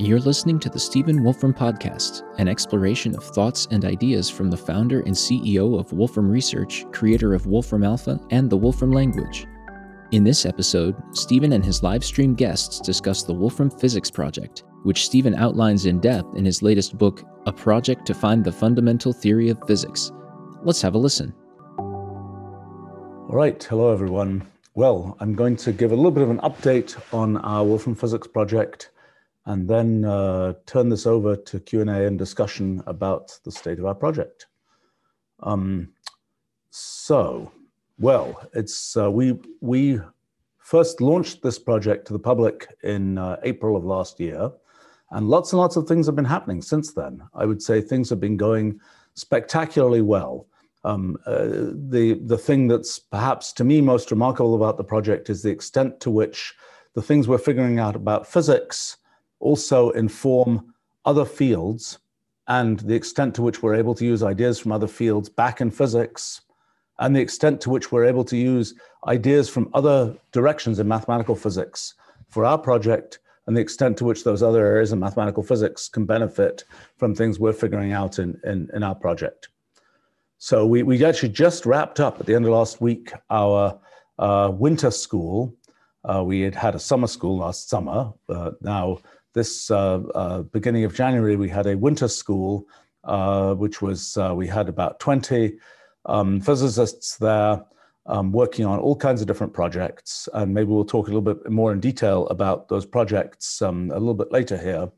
You're listening to the Stephen Wolfram Podcast, an exploration of thoughts and ideas from the founder and CEO of Wolfram Research, creator of Wolfram Alpha and the Wolfram language. In this episode, Stephen and his live stream guests discuss the Wolfram Physics Project, which Stephen outlines in depth in his latest book, A Project to Find the Fundamental Theory of Physics. Let's have a listen. All right, hello everyone. Well, I'm going to give a little bit of an update on our Wolfram Physics project and then uh, turn this over to Q&A and discussion about the state of our project. Um, so, well, it's uh, we we first launched this project to the public in uh, April of last year, and lots and lots of things have been happening since then. I would say things have been going spectacularly well. Um, uh, the the thing that's perhaps to me most remarkable about the project is the extent to which the things we're figuring out about physics also inform other fields, and the extent to which we're able to use ideas from other fields back in physics and the extent to which we're able to use ideas from other directions in mathematical physics for our project and the extent to which those other areas in mathematical physics can benefit from things we're figuring out in, in, in our project. So we, we actually just wrapped up at the end of last week our uh, winter school. Uh, we had had a summer school last summer. Now, this uh, uh, beginning of January, we had a winter school, uh, which was, we had about 20 um, physicists there um, working on all kinds of different projects. And maybe we'll talk a little bit more in detail about those projects um, a little bit later here.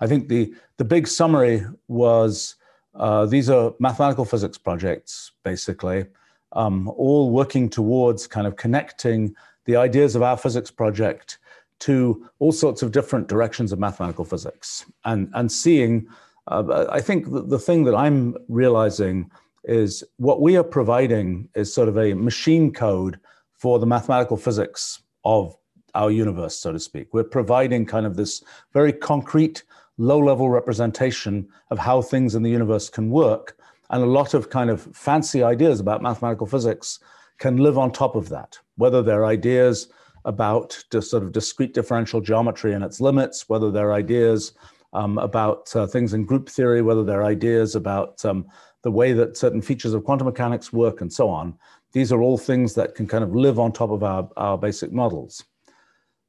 I think the, the big summary was uh, these are mathematical physics projects, basically, um, all working towards kind of connecting the ideas of our physics project to all sorts of different directions of mathematical physics and, and seeing. Uh, I think the, the thing that I'm realizing is what we are providing is sort of a machine code for the mathematical physics of our universe, so to speak. We're providing kind of this very concrete, low level representation of how things in the universe can work. And a lot of kind of fancy ideas about mathematical physics can live on top of that, whether they're ideas about just sort of discrete differential geometry and its limits, whether they're ideas um, about uh, things in group theory, whether they're ideas about um, the way that certain features of quantum mechanics work, and so on. These are all things that can kind of live on top of our, our basic models.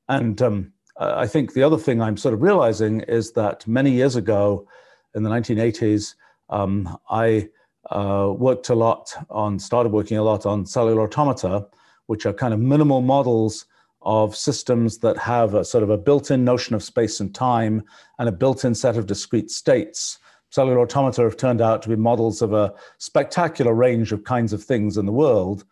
And um, I think the other thing I'm sort of realizing is that many years ago, in the 1980s, um, I uh, worked a lot on, started working a lot on cellular automata, which are kind of minimal models of systems that have a sort of a built-in notion of space and time and a built-in set of discrete states cellular automata have turned out to be models of a spectacular range of kinds of things in the world.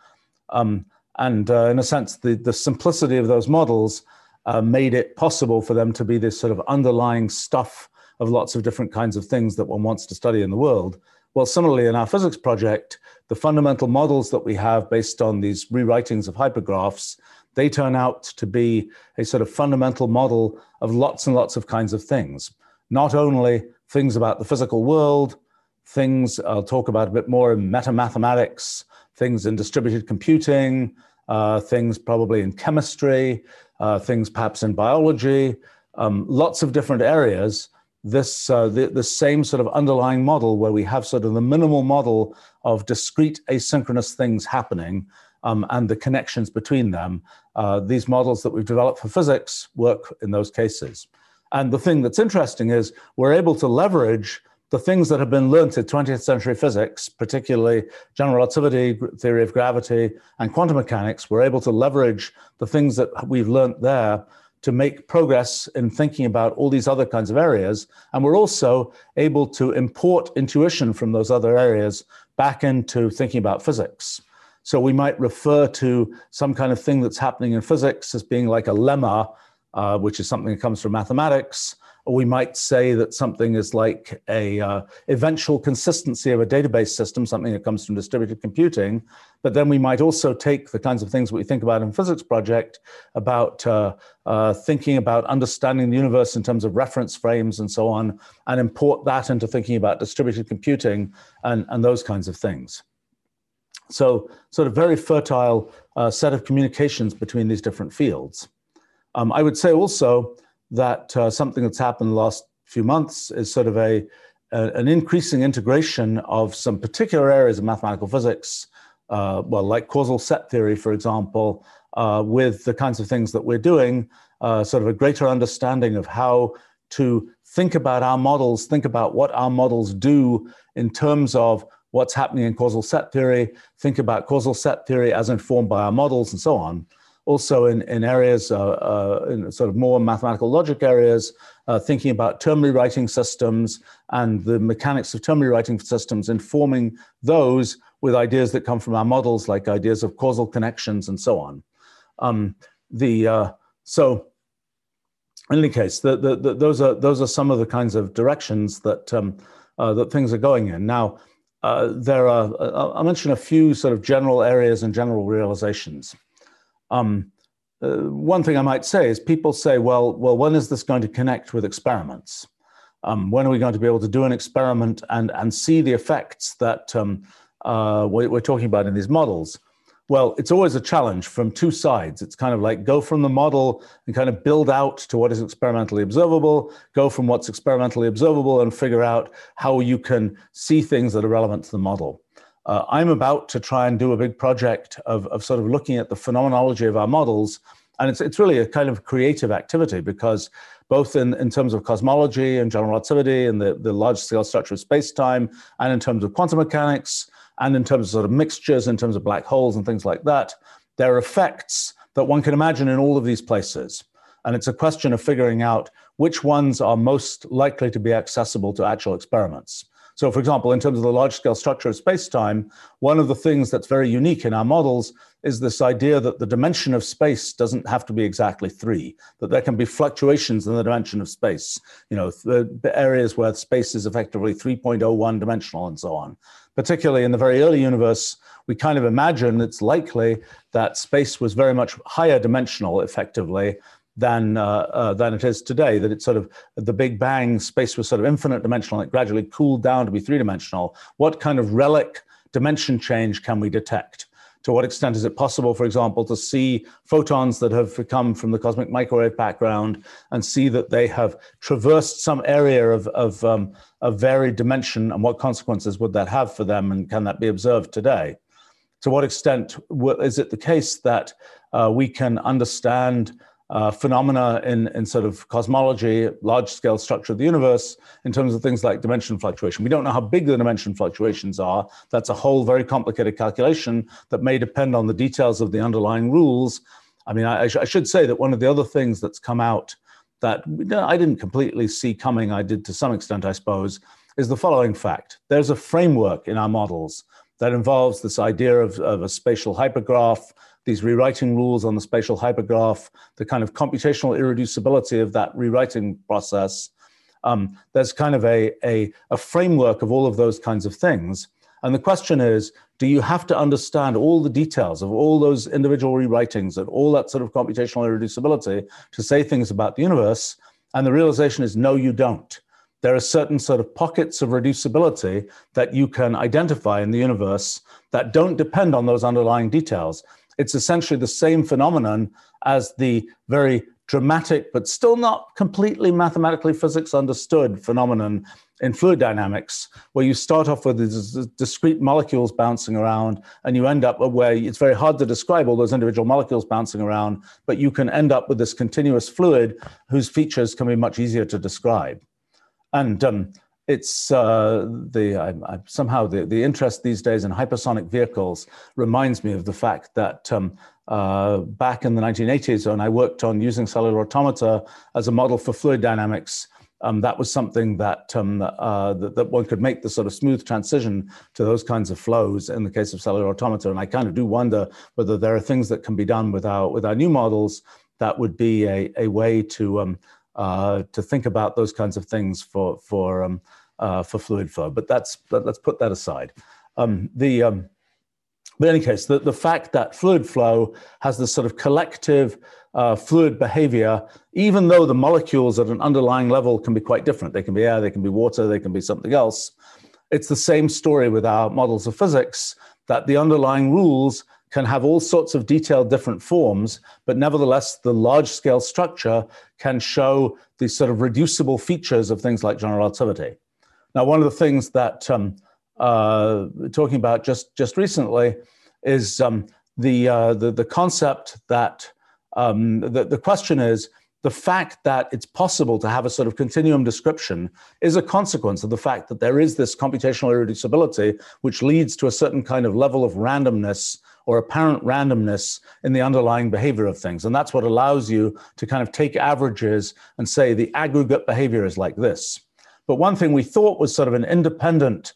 Um, and uh, in a sense, the, the simplicity of those models uh, made it possible for them to be this sort of underlying stuff of lots of different kinds of things that one wants to study in the world. Well, similarly, in our physics project, the fundamental models that we have based on these rewritings of hypergraphs, they turn out to be a sort of fundamental model of lots and lots of kinds of things. Not only things about the physical world, things I'll talk about a bit more in meta mathematics, things in distributed computing, uh, things probably in chemistry, uh, things perhaps in biology, um, lots of different areas. This uh, the, the same sort of underlying model where we have sort of the minimal model of discrete asynchronous things happening um, and the connections between them. Uh, these models that we've developed for physics work in those cases. And the thing that's interesting is we're able to leverage the things that have been learned in 20th century physics, particularly general relativity, theory of gravity, and quantum mechanics. We're able to leverage the things that we've learned there to make progress in thinking about all these other kinds of areas. And we're also able to import intuition from those other areas back into thinking about physics. So we might refer to some kind of thing that's happening in physics as being like a lemma uh, which is something that comes from mathematics. Or we might say that something is like a uh, eventual consistency of a database system, something that comes from distributed computing. But then we might also take the kinds of things we think about in physics project about uh, uh, thinking about understanding the universe in terms of reference frames and so on, and import that into thinking about distributed computing and, and those kinds of things. So, sort of very fertile uh, set of communications between these different fields. Um, I would say also that uh, something that's happened the last few months is sort of a, a, an increasing integration of some particular areas of mathematical physics, uh, well, like causal set theory, for example, uh, with the kinds of things that we're doing, uh, sort of a greater understanding of how to think about our models, think about what our models do in terms of what's happening in causal set theory, think about causal set theory as informed by our models, and so on. Also, in, in areas, uh, uh, in sort of more mathematical logic areas, uh, thinking about term rewriting systems and the mechanics of term rewriting systems, informing those with ideas that come from our models, like ideas of causal connections and so on. Um, the uh, so in any case, the, the, the, those are those are some of the kinds of directions that um, uh, that things are going in. Now, uh, there are uh, I'll mention a few sort of general areas and general realizations. Um, uh, one thing I might say is people say, well, well, when is this going to connect with experiments? Um, when are we going to be able to do an experiment and and see the effects that um, uh, we're talking about in these models? Well, it's always a challenge from two sides. It's kind of like go from the model and kind of build out to what is experimentally observable, go from what's experimentally observable and figure out how you can see things that are relevant to the model. Uh, I'm about to try and do a big project of, of sort of looking at the phenomenology of our models. And it's, it's really a kind of creative activity because both in, in terms of cosmology and general relativity and the, the large scale structure of space time, and in terms of quantum mechanics, and in terms of sort of mixtures, in terms of black holes and things like that, there are effects that one can imagine in all of these places. And it's a question of figuring out which ones are most likely to be accessible to actual experiments. So, for example, in terms of the large scale structure of space time, one of the things that's very unique in our models is this idea that the dimension of space doesn't have to be exactly three, that there can be fluctuations in the dimension of space, you know, the areas where space is effectively 3.01 dimensional and so on particularly in the very early universe, we kind of imagine it's likely that space was very much higher dimensional, effectively, than uh, uh, than it is today. That it's sort of the Big Bang, space was sort of infinite dimensional. And it gradually cooled down to be three dimensional. What kind of relic dimension change can we detect? To what extent is it possible, for example, to see photons that have come from the cosmic microwave background and see that they have traversed some area of, of, um, of varied dimension and what consequences would that have for them and can that be observed today? To what extent is it the case that uh, we can understand uh, phenomena in, in sort of cosmology, large scale structure of the universe, in terms of things like dimension fluctuation. We don't know how big the dimension fluctuations are. That's a whole very complicated calculation that may depend on the details of the underlying rules. I mean, I, I, sh- I should say that one of the other things that's come out that I didn't completely see coming, I did to some extent, I suppose, is the following fact there's a framework in our models that involves this idea of, of a spatial hypergraph these rewriting rules on the spatial hypergraph, the kind of computational irreducibility of that rewriting process. Um, there's kind of a, a, a framework of all of those kinds of things. And the question is do you have to understand all the details of all those individual rewritings and all that sort of computational irreducibility to say things about the universe? And the realization is no, you don't. There are certain sort of pockets of reducibility that you can identify in the universe that don't depend on those underlying details it's essentially the same phenomenon as the very dramatic, but still not completely mathematically physics understood phenomenon in fluid dynamics, where you start off with these discrete molecules bouncing around, and you end up where it's very hard to describe all those individual molecules bouncing around, but you can end up with this continuous fluid whose features can be much easier to describe. And um, it's uh, the I, I, somehow the, the interest these days in hypersonic vehicles reminds me of the fact that um, uh, back in the 1980s when I worked on using cellular automata as a model for fluid dynamics, um, that was something that, um, uh, that, that one could make the sort of smooth transition to those kinds of flows in the case of cellular automata. And I kind of do wonder whether there are things that can be done with our with our new models that would be a, a way to um, uh, to think about those kinds of things for for um, uh, for fluid flow. But that's let's put that aside. Um, the um, but in any case, the, the fact that fluid flow has this sort of collective uh, fluid behavior, even though the molecules at an underlying level can be quite different. They can be air, they can be water, they can be something else. It's the same story with our models of physics that the underlying rules can have all sorts of detailed different forms, but nevertheless, the large scale structure can show these sort of reducible features of things like general relativity. Now, one of the things that um, uh, talking about just just recently is um, the, uh, the the concept that um, the, the question is the fact that it's possible to have a sort of continuum description is a consequence of the fact that there is this computational irreducibility, which leads to a certain kind of level of randomness or apparent randomness in the underlying behavior of things. And that's what allows you to kind of take averages and say the aggregate behavior is like this. But one thing we thought was sort of an independent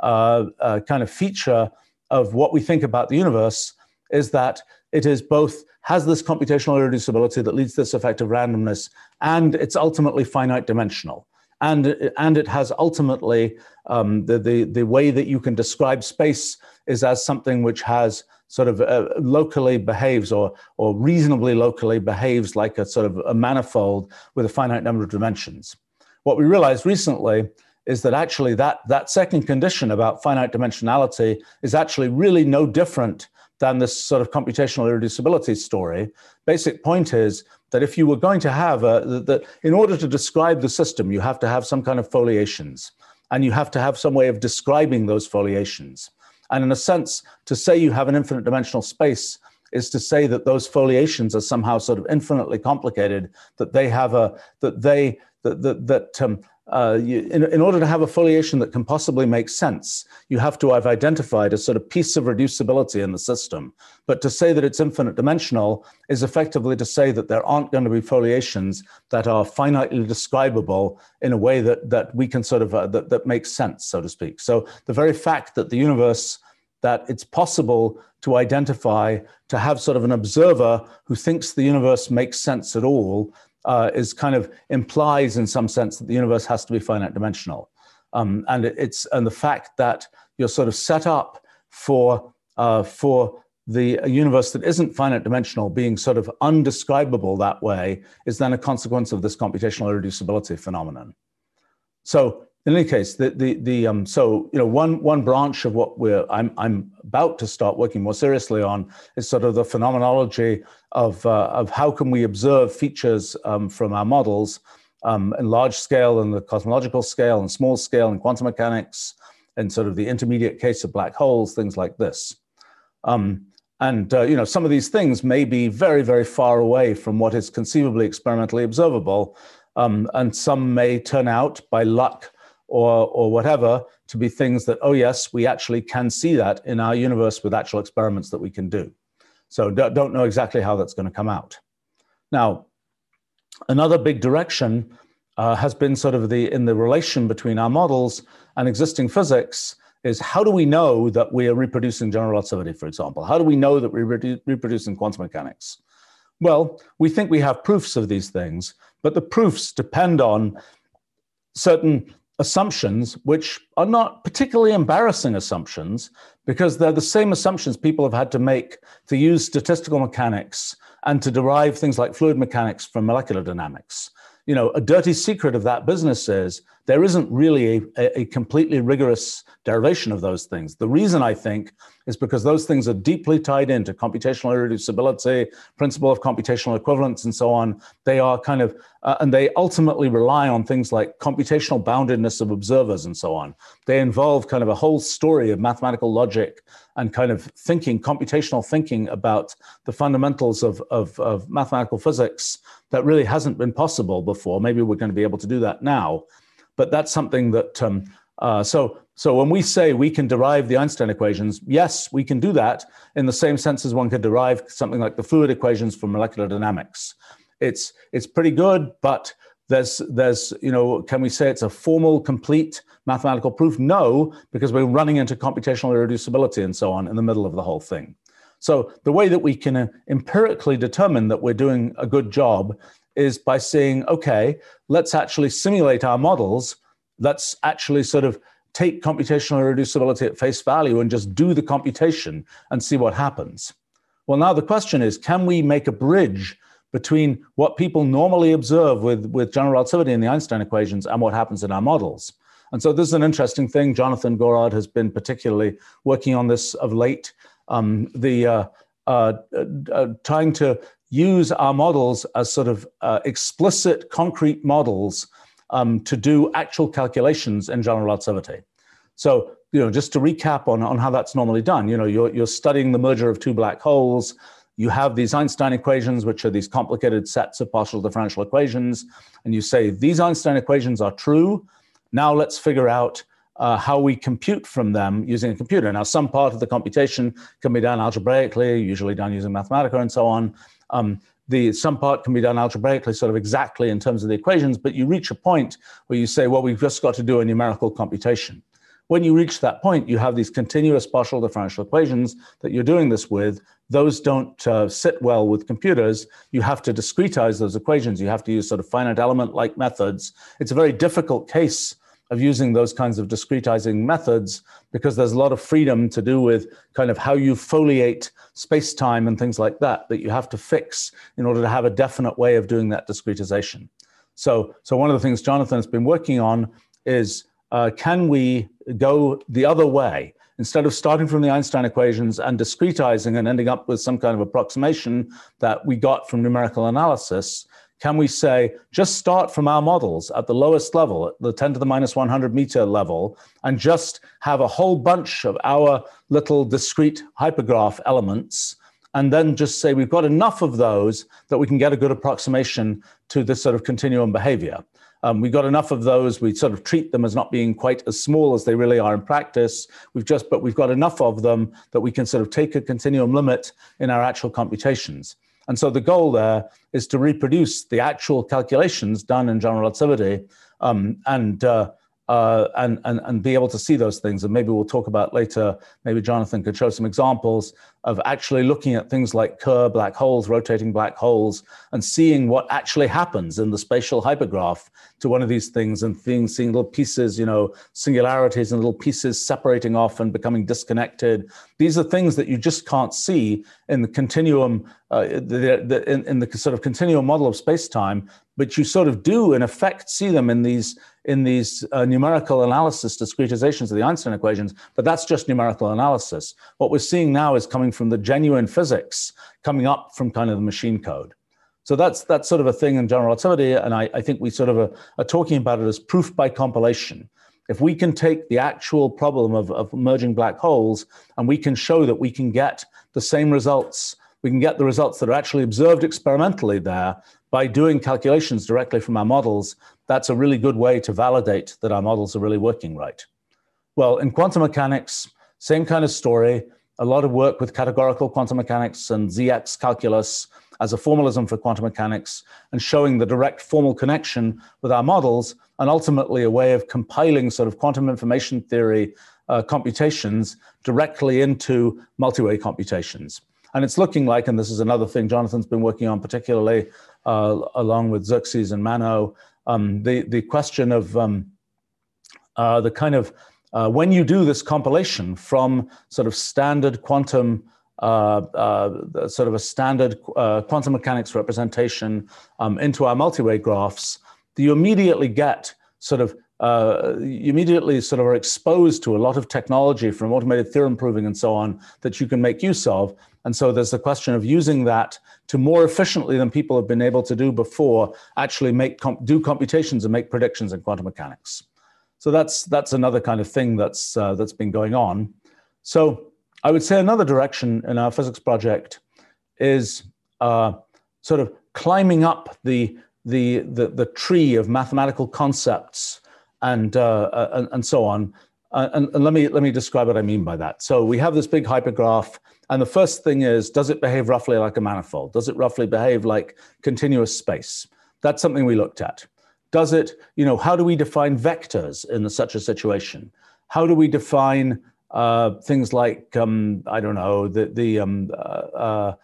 uh, uh, kind of feature of what we think about the universe is that it is both has this computational irreducibility that leads to this effect of randomness, and it's ultimately finite dimensional. And, and it has ultimately um, the, the, the way that you can describe space is as something which has sort of uh, locally behaves or, or reasonably locally behaves like a sort of a manifold with a finite number of dimensions. What we realized recently is that actually that, that second condition about finite dimensionality is actually really no different than this sort of computational irreducibility story. Basic point is that if you were going to have a, that in order to describe the system, you have to have some kind of foliations and you have to have some way of describing those foliations. And in a sense, to say you have an infinite dimensional space is to say that those foliations are somehow sort of infinitely complicated, that they have a, that they, that, that, that um, uh, you, in, in, order to have a foliation that can possibly make sense, you have to have identified a sort of piece of reducibility in the system. But to say that it's infinite dimensional is effectively to say that there aren't going to be foliations that are finitely describable in a way that, that we can sort of, uh, that, that makes sense, so to speak. So the very fact that the universe, that it's possible to identify, to have sort of an observer who thinks the universe makes sense at all, uh, is kind of implies in some sense that the universe has to be finite dimensional. Um, and it's and the fact that you're sort of set up for uh, for the universe that isn't finite dimensional being sort of undescribable that way is then a consequence of this computational irreducibility phenomenon. So in any case, the the the um, so you know one one branch of what we're I'm I'm about to start working more seriously on is sort of the phenomenology of uh, of how can we observe features um, from our models um, in large scale and the cosmological scale and small scale and quantum mechanics and sort of the intermediate case of black holes, things like this. Um, and uh, you know some of these things may be very very far away from what is conceivably experimentally observable, um, and some may turn out by luck or, or whatever to be things that, oh, yes, we actually can see that in our universe with actual experiments that we can do. So don't know exactly how that's going to come out. Now, another big direction uh, has been sort of the in the relation between our models and existing physics is how do we know that we are reproducing general relativity, for example? How do we know that we're reproducing quantum mechanics? Well, we think we have proofs of these things, but the proofs depend on certain assumptions which are not particularly embarrassing assumptions because they're the same assumptions people have had to make to use statistical mechanics and to derive things like fluid mechanics from molecular dynamics. You know, a dirty secret of that business is there isn't really a, a, completely rigorous derivation of those things. The reason I think is because those things are deeply tied into computational irreducibility, principle of computational equivalence, and so on. They are kind of, uh, and they ultimately rely on things like computational boundedness of observers and so on. They involve kind of a whole story of mathematical logic and kind of thinking, computational thinking about the fundamentals of, of, of mathematical physics that really hasn't been possible before. Maybe we're going to be able to do that now. But that's something that, um, uh, so, so when we say we can derive the Einstein equations, yes, we can do that in the same sense as one could derive something like the fluid equations from molecular dynamics. It's, it's pretty good, but there's, there's, you know, can we say it's a formal, complete mathematical proof? No, because we're running into computational irreducibility and so on in the middle of the whole thing. So the way that we can uh, empirically determine that we're doing a good job is by saying, okay, let's actually simulate our models. Let's actually sort of take computational irreducibility at face value and just do the computation and see what happens. Well, now the question is, can we make a bridge between what people normally observe with, with general relativity in the Einstein equations and what happens in our models. And so this is an interesting thing. Jonathan Gorard has been particularly working on this of late. um, the uh, uh, uh, trying to use our models as sort of uh, explicit, concrete models um, to do actual calculations in general relativity. So, you know, just to recap on, on how that's normally done, you know, you're, you're studying the merger of two black holes. You have these Einstein equations, which are these complicated sets of partial differential equations. And you say, these Einstein equations are true. Now let's figure out uh, how we compute from them using a computer. Now, some part of the computation can be done algebraically, usually done using Mathematica and so on. Um, the some part can be done algebraically, sort of exactly in terms of the equations, but you reach a point where you say, well, we've just got to do a numerical computation. When you reach that point, you have these continuous partial differential equations that you're doing this with. Those don't uh, sit well with computers. You have to discretize those equations. You have to use sort of finite element like methods. It's a very difficult case of using those kinds of discretizing methods because there's a lot of freedom to do with kind of how you foliate space-time and things like that that you have to fix in order to have a definite way of doing that discretization. So, so one of the things Jonathan has been working on is uh, can we go the other way? Instead of starting from the Einstein equations and discretizing and ending up with some kind of approximation that we got from numerical analysis, can we say, just start from our models at the lowest level, at the 10 to the minus 100 meter level, and just have a whole bunch of our little discrete hypergraph elements, and then just say we've got enough of those that we can get a good approximation to this sort of continuum behavior. Um, we got enough of those. We sort of treat them as not being quite as small as they really are in practice. We've just, but we've got enough of them that we can sort of take a continuum limit in our actual computations. And so the goal there is to reproduce the actual calculations done in general relativity um, and, uh, uh, and, and, and be able to see those things. And maybe we'll talk about later, maybe Jonathan could show some examples of actually looking at things like Kerr black holes, rotating black holes, and seeing what actually happens in the spatial hypergraph to one of these things and seeing, seeing little pieces, you know, singularities and little pieces separating off and becoming disconnected. These are things that you just can't see in the continuum, uh, the, the, in, in the sort of continuum model of space-time, but you sort of do in effect see them in these in these uh, numerical analysis discretizations of the Einstein equations, but that's just numerical analysis. What we're seeing now is coming from the genuine physics, coming up from kind of the machine code. So that's that's sort of a thing in general relativity, and I, I think we sort of are, are, talking about it as proof by compilation. If we can take the actual problem of, of merging black holes and we can show that we can get the same results, we can get the results that are actually observed experimentally there by doing calculations directly from our models, that's a really good way to validate that our models are really working right. Well, in quantum mechanics, same kind of story, a lot of work with categorical quantum mechanics and ZX calculus as a formalism for quantum mechanics and showing the direct formal connection with our models and ultimately a way of compiling sort of quantum information theory uh, computations directly into multi-way computations. And it's looking like, and this is another thing Jonathan's been working on particularly uh, along with Xerxes and Mano, um, the, the question of um, uh, the kind of, uh, when you do this compilation from sort of standard quantum, uh, uh sort of a standard uh, quantum mechanics representation um, into our multi-way graphs, you immediately get sort of uh, you immediately sort of are exposed to a lot of technology from automated theorem proving and so on that you can make use of. And so there's the question of using that to more efficiently than people have been able to do before, actually make do computations and make predictions in quantum mechanics. So that's that's another kind of thing that's uh, that's been going on. So I would say another direction in our physics project is uh, sort of climbing up the, the the the tree of mathematical concepts and uh, uh and, and, so on. Uh, and, and let me let me describe what I mean by that. So we have this big hypergraph and the first thing is, does it behave roughly like a manifold? Does it roughly behave like continuous space? That's something we looked at. Does it, you know, how do we define vectors in such a situation? How do we define uh, things like, um, I don't know, the, the um, uh, uh,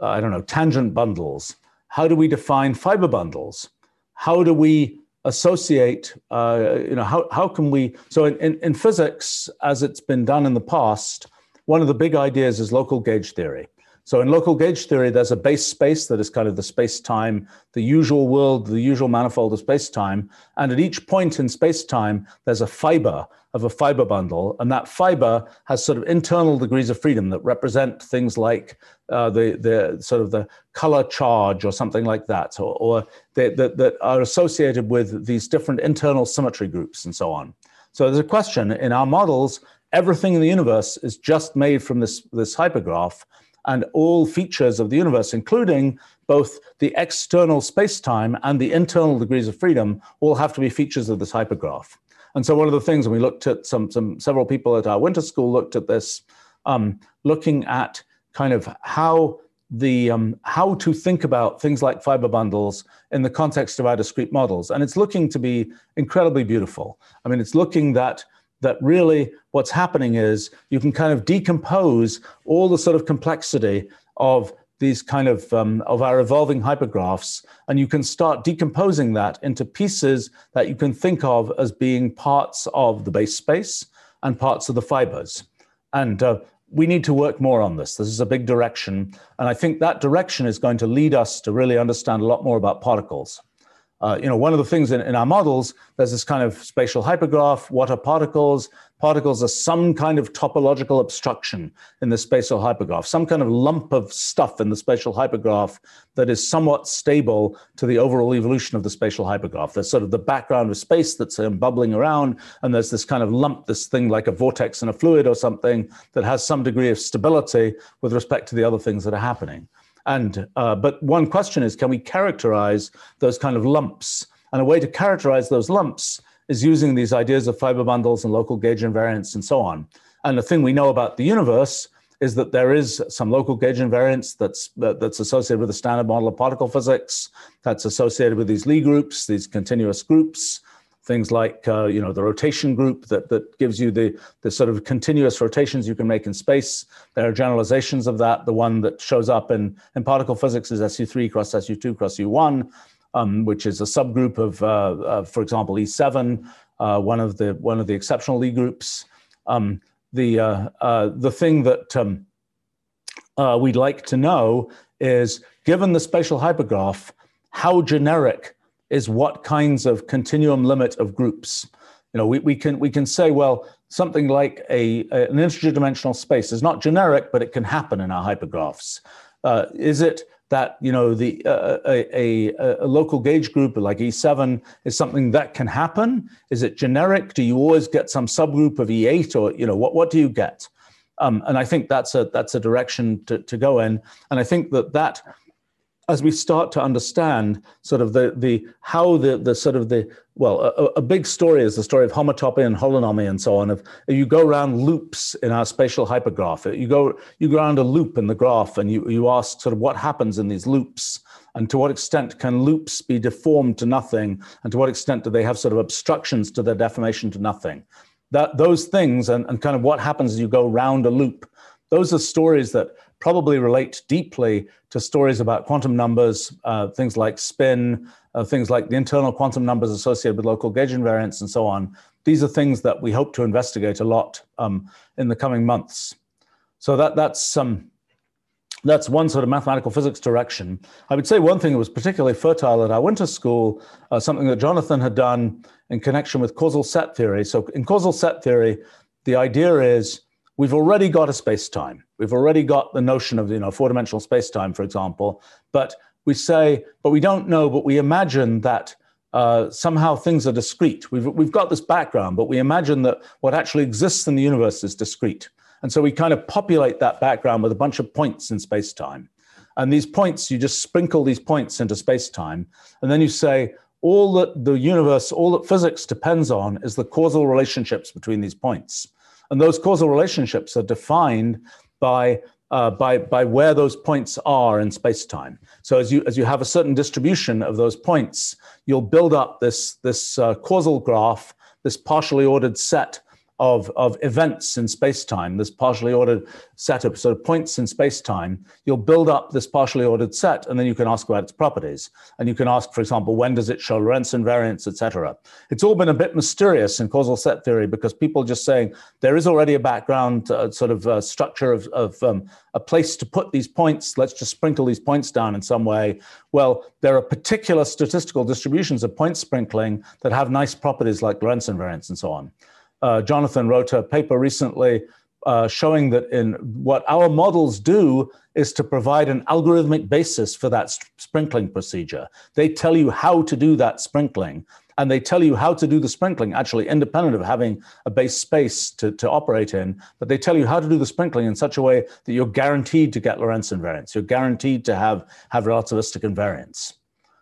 I don't know, tangent bundles? How do we define fiber bundles? How do we associate, uh, you know, how, how can we, so in, in, in physics, as it's been done in the past, one of the big ideas is local gauge theory. So in local gauge theory, there's a base space that is kind of the space-time, the usual world, the usual manifold of space-time. And at each point in space-time, there's a fiber of a fiber bundle. And that fiber has sort of internal degrees of freedom that represent things like uh, the, the sort of the color charge or something like that, or, or that, that are associated with these different internal symmetry groups and so on. So there's a question in our models, everything in the universe is just made from this, this hypergraph and all features of the universe, including both the external space-time and the internal degrees of freedom, all have to be features of this hypergraph. And so one of the things, and we looked at some, some several people at our winter school looked at this, um, looking at kind of how the um, how to think about things like fiber bundles in the context of our discrete models, and it's looking to be incredibly beautiful. I mean, it's looking that that really what's happening is you can kind of decompose all the sort of complexity of these kind of um, of our evolving hypergraphs and you can start decomposing that into pieces that you can think of as being parts of the base space and parts of the fibers. And uh, we need to work more on this. This is a big direction and i think that direction is going to lead us to really understand a lot more about particles uh, you know, one of the things in, in our models, there's this kind of spatial hypergraph. What are particles? Particles are some kind of topological obstruction in the spatial hypergraph, some kind of lump of stuff in the spatial hypergraph that is somewhat stable to the overall evolution of the spatial hypergraph. There's sort of the background of space that's um, bubbling around, and there's this kind of lump, this thing like a vortex in a fluid or something that has some degree of stability with respect to the other things that are happening. And uh, but one question is, can we characterize those kind of lumps? And a way to characterize those lumps is using these ideas of fiber bundles and local gauge invariance and so on. And the thing we know about the universe is that there is some local gauge invariance that's that's associated with the standard model of particle physics, that's associated with these Lie groups, these continuous groups, things like uh, you know the rotation group that that gives you the the sort of continuous rotations you can make in space. There are generalizations of that. The one that shows up in in particle physics is SU3 cross SU2 cross U1, um, which is a subgroup of, uh, uh, for example, E7, uh, one of the one of the exceptional Lie groups. Um, the uh, uh, the thing that um, we'd like to know is, given the spatial hypergraph, how generic is what kinds of continuum limit of groups. You know, we, we can we can say, well, something like a, a an integer dimensional space is not generic, but it can happen in our hypergraphs. Uh, is it that you know the uh, a, a, a, local gauge group like E7 is something that can happen? Is it generic? Do you always get some subgroup of E8, or you know what what do you get? Um, and I think that's a that's a direction to, to go in. And I think that that as we start to understand sort of the the how the the sort of the well a, a big story is the story of homotopy and holonomy and so on. of you go around loops in our spatial hypergraph, you go you go around a loop in the graph and you you ask sort of what happens in these loops and to what extent can loops be deformed to nothing and to what extent do they have sort of obstructions to their deformation to nothing. That those things and, and kind of what happens as you go round a loop. Those are stories that probably relate deeply to stories about quantum numbers, uh, things like spin, uh, things like the internal quantum numbers associated with local gauge invariance, and so on. These are things that we hope to investigate a lot um, in the coming months. So that that's um, that's one sort of mathematical physics direction. I would say one thing that was particularly fertile at our winter school, uh, something that Jonathan had done in connection with causal set theory. So in causal set theory, the idea is we've already got a space-time. We've already got the notion of you know four-dimensional space-time, for example. But we say, but we don't know, but we imagine that uh, somehow things are discrete. We've we've got this background, but we imagine that what actually exists in the universe is discrete. And so we kind of populate that background with a bunch of points in space-time. And these points, you just sprinkle these points into space-time, and then you say, all that the universe, all that physics depends on is the causal relationships between these points. And those causal relationships are defined by uh, by, by where those points are in space-time. So as you, as you have a certain distribution of those points, you'll build up this, this uh, causal graph, this partially ordered set of, of events in space-time, this partially ordered set of sort of points in space-time, you'll build up this partially ordered set, and then you can ask about its properties. And you can ask, for example, when does it show Lorentz invariance, etc. It's all been a bit mysterious in causal set theory because people just saying there is already a background uh, sort of uh, structure of, of um, a place to put these points. Let's just sprinkle these points down in some way. Well, there are particular statistical distributions of point sprinkling that have nice properties like Lorentz invariance and so on uh, Jonathan wrote a paper recently uh, showing that in what our models do is to provide an algorithmic basis for that sprinkling procedure. They tell you how to do that sprinkling, and they tell you how to do the sprinkling, actually independent of having a base space to, to operate in, but they tell you how to do the sprinkling in such a way that you're guaranteed to get Lorentz invariance. You're guaranteed to have, have relativistic invariance.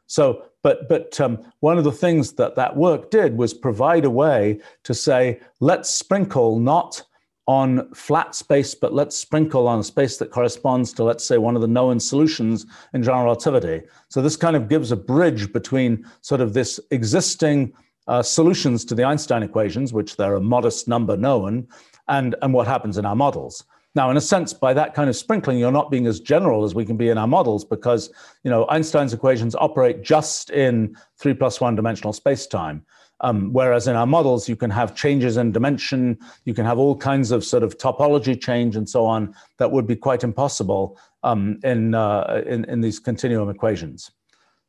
So, but but um, one of the things that that work did was provide a way to say, let's sprinkle not on flat space, but let's sprinkle on a space that corresponds to, let's say, one of the known solutions in general relativity. So this kind of gives a bridge between sort of this existing uh, solutions to the Einstein equations, which there are a modest number known, and, and what happens in our models. Now, in a sense, by that kind of sprinkling, you're not being as general as we can be in our models because, you know, Einstein's equations operate just in three plus one dimensional space-time. Um, whereas in our models, you can have changes in dimension, you can have all kinds of sort of topology change and so on that would be quite impossible um, in, uh, in, in these continuum equations.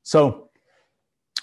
So,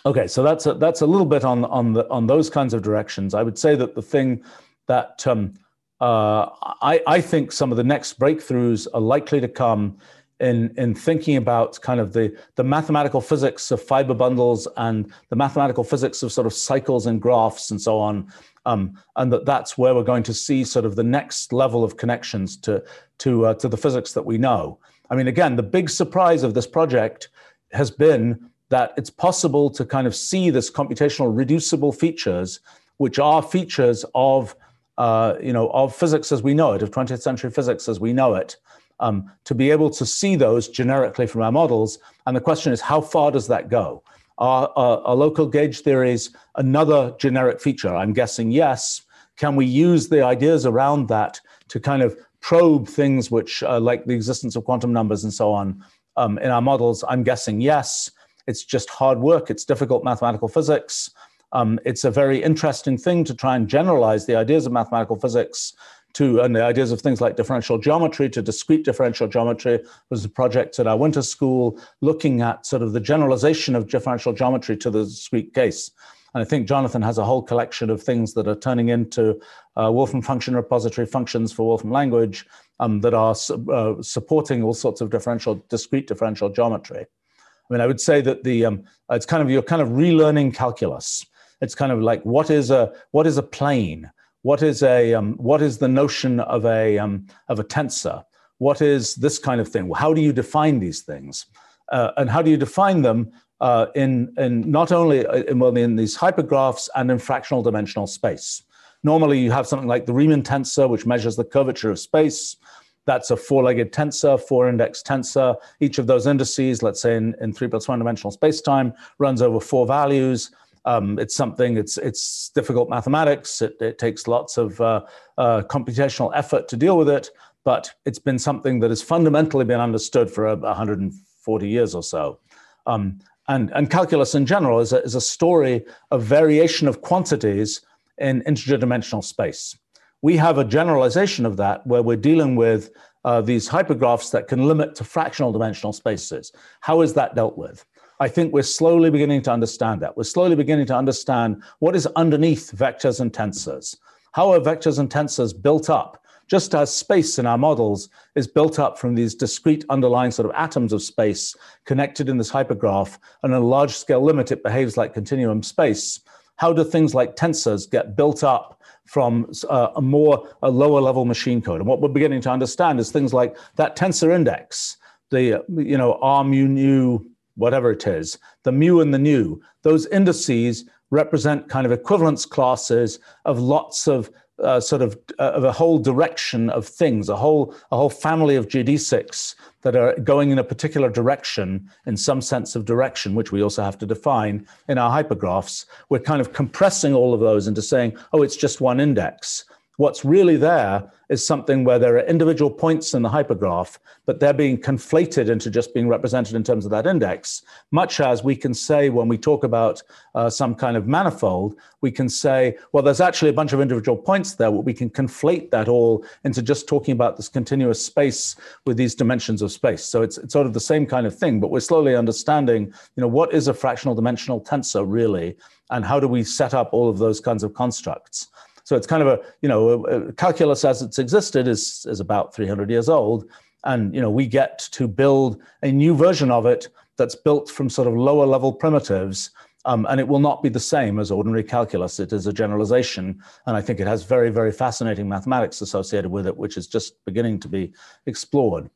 okay, so that's a, that's a little bit on on the on those kinds of directions. I would say that the thing that um, uh, I, I, think some of the next breakthroughs are likely to come in, in thinking about kind of the, the mathematical physics of fiber bundles and the mathematical physics of sort of cycles and graphs and so on. Um, and that that's where we're going to see sort of the next level of connections to, to, uh, to the physics that we know. I mean, again, the big surprise of this project has been that it's possible to kind of see this computational reducible features, which are features of uh, you know, of physics as we know it, of 20th century physics as we know it, um, to be able to see those generically from our models. And the question is, how far does that go? Are, are, are local gauge theories another generic feature? I'm guessing yes. Can we use the ideas around that to kind of probe things which, uh, like the existence of quantum numbers and so on, um, in our models? I'm guessing yes. It's just hard work. It's difficult mathematical physics. Um, it's a very interesting thing to try and generalize the ideas of mathematical physics to and the ideas of things like differential geometry to discrete differential geometry was a project at our winter school looking at sort of the generalization of differential geometry to the discrete case. And I think Jonathan has a whole collection of things that are turning into uh, Wolfram function repository functions for Wolfram language um, that are uh, supporting all sorts of differential, discrete differential geometry. I mean, I would say that the um, it's kind of you're kind of relearning calculus. It's kind of like what is a what is a plane? What is a um, what is the notion of a um, of a tensor? What is this kind of thing? How do you define these things? Uh, and how do you define them uh, in in not only uh, in, well, in these hypergraphs and in fractional dimensional space? Normally, you have something like the Riemann tensor, which measures the curvature of space. That's a four-legged tensor, four-index tensor. Each of those indices, let's say in, in three plus one dimensional space-time, runs over four values. Um, it's something, it's, it's difficult mathematics. It, it takes lots of uh, uh, computational effort to deal with it, but it's been something that has fundamentally been understood for 140 years or so. Um, and, and calculus in general is a, is a story of variation of quantities in integer dimensional space. We have a generalization of that where we're dealing with uh, these hypergraphs that can limit to fractional dimensional spaces. How is that dealt with? I think we're slowly beginning to understand that. We're slowly beginning to understand what is underneath vectors and tensors. How are vectors and tensors built up? Just as space in our models is built up from these discrete underlying sort of atoms of space connected in this hypergraph, and in a large scale limit, it behaves like continuum space. How do things like tensors get built up from uh, a more a lower level machine code? And what we're beginning to understand is things like that tensor index, the you know arm mu nu whatever it is, the mu and the nu, those indices represent kind of equivalence classes of lots of uh, sort of uh, of a whole direction of things, a whole a whole family of geodesics that are going in a particular direction, in some sense of direction, which we also have to define in our hypergraphs. We're kind of compressing all of those into saying, oh, it's just one index. What's really there is something where there are individual points in the hypergraph, but they're being conflated into just being represented in terms of that index. Much as we can say when we talk about uh, some kind of manifold, we can say, well, there's actually a bunch of individual points there. We can conflate that all into just talking about this continuous space with these dimensions of space. So it's, it's sort of the same kind of thing, but we're slowly understanding, you know, what is a fractional dimensional tensor really, and how do we set up all of those kinds of constructs. So it's kind of a, you know, calculus as it's existed is, is about 300 years old. And, you know, we get to build a new version of it that's built from sort of lower level primitives. Um, and it will not be the same as ordinary calculus. It is a generalization. And I think it has very, very fascinating mathematics associated with it, which is just beginning to be explored.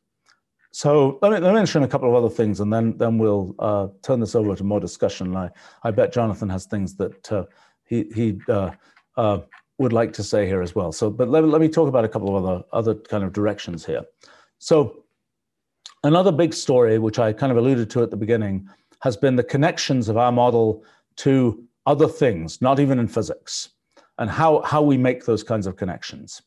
So let me, let me mention a couple of other things, and then then we'll uh, turn this over to more discussion. I I bet Jonathan has things that uh, he he uh, uh would like to say here as well. So, but let, let me talk about a couple of other, other kind of directions here. So another big story, which I kind of alluded to at the beginning, has been the connections of our model to other things, not even in physics, and how, how we make those kinds of connections.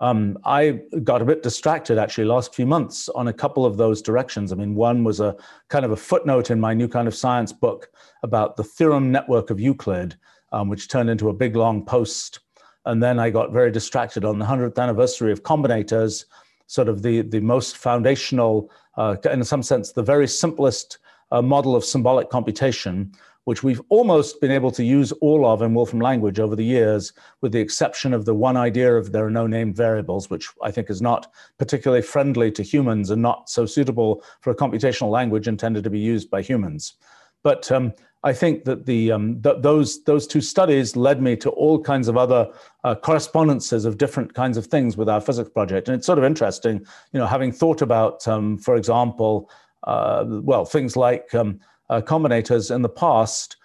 Um, I got a bit distracted actually last few months on a couple of those directions. I mean, one was a kind of a footnote in my new kind of science book about the theorem network of Euclid, um, which turned into a big long post. And then I got very distracted on the 100th anniversary of combinators, sort of the, the most foundational, uh, in some sense, the very simplest uh, model of symbolic computation, which we've almost been able to use all of in Wolfram language over the years, with the exception of the one idea of there are no named variables, which I think is not particularly friendly to humans and not so suitable for a computational language intended to be used by humans. But um, I think that the um, th- those those two studies led me to all kinds of other uh, correspondences of different kinds of things with our physics project, and it's sort of interesting, you know, having thought about, um, for example, uh, well, things like um, uh, combinators in the past.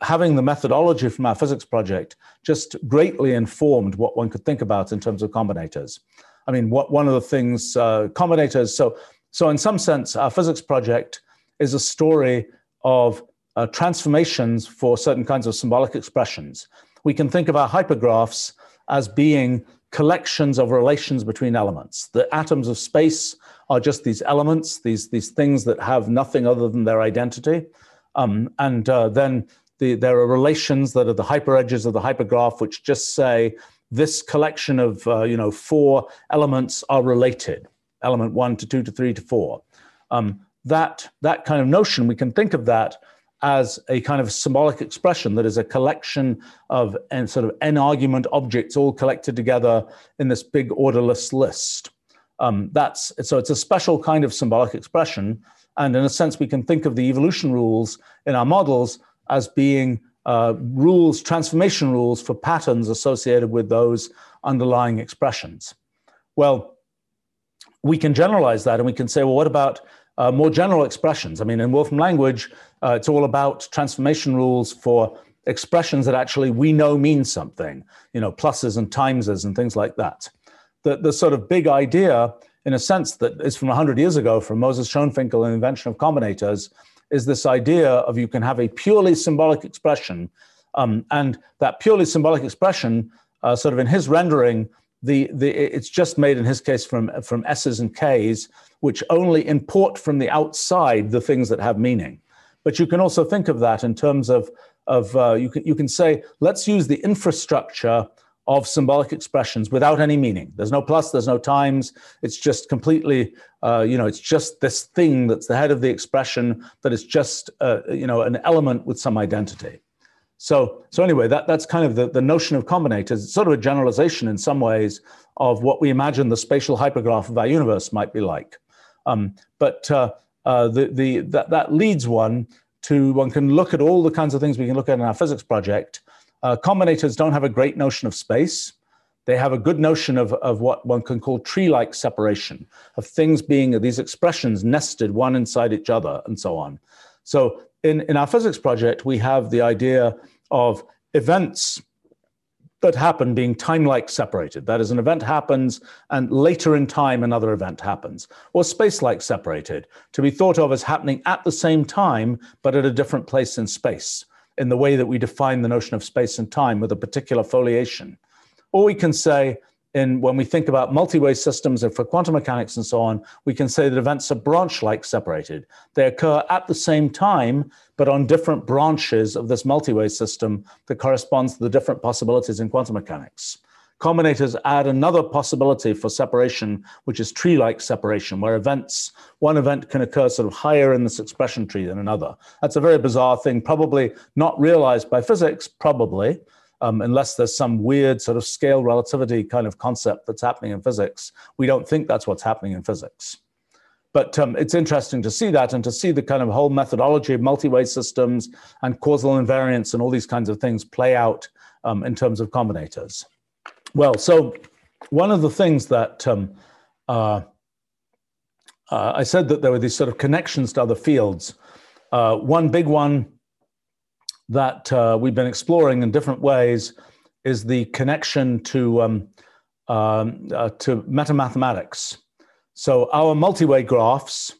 Having the methodology from our physics project just greatly informed what one could think about in terms of combinators. I mean, what one of the things uh, combinators. So, so in some sense, our physics project is a story of uh, transformations for certain kinds of symbolic expressions. We can think of our hypergraphs as being collections of relations between elements. The atoms of space are just these elements, these, these things that have nothing other than their identity. Um, and uh, then the, there are relations that are the hyperedges of the hypergraph, which just say this collection of uh, you know four elements are related, element one to two to three to four. Um, that that kind of notion, we can think of that as a kind of symbolic expression that is a collection of and sort of n argument objects all collected together in this big orderless list. Um, that's so it's a special kind of symbolic expression, and in a sense, we can think of the evolution rules in our models as being uh, rules, transformation rules for patterns associated with those underlying expressions. Well, we can generalize that, and we can say, well, what about uh, more general expressions. I mean, in Wolfram language, uh, it's all about transformation rules for expressions that actually we know mean something, you know, pluses and timeses and things like that. The, the sort of big idea, in a sense, that is from 100 years ago from Moses Schoenfinkel and invention of combinators, is this idea of you can have a purely symbolic expression. Um, and that purely symbolic expression, uh, sort of in his rendering, the, the, it's just made in his case from, from S's and K's, which only import from the outside the things that have meaning. But you can also think of that in terms of, of uh, you, can, you can say, let's use the infrastructure of symbolic expressions without any meaning. There's no plus, there's no times. It's just completely, uh, you know, it's just this thing that's the head of the expression that is just, uh, you know, an element with some identity. So, so anyway, that, that's kind of the, the notion of combinators. It's sort of a generalization in some ways of what we imagine the spatial hypergraph of our universe might be like. Um, but uh, uh, the, the, that, that leads one to, one can look at all the kinds of things we can look at in our physics project. Uh, combinators don't have a great notion of space. They have a good notion of, of what one can call tree-like separation, of things being these expressions nested one inside each other and so on. So in, in our physics project, we have the idea of events that happen being time-like separated. That is, an event happens and later in time another event happens, or space-like separated, to be thought of as happening at the same time but at a different place in space, in the way that we define the notion of space and time with a particular foliation. or we can say in when we think about multi-way systems and for quantum mechanics and so on, we can say that events are branch-like separated. They occur at the same time, but on different branches of this multi-way system that corresponds to the different possibilities in quantum mechanics. Combinators add another possibility for separation, which is tree-like separation, where events, one event can occur sort of higher in this expression tree than another. That's a very bizarre thing, probably not realized by physics, probably, um, unless there's some weird sort of scale relativity kind of concept that's happening in physics. We don't think that's what's happening in physics. But um, it's interesting to see that and to see the kind of whole methodology of multi-way systems and causal invariance and all these kinds of things play out um, in terms of combinators. Well, so one of the things that um, uh, uh, I said that there were these sort of connections to other fields. Uh, one big one that uh, we've been exploring in different ways is the connection to um, um, uh, to metamathematics. So our multi-way graphs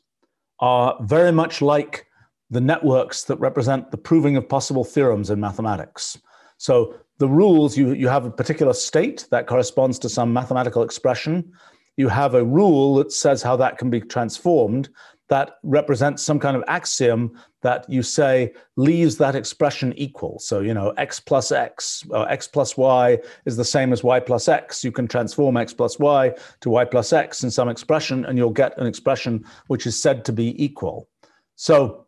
are very much like the networks that represent the proving of possible theorems in mathematics. So the rules, you, you have a particular state that corresponds to some mathematical expression. You have a rule that says how that can be transformed that represents some kind of axiom that you say leaves that expression equal. So, you know, x plus x, or x plus y is the same as y plus x. You can transform x plus y to y plus x in some expression, and you'll get an expression which is said to be equal. So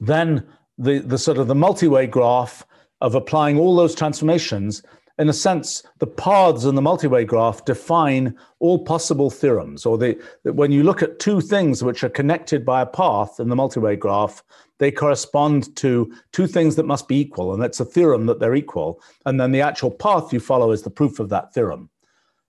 then the, the sort of the multi-way graph of applying all those transformations in a sense, the paths in the multi-way graph define all possible theorems, or the, when you look at two things which are connected by a path in the multi-way graph, they correspond to two things that must be equal, and that's a theorem that they're equal. And then the actual path you follow is the proof of that theorem.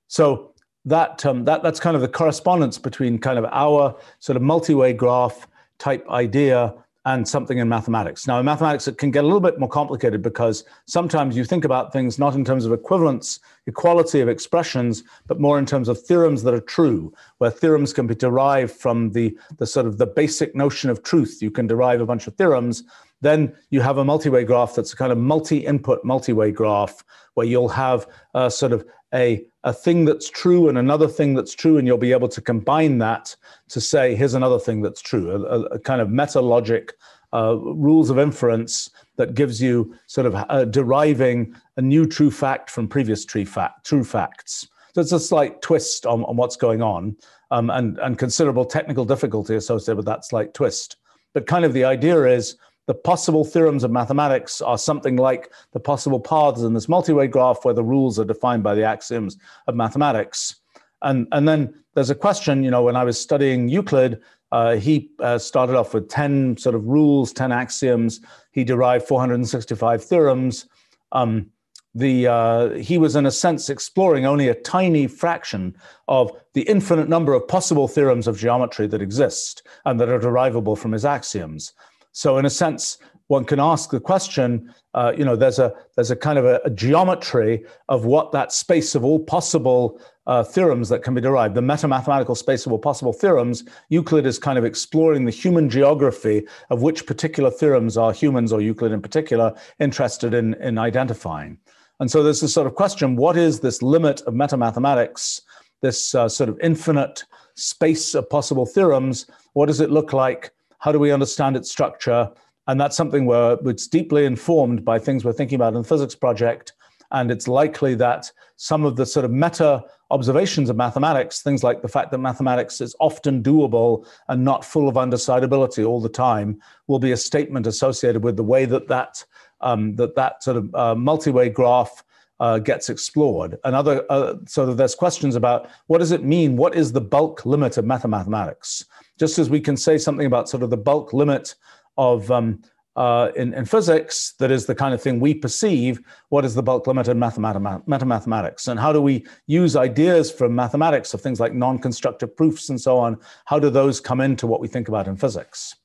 So that, um, that that's kind of the correspondence between kind of our sort of multi-way graph type idea and something in mathematics. Now, in mathematics, it can get a little bit more complicated because sometimes you think about things not in terms of equivalence, equality of expressions, but more in terms of theorems that are true, where theorems can be derived from the, the sort of the basic notion of truth. You can derive a bunch of theorems. Then you have a multi-way graph that's a kind of multi-input multi-way graph where you'll have a sort of a, a thing that's true and another thing that's true, and you'll be able to combine that to say, here's another thing that's true, a, a kind of meta logic, uh, rules of inference that gives you sort of uh, deriving a new true fact from previous true, fact, true facts. So it's a slight twist on, on what's going on um, and, and considerable technical difficulty associated with that slight twist. But kind of the idea is the possible theorems of mathematics are something like the possible paths in this multi-way graph where the rules are defined by the axioms of mathematics. And, and then there's a question, you know, when I was studying Euclid, uh, he uh, started off with 10 sort of rules, 10 axioms. He derived 465 theorems. Um, the, uh, he was, in a sense, exploring only a tiny fraction of the infinite number of possible theorems of geometry that exist and that are derivable from his axioms. So, in a sense, one can ask the question. Uh, you know, there's a there's a kind of a, a, geometry of what that space of all possible uh, theorems that can be derived, the meta-mathematical space of all possible theorems. Euclid is kind of exploring the human geography of which particular theorems are humans, or Euclid in particular, interested in in identifying. And so there's this sort of question: What is this limit of meta-mathematics? This uh, sort of infinite space of possible theorems. What does it look like? How do we understand its structure? And that's something where it's deeply informed by things we're thinking about in the physics project. And it's likely that some of the sort of meta observations of mathematics, things like the fact that mathematics is often doable and not full of undecidability all the time, will be a statement associated with the way that that, um, that, that sort of uh, multi-way graph uh, gets explored. Another, uh, so there's questions about what does it mean? What is the bulk limit of mathematics? Just as we can say something about sort of the bulk limit of um, uh, in, in, physics that is the kind of thing we perceive, what is the bulk limit in mathematics? And how do we use ideas from mathematics of things like non-constructive proofs and so on? How do those come into what we think about in physics?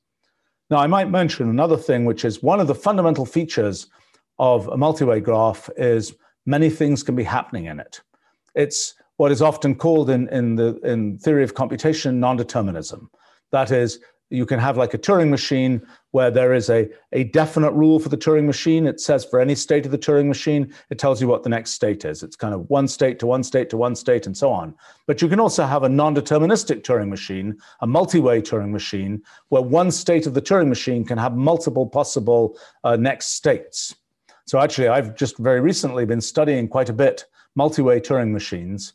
Now, I might mention another thing, which is one of the fundamental features of a multi-way graph is many things can be happening in it. It's what is often called in, in the in theory of computation non-determinism. That is, you can have like a Turing machine where there is a, a definite rule for the Turing machine. It says for any state of the Turing machine, it tells you what the next state is. It's kind of one state to one state to one state and so on. But you can also have a non deterministic Turing machine, a multi way Turing machine, where one state of the Turing machine can have multiple possible uh, next states. So actually, I've just very recently been studying quite a bit multi way Turing machines.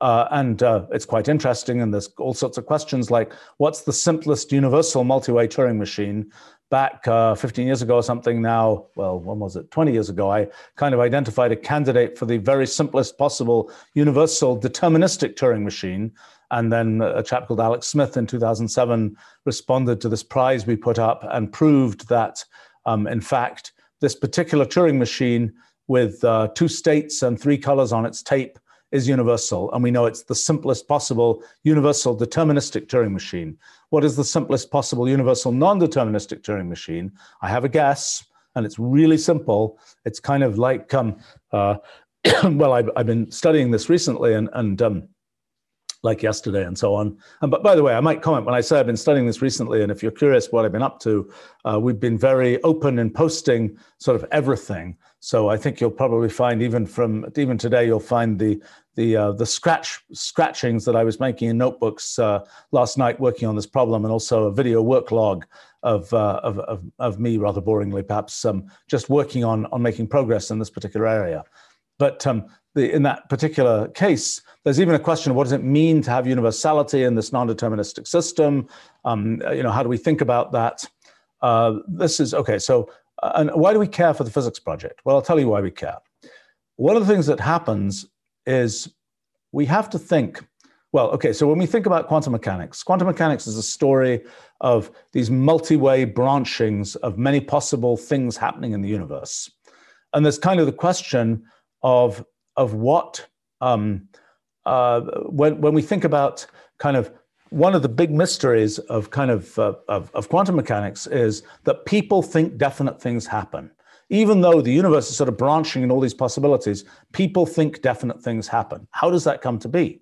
Uh, and uh, it's quite interesting. And there's all sorts of questions like what's the simplest universal multi way Turing machine? Back uh, 15 years ago or something now, well, when was it? 20 years ago, I kind of identified a candidate for the very simplest possible universal deterministic Turing machine. And then a chap called Alex Smith in 2007 responded to this prize we put up and proved that, um, in fact, this particular Turing machine with uh, two states and three colors on its tape is universal, and we know it's the simplest possible universal deterministic Turing machine. What is the simplest possible universal non-deterministic Turing machine? I have a guess, and it's really simple. It's kind of like, um, uh, well, I've, I've, been studying this recently, and, and um, like yesterday and so on. And but by the way, I might comment when I say I've been studying this recently, and if you're curious what I've been up to, uh, we've been very open in posting sort of everything. So I think you'll probably find even from even today, you'll find the the uh, the scratch scratchings that I was making in notebooks uh, last night working on this problem, and also a video work log of uh, of, of, of me rather boringly perhaps um, just working on on making progress in this particular area. But um, the, in that particular case, there's even a question of what does it mean to have universality in this non-deterministic system? Um, you know, how do we think about that? Uh, this is okay. So, uh, and why do we care for the physics project? Well, I'll tell you why we care. One of the things that happens is we have to think. Well, okay. So when we think about quantum mechanics, quantum mechanics is a story of these multi-way branchings of many possible things happening in the universe, and there's kind of the question of of what um, uh, when when we think about kind of one of the big mysteries of kind of, uh, of, of quantum mechanics is that people think definite things happen. Even though the universe is sort of branching in all these possibilities, people think definite things happen. How does that come to be?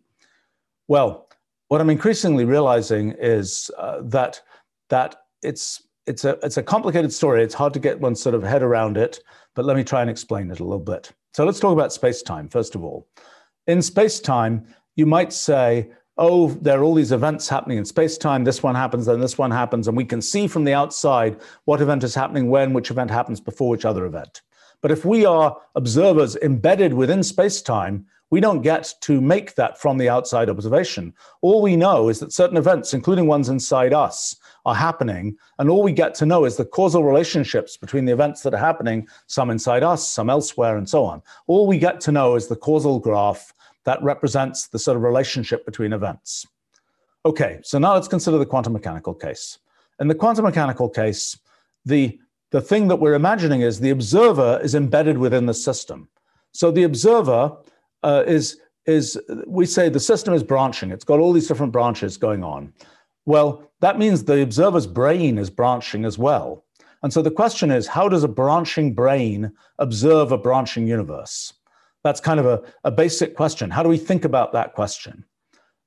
Well, what I'm increasingly realizing is uh, that that it's it's a it's a complicated story. It's hard to get one's sort of head around it. But let me try and explain it a little bit. So let's talk about space time first of all. In space time, you might say, oh, there are all these events happening in space time. This one happens, then this one happens. And we can see from the outside what event is happening when, which event happens before which other event. But if we are observers embedded within space time, we don't get to make that from the outside observation. All we know is that certain events, including ones inside us, are happening. And all we get to know is the causal relationships between the events that are happening, some inside us, some elsewhere, and so on. All we get to know is the causal graph that represents the sort of relationship between events. Okay, so now let's consider the quantum mechanical case. In the quantum mechanical case, the, the thing that we're imagining is the observer is embedded within the system. So the observer uh, is, is, we say the system is branching. It's got all these different branches going on. Well, that means the observer's brain is branching as well. And so the question is, how does a branching brain observe a branching universe? That's kind of a, a basic question. How do we think about that question?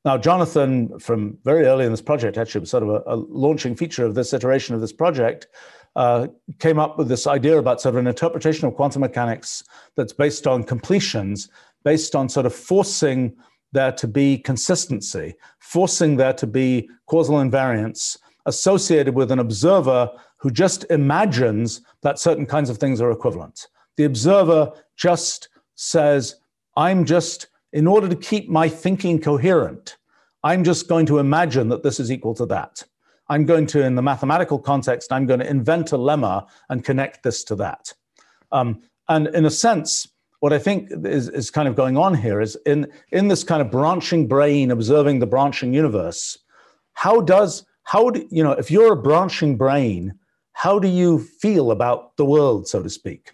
Now, Jonathan, from very early in this project, actually, was sort of a, a launching feature of this iteration of this project, uh, came up with this idea about sort of an interpretation of quantum mechanics that's based on completions, based on sort of forcing there to be consistency, forcing there to be causal invariance associated with an observer who just imagines that certain kinds of things are equivalent. The observer just says, I'm just, in order to keep my thinking coherent, I'm just going to imagine that this is equal to that. I'm going to, in the mathematical context, I'm going to invent a lemma and connect this to that. Um, and in a sense, what I think is, is kind of going on here is in, in this kind of branching brain observing the branching universe, how does, how do, you know, if you're a branching brain, how do you feel about the world, so to speak?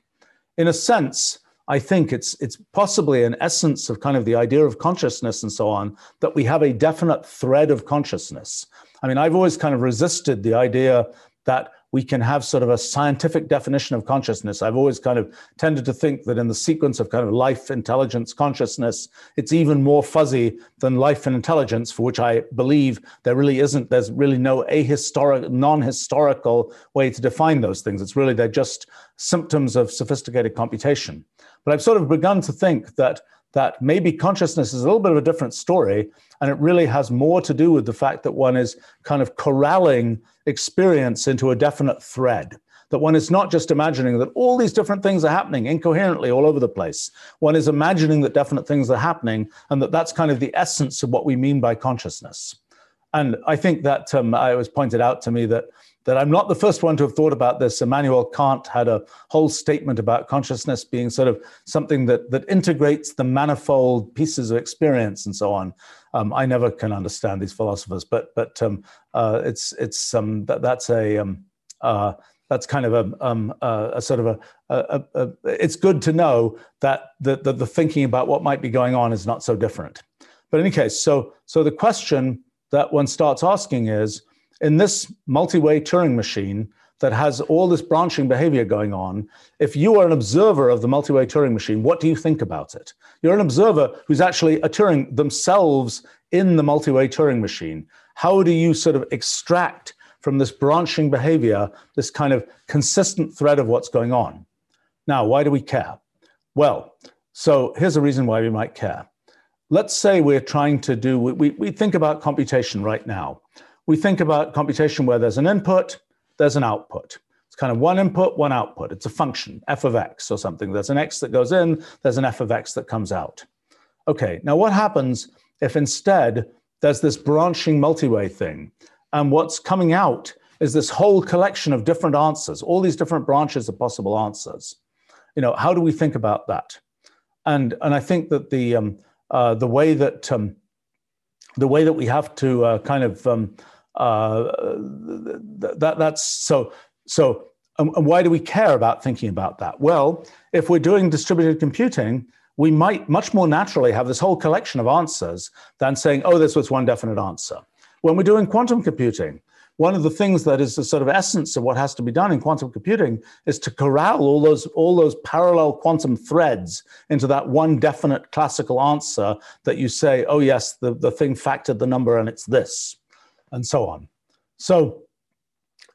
In a sense, I think it's it's possibly an essence of kind of the idea of consciousness and so on that we have a definite thread of consciousness. I mean, I've always kind of resisted the idea that we can have sort of a scientific definition of consciousness. I've always kind of tended to think that in the sequence of kind of life, intelligence, consciousness, it's even more fuzzy than life and intelligence, for which I believe there really isn't, there's really no ahistoric, non historical way to define those things. It's really, they're just symptoms of sophisticated computation. But I've sort of begun to think that that maybe consciousness is a little bit of a different story and it really has more to do with the fact that one is kind of corralling experience into a definite thread. That one is not just imagining that all these different things are happening incoherently all over the place. One is imagining that definite things are happening, and that that's kind of the essence of what we mean by consciousness. And I think that um, it was pointed out to me that that I'm not the first one to have thought about this. Immanuel Kant had a whole statement about consciousness being sort of something that that integrates the manifold pieces of experience and so on. Um, I never can understand these philosophers, but but um, uh, it's it's um, that, that's a um, uh, that's kind of a, um, a, a sort of a, a, a, it's good to know that the, the, the thinking about what might be going on is not so different. But in any case, so so the question that one starts asking is in this multi-way Turing machine that has all this branching behavior going on, if you are an observer of the multi-way Turing machine, what do you think about it? You're an observer who's actually a Turing themselves in the multi-way Turing machine. How do you sort of extract from this branching behavior this kind of consistent thread of what's going on? Now, why do we care? Well, so here's a reason why we might care. Let's say we're trying to do, we, we think about computation right now we think about computation where there's an input, there's an output. It's kind of one input, one output. It's a function, f of x or something. There's an x that goes in, there's an f of x that comes out. Okay, now what happens if instead there's this branching multi-way thing, and what's coming out is this whole collection of different answers, all these different branches of possible answers. You know, how do we think about that? And and I think that the um, uh, the way that um, the way that we have to uh, kind of um, that, that's so so um, why do we care about thinking about that? Well if we're doing distributed computing we might much more naturally have this whole collection of answers than saying oh this was one definite answer. When we're doing quantum computing one of the things that is the sort of essence of what has to be done in quantum computing is to corral all those all those parallel quantum threads into that one definite classical answer that you say oh yes the, the thing factored the number and it's this and so on. So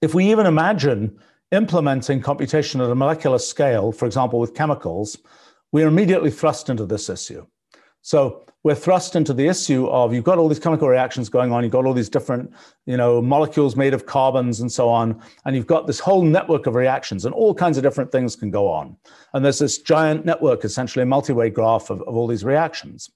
if we even imagine implementing computation at a molecular scale, for example, with chemicals, we're immediately thrust into this issue. So we're thrust into the issue of you've got all these chemical reactions going on, you've got all these different, you know, molecules made of carbons and so on, and you've got this whole network of reactions, and all kinds of different things can go on. And there's this giant network, essentially a multi-way graph of, of all these reactions.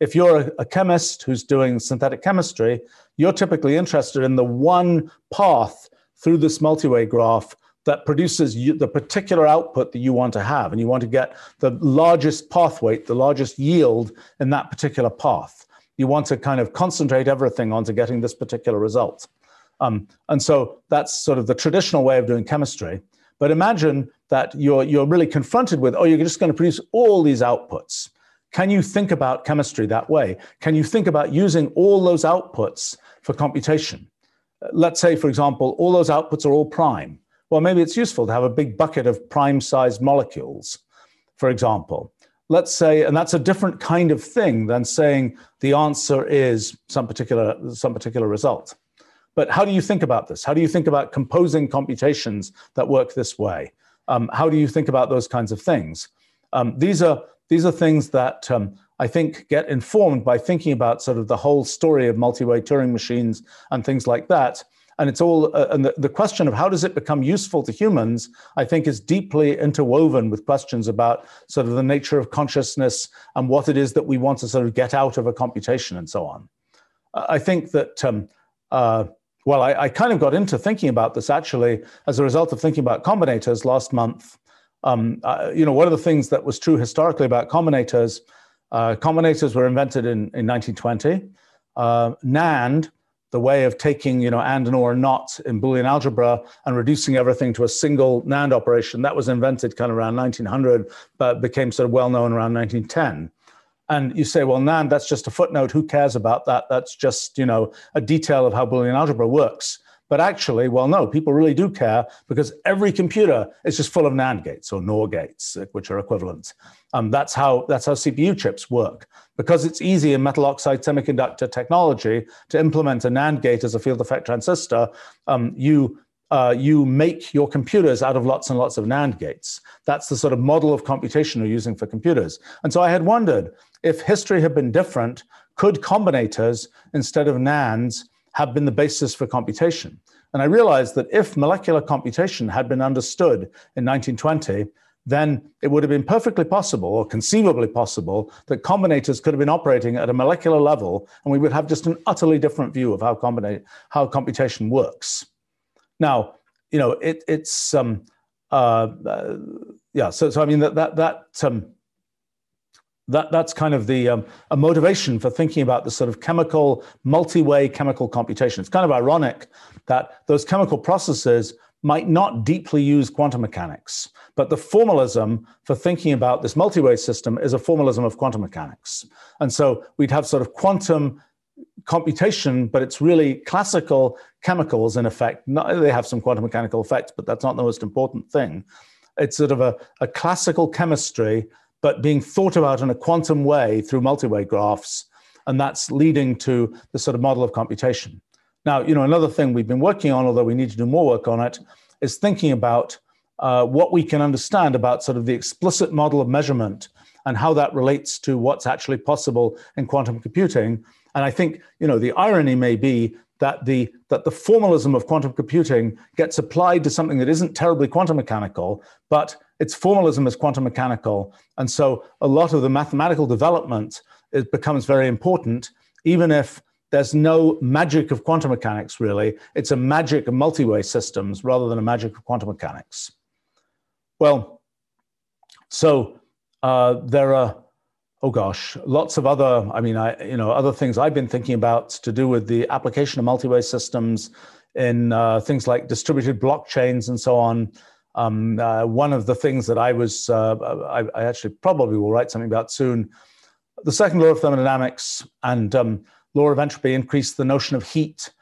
If you're a, chemist who's doing synthetic chemistry, you're typically interested in the one path through this multi-way graph that produces you, the particular output that you want to have. And you want to get the largest path weight, the largest yield in that particular path. You want to kind of concentrate everything onto getting this particular result. Um, and so that's sort of the traditional way of doing chemistry. But imagine that you're, you're really confronted with, oh, you're just going to produce all these outputs. Can you think about chemistry that way? Can you think about using all those outputs for computation? Let's say, for example, all those outputs are all prime. Well, maybe it's useful to have a big bucket of prime sized molecules, for example. Let's say, and that's a different kind of thing than saying the answer is some particular, some particular result. But how do you think about this? How do you think about composing computations that work this way? Um, how do you think about those kinds of things? Um, these are these are things that um, I think get informed by thinking about sort of the whole story of multi-way Turing machines and things like that. And it's all, uh, and the, the question of how does it become useful to humans, I think is deeply interwoven with questions about sort of the nature of consciousness and what it is that we want to sort of get out of a computation and so on. I think that, um, uh, well, I, I, kind of got into thinking about this actually as a result of thinking about combinators last month. Um, uh, you know, one of the things that was true historically about combinators, uh, combinators were invented in, in 1920. Uh, NAND, the way of taking, you know, and and or not in Boolean algebra and reducing everything to a single NAND operation, that was invented kind of around 1900, but became sort of well known around 1910. And you say, well, NAND, that's just a footnote. Who cares about that? That's just, you know, a detail of how Boolean algebra works. But actually, well, no, people really do care because every computer is just full of NAND gates or NOR gates, uh, which are equivalent. Um, that's how that's how CPU chips work. Because it's easy in metal oxide semiconductor technology to implement a NAND gate as a field effect transistor, um, you uh, you make your computers out of lots and lots of NAND gates. That's the sort of model of computation you're using for computers. And so I had wondered if history had been different, could combinators instead of NANDs have been the basis for computation? And I realized that if molecular computation had been understood in 1920, then it would have been perfectly possible or conceivably possible that combinators could have been operating at a molecular level and we would have just an utterly different view of how, combina- how computation works. Now, you know, it, it's um, uh, uh, yeah. So, so I mean that that that um, that that's kind of the um, a motivation for thinking about the sort of chemical multi-way chemical computation. It's kind of ironic that those chemical processes might not deeply use quantum mechanics, but the formalism for thinking about this multi-way system is a formalism of quantum mechanics. And so we'd have sort of quantum computation, but it's really classical chemicals in effect. Not, they have some quantum mechanical effects, but that's not the most important thing. It's sort of a, a classical chemistry, but being thought about in a quantum way through multi-way graphs, and that's leading to the sort of model of computation. Now, you know, another thing we've been working on, although we need to do more work on it, is thinking about uh, what we can understand about sort of the explicit model of measurement and how that relates to what's actually possible in quantum computing and I think you know the irony may be that the that the formalism of quantum computing gets applied to something that isn't terribly quantum mechanical, but its formalism is quantum mechanical, and so a lot of the mathematical development it becomes very important, even if there's no magic of quantum mechanics really. It's a magic of multi-way systems rather than a magic of quantum mechanics. Well, so uh, there are oh gosh, lots of other, I mean, I, you know, other things I've been thinking about to do with the application of multi-way systems in uh, things like distributed blockchains and so on. Um, uh, one of the things that I was, uh, I, I, actually probably will write something about soon, the second law of thermodynamics and um, law of entropy increase the notion of heat.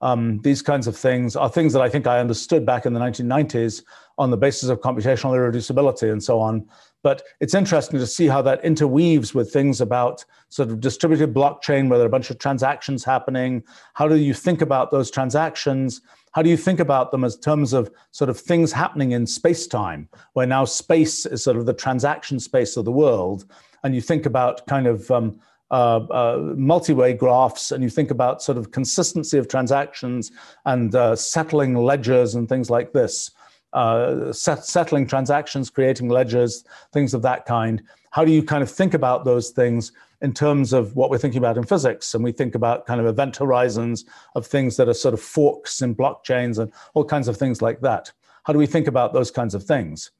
Um, these kinds of things are things that I think I understood back in the 1990s on the basis of computational irreducibility and so on. But it's interesting to see how that interweaves with things about sort of distributed blockchain, where there are a bunch of transactions happening. How do you think about those transactions? How do you think about them as terms of sort of things happening in space time, where now space is sort of the transaction space of the world? And you think about kind of um, uh, uh, multi-way graphs and you think about sort of consistency of transactions and uh, settling ledgers and things like this uh, set, settling transactions, creating ledgers, things of that kind. How do you kind of think about those things in terms of what we're thinking about in physics? And we think about kind of event horizons of things that are sort of forks in blockchains and all kinds of things like that. How do we think about those kinds of things?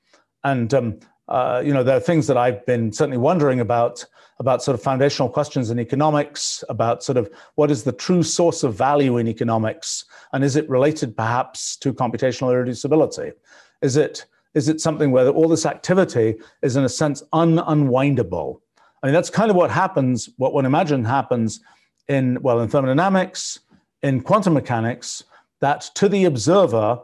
And um, uh, you know, there are things that I've been certainly wondering about about sort of foundational questions in economics, about sort of what is the true source of value in economics, and is it related perhaps to computational irreducibility? Is it is it something where all this activity is in a sense un unwindable? I mean, that's kind of what happens. What one imagines happens in well in thermodynamics, in quantum mechanics, that to the observer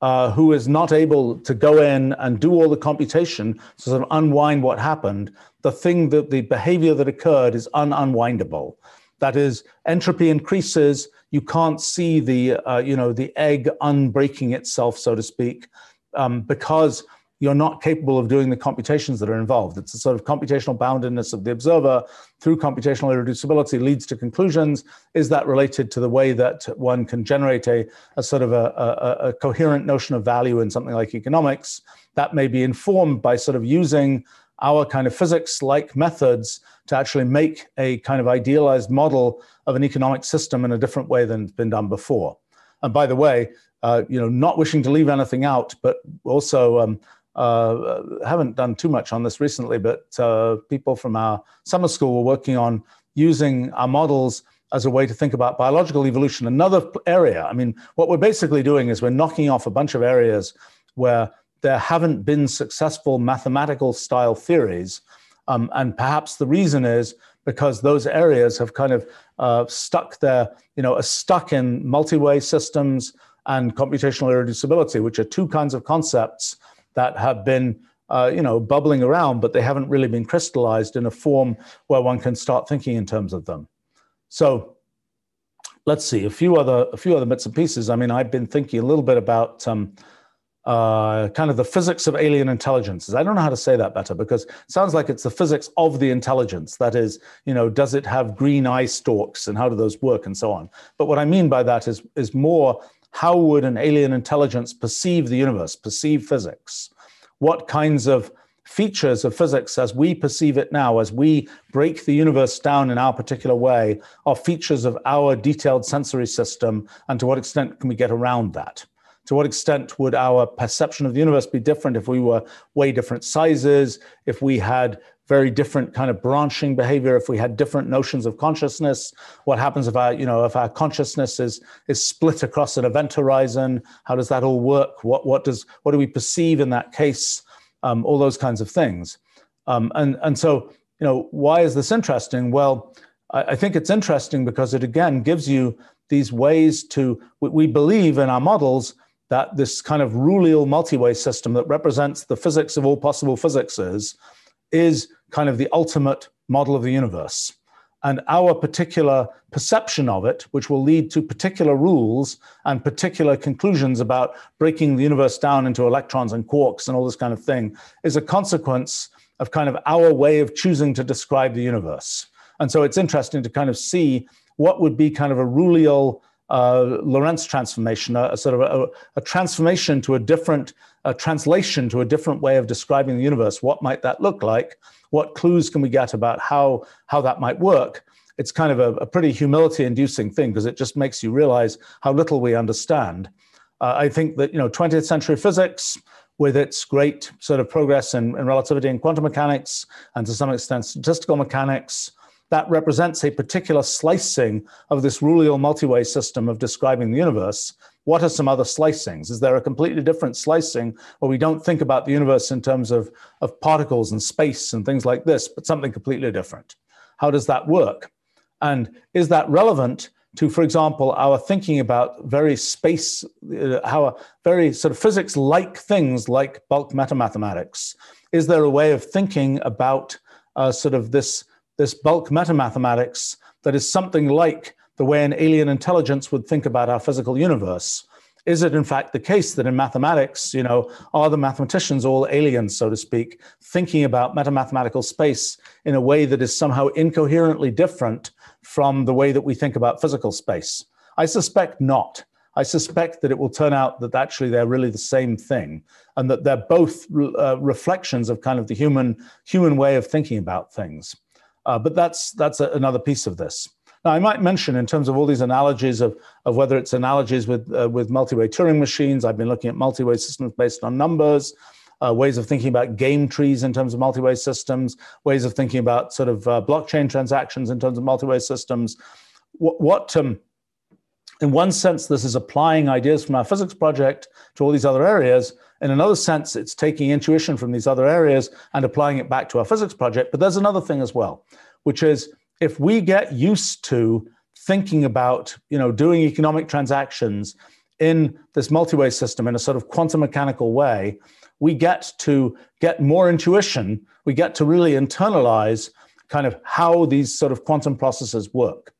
uh, who is not able to go in and do all the computation to sort of unwind what happened, the thing that the behavior that occurred is un unwindable. That is, entropy increases. You can't see the, uh, you know, the egg unbreaking itself, so to speak, um, because you're not capable of doing the computations that are involved. It's a sort of computational boundedness of the observer through computational irreducibility leads to conclusions. Is that related to the way that one can generate a, a sort of a, a, a coherent notion of value in something like economics? That may be informed by sort of using our kind of physics like methods to actually make a kind of idealized model of an economic system in a different way than it's been done before. And by the way, uh, you know, not wishing to leave anything out, but also um, uh, haven't done too much on this recently, but uh, people from our summer school were working on using our models as a way to think about biological evolution. Another area, I mean, what we're basically doing is we're knocking off a bunch of areas where there haven't been successful mathematical style theories. Um, and perhaps the reason is because those areas have kind of uh, stuck there, you know, are stuck in multi-way systems, and computational irreducibility, which are two kinds of concepts that have been uh, you know, bubbling around, but they haven't really been crystallized in a form where one can start thinking in terms of them. So let's see a few other a few other bits and pieces. I mean, I've been thinking a little bit about um, uh, kind of the physics of alien intelligences. I don't know how to say that better because it sounds like it's the physics of the intelligence. That is, you know, does it have green eye stalks and how do those work and so on. But what I mean by that is is more how would an alien intelligence perceive the universe, perceive physics? what kinds of features of physics as we perceive it now, as we break the universe down in our particular way, are features of our detailed sensory system, and to what extent can we get around that? To what extent would our perception of the universe be different if we were way different sizes, if we had very different kind of branching behavior. If we had different notions of consciousness what happens if our you know if our consciousness is is split across an event horizon? How does that all work? What what does what do we perceive in that case? Um, all those kinds of things. Um, and and so you know why is this interesting? Well I, I think it's interesting because it again gives you these ways to we believe in our models that this kind of rulial multi-way system that represents the physics of all possible physics is kind of the ultimate model of the universe. And our particular perception of it, which will lead to particular rules and particular conclusions about breaking the universe down into electrons and quarks and all this kind of thing, is a consequence of kind of our way of choosing to describe the universe. And so it's interesting to kind of see what would be kind of a rulial uh, Lorentz transformation, a, a sort of a, a, transformation to a different a translation to a different way of describing the universe. What might that look like? What clues can we get about how, how that might work? It's kind of a, a pretty humility inducing thing because it just makes you realize how little we understand. Uh, I think that, you know, 20th century physics, with its great sort of progress in, in relativity and quantum mechanics, and to some extent statistical mechanics, that represents a particular slicing of this rulial multi-way system of describing the universe what are some other slicings? Is there a completely different slicing where we don't think about the universe in terms of, of particles and space and things like this, but something completely different? How does that work? And is that relevant to, for example, our thinking about very space, uh, very sort of physics like things like bulk metamathematics? Is there a way of thinking about uh, sort of this, this bulk metamathematics that is something like the way an alien intelligence would think about our physical universe. Is it in fact the case that in mathematics, you know, are the mathematicians all aliens, so to speak, thinking about metamathematical space in a way that is somehow incoherently different from the way that we think about physical space? I suspect not. I suspect that it will turn out that actually they're really the same thing, and that they're both uh, reflections of kind of the human human way of thinking about things. Uh, but that's that's a, another piece of this. Now, I might mention in terms of all these analogies of, of whether it's analogies with, uh, with multi-way Turing machines, I've been looking at multi-way systems based on numbers, uh, ways of thinking about game trees in terms of multi-way systems, ways of thinking about sort of uh, blockchain transactions in terms of multi-way systems. What, what um, in one sense, this is applying ideas from our physics project to all these other areas. In another sense, it's taking intuition from these other areas and applying it back to our physics project. But there's another thing as well, which is if we get used to thinking about, you know, doing economic transactions in this multi-way system in a sort of quantum mechanical way, we get to get more intuition. We get to really internalize kind of how these sort of quantum processes work.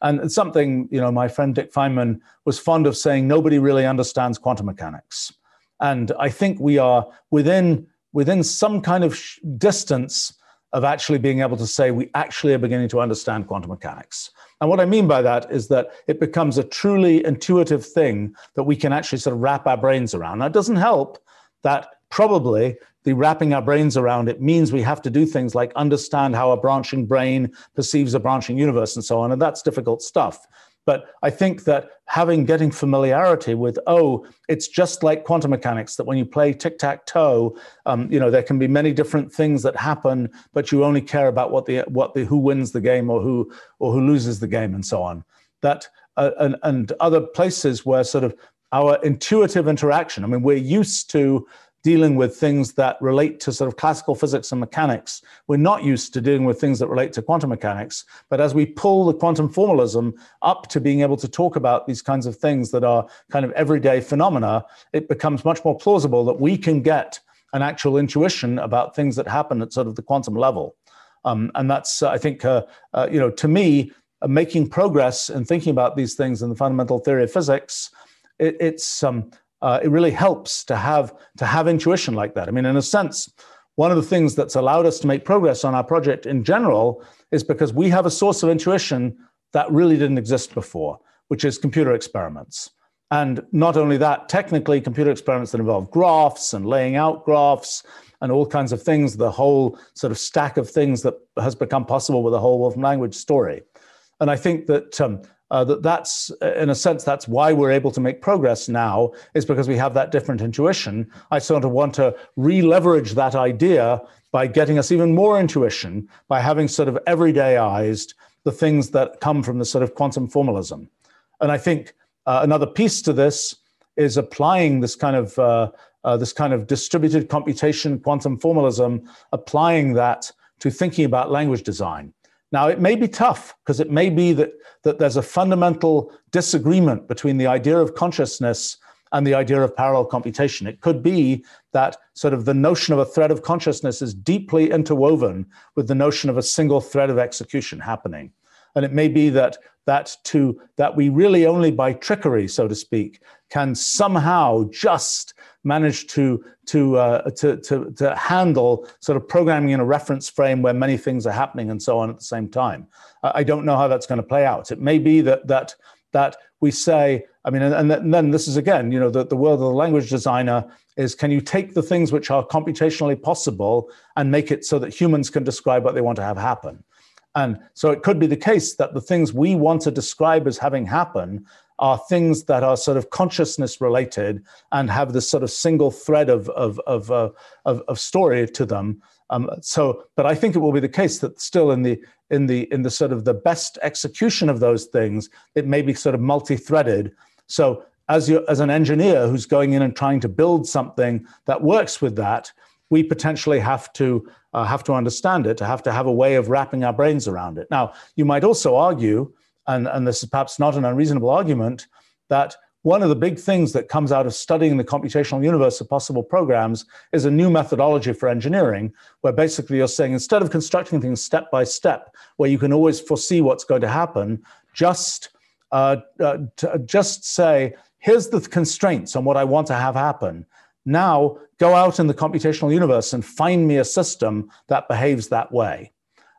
And it's something, you know, my friend Dick Feynman was fond of saying, nobody really understands quantum mechanics. And I think we are within, within some kind of distance of actually being able to say we actually are beginning to understand quantum mechanics. And what I mean by that is that it becomes a truly intuitive thing that we can actually sort of wrap our brains around. Now, it doesn't help that probably the wrapping our brains around it means we have to do things like understand how a branching brain perceives a branching universe and so on. And that's difficult stuff. But I think that having getting familiarity with, oh, it's just like quantum mechanics that when you play tic tac toe, um, you know there can be many different things that happen, but you only care about what the what the who wins the game or who or who loses the game and so on. That uh, and and other places where sort of our intuitive interaction. I mean, we're used to dealing with things that relate to sort of classical physics and mechanics. We're not used to dealing with things that relate to quantum mechanics. But as we pull the quantum formalism up to being able to talk about these kinds of things that are kind of everyday phenomena, it becomes much more plausible that we can get an actual intuition about things that happen at sort of the quantum level. Um, and that's, uh, I think, uh, uh, you know, to me, uh, making progress and thinking about these things in the fundamental theory of physics, it, it's um, uh, it really helps to have to have intuition like that. I mean, in a sense, one of the things that's allowed us to make progress on our project in general is because we have a source of intuition that really didn't exist before, which is computer experiments. And not only that, technically, computer experiments that involve graphs and laying out graphs and all kinds of things, the whole sort of stack of things that has become possible with the whole Wolfram language story. And I think that um, uh, that that's in a sense that's why we're able to make progress now is because we have that different intuition. I sort of want to re-leverage that idea by getting us even more intuition by having sort of everydayized the things that come from the sort of quantum formalism. And I think uh, another piece to this is applying this kind of uh, uh, this kind of distributed computation, quantum formalism, applying that to thinking about language design. Now, it may be tough because it may be that, that there's a fundamental disagreement between the idea of consciousness and the idea of parallel computation. It could be that sort of the notion of a thread of consciousness is deeply interwoven with the notion of a single thread of execution happening. And it may be that that to that we really only by trickery, so to speak, can somehow just manage to to, uh, to to to handle sort of programming in a reference frame where many things are happening and so on at the same time. I don't know how that's going to play out. It may be that that that we say, I mean, and, and then this is again, you know, the, the world of the language designer is can you take the things which are computationally possible and make it so that humans can describe what they want to have happen? And so it could be the case that the things we want to describe as having happen are things that are sort of consciousness related and have this sort of single thread of, of, of, uh, of, of, story to them. Um, so, but I think it will be the case that still in the in the in the sort of the best execution of those things, it may be sort of multi-threaded. So, as you as an engineer who's going in and trying to build something that works with that, we potentially have to uh, have to understand it, to have to have a way of wrapping our brains around it. Now, you might also argue, and, and this is perhaps not an unreasonable argument, that one of the big things that comes out of studying the computational universe of possible programs is a new methodology for engineering, where basically you're saying instead of constructing things step by step, where you can always foresee what's going to happen, just uh, uh, just say, here's the constraints on what I want to have happen. Now go out in the computational universe and find me a system that behaves that way.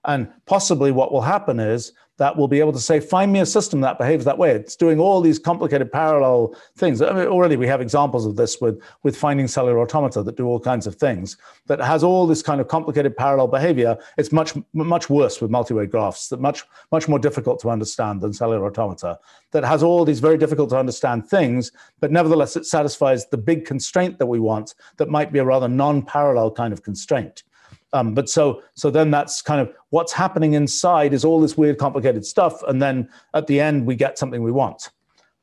And possibly what will happen is that we'll be able to say, find me a system that behaves that way. It's doing all these complicated parallel things. I mean, already we have examples of this with, with finding cellular automata that do all kinds of things, that has all this kind of complicated parallel behavior. It's much, much worse with multi-way graphs, that much, much more difficult to understand than cellular automata, that has all these very difficult to understand things, but nevertheless it satisfies the big constraint that we want that might be a rather non-parallel kind of constraint. Um, but so so then that's kind of what's happening inside is all this weird, complicated stuff, and then at the end we get something we want.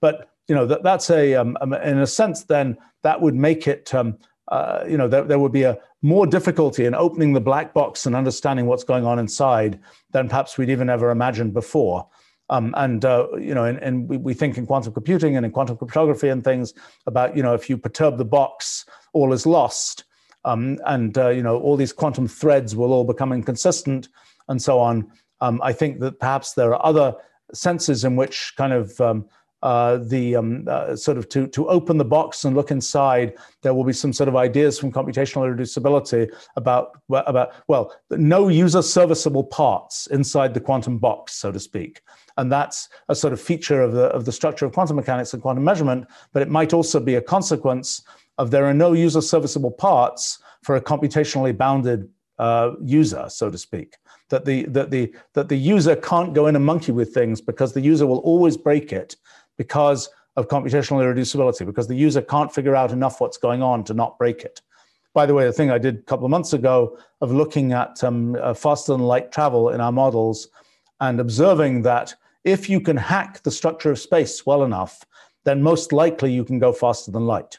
But you know that that's a um, um in a sense then that would make it um, uh, you know there, there would be a more difficulty in opening the black box and understanding what's going on inside than perhaps we'd even ever imagined before. Um, and uh, you know, and, and we, we, think in quantum computing and in quantum cryptography and things about you know if you perturb the box, all is lost. Um, and uh, you know all these quantum threads will all become inconsistent and so on. Um, I think that perhaps there are other senses in which kind of um, uh, the um, uh, sort of to, to open the box and look inside, there will be some sort of ideas from computational irreducibility about, about well, no user serviceable parts inside the quantum box, so to speak. And that's a sort of feature of the, of the structure of quantum mechanics and quantum measurement, but it might also be a consequence of there are no user serviceable parts for a computationally bounded uh, user, so to speak. That the, that, the, that the user can't go in and monkey with things because the user will always break it because of computational irreducibility, because the user can't figure out enough what's going on to not break it. By the way, the thing I did a couple of months ago of looking at um, uh, faster than light travel in our models and observing that if you can hack the structure of space well enough, then most likely you can go faster than light.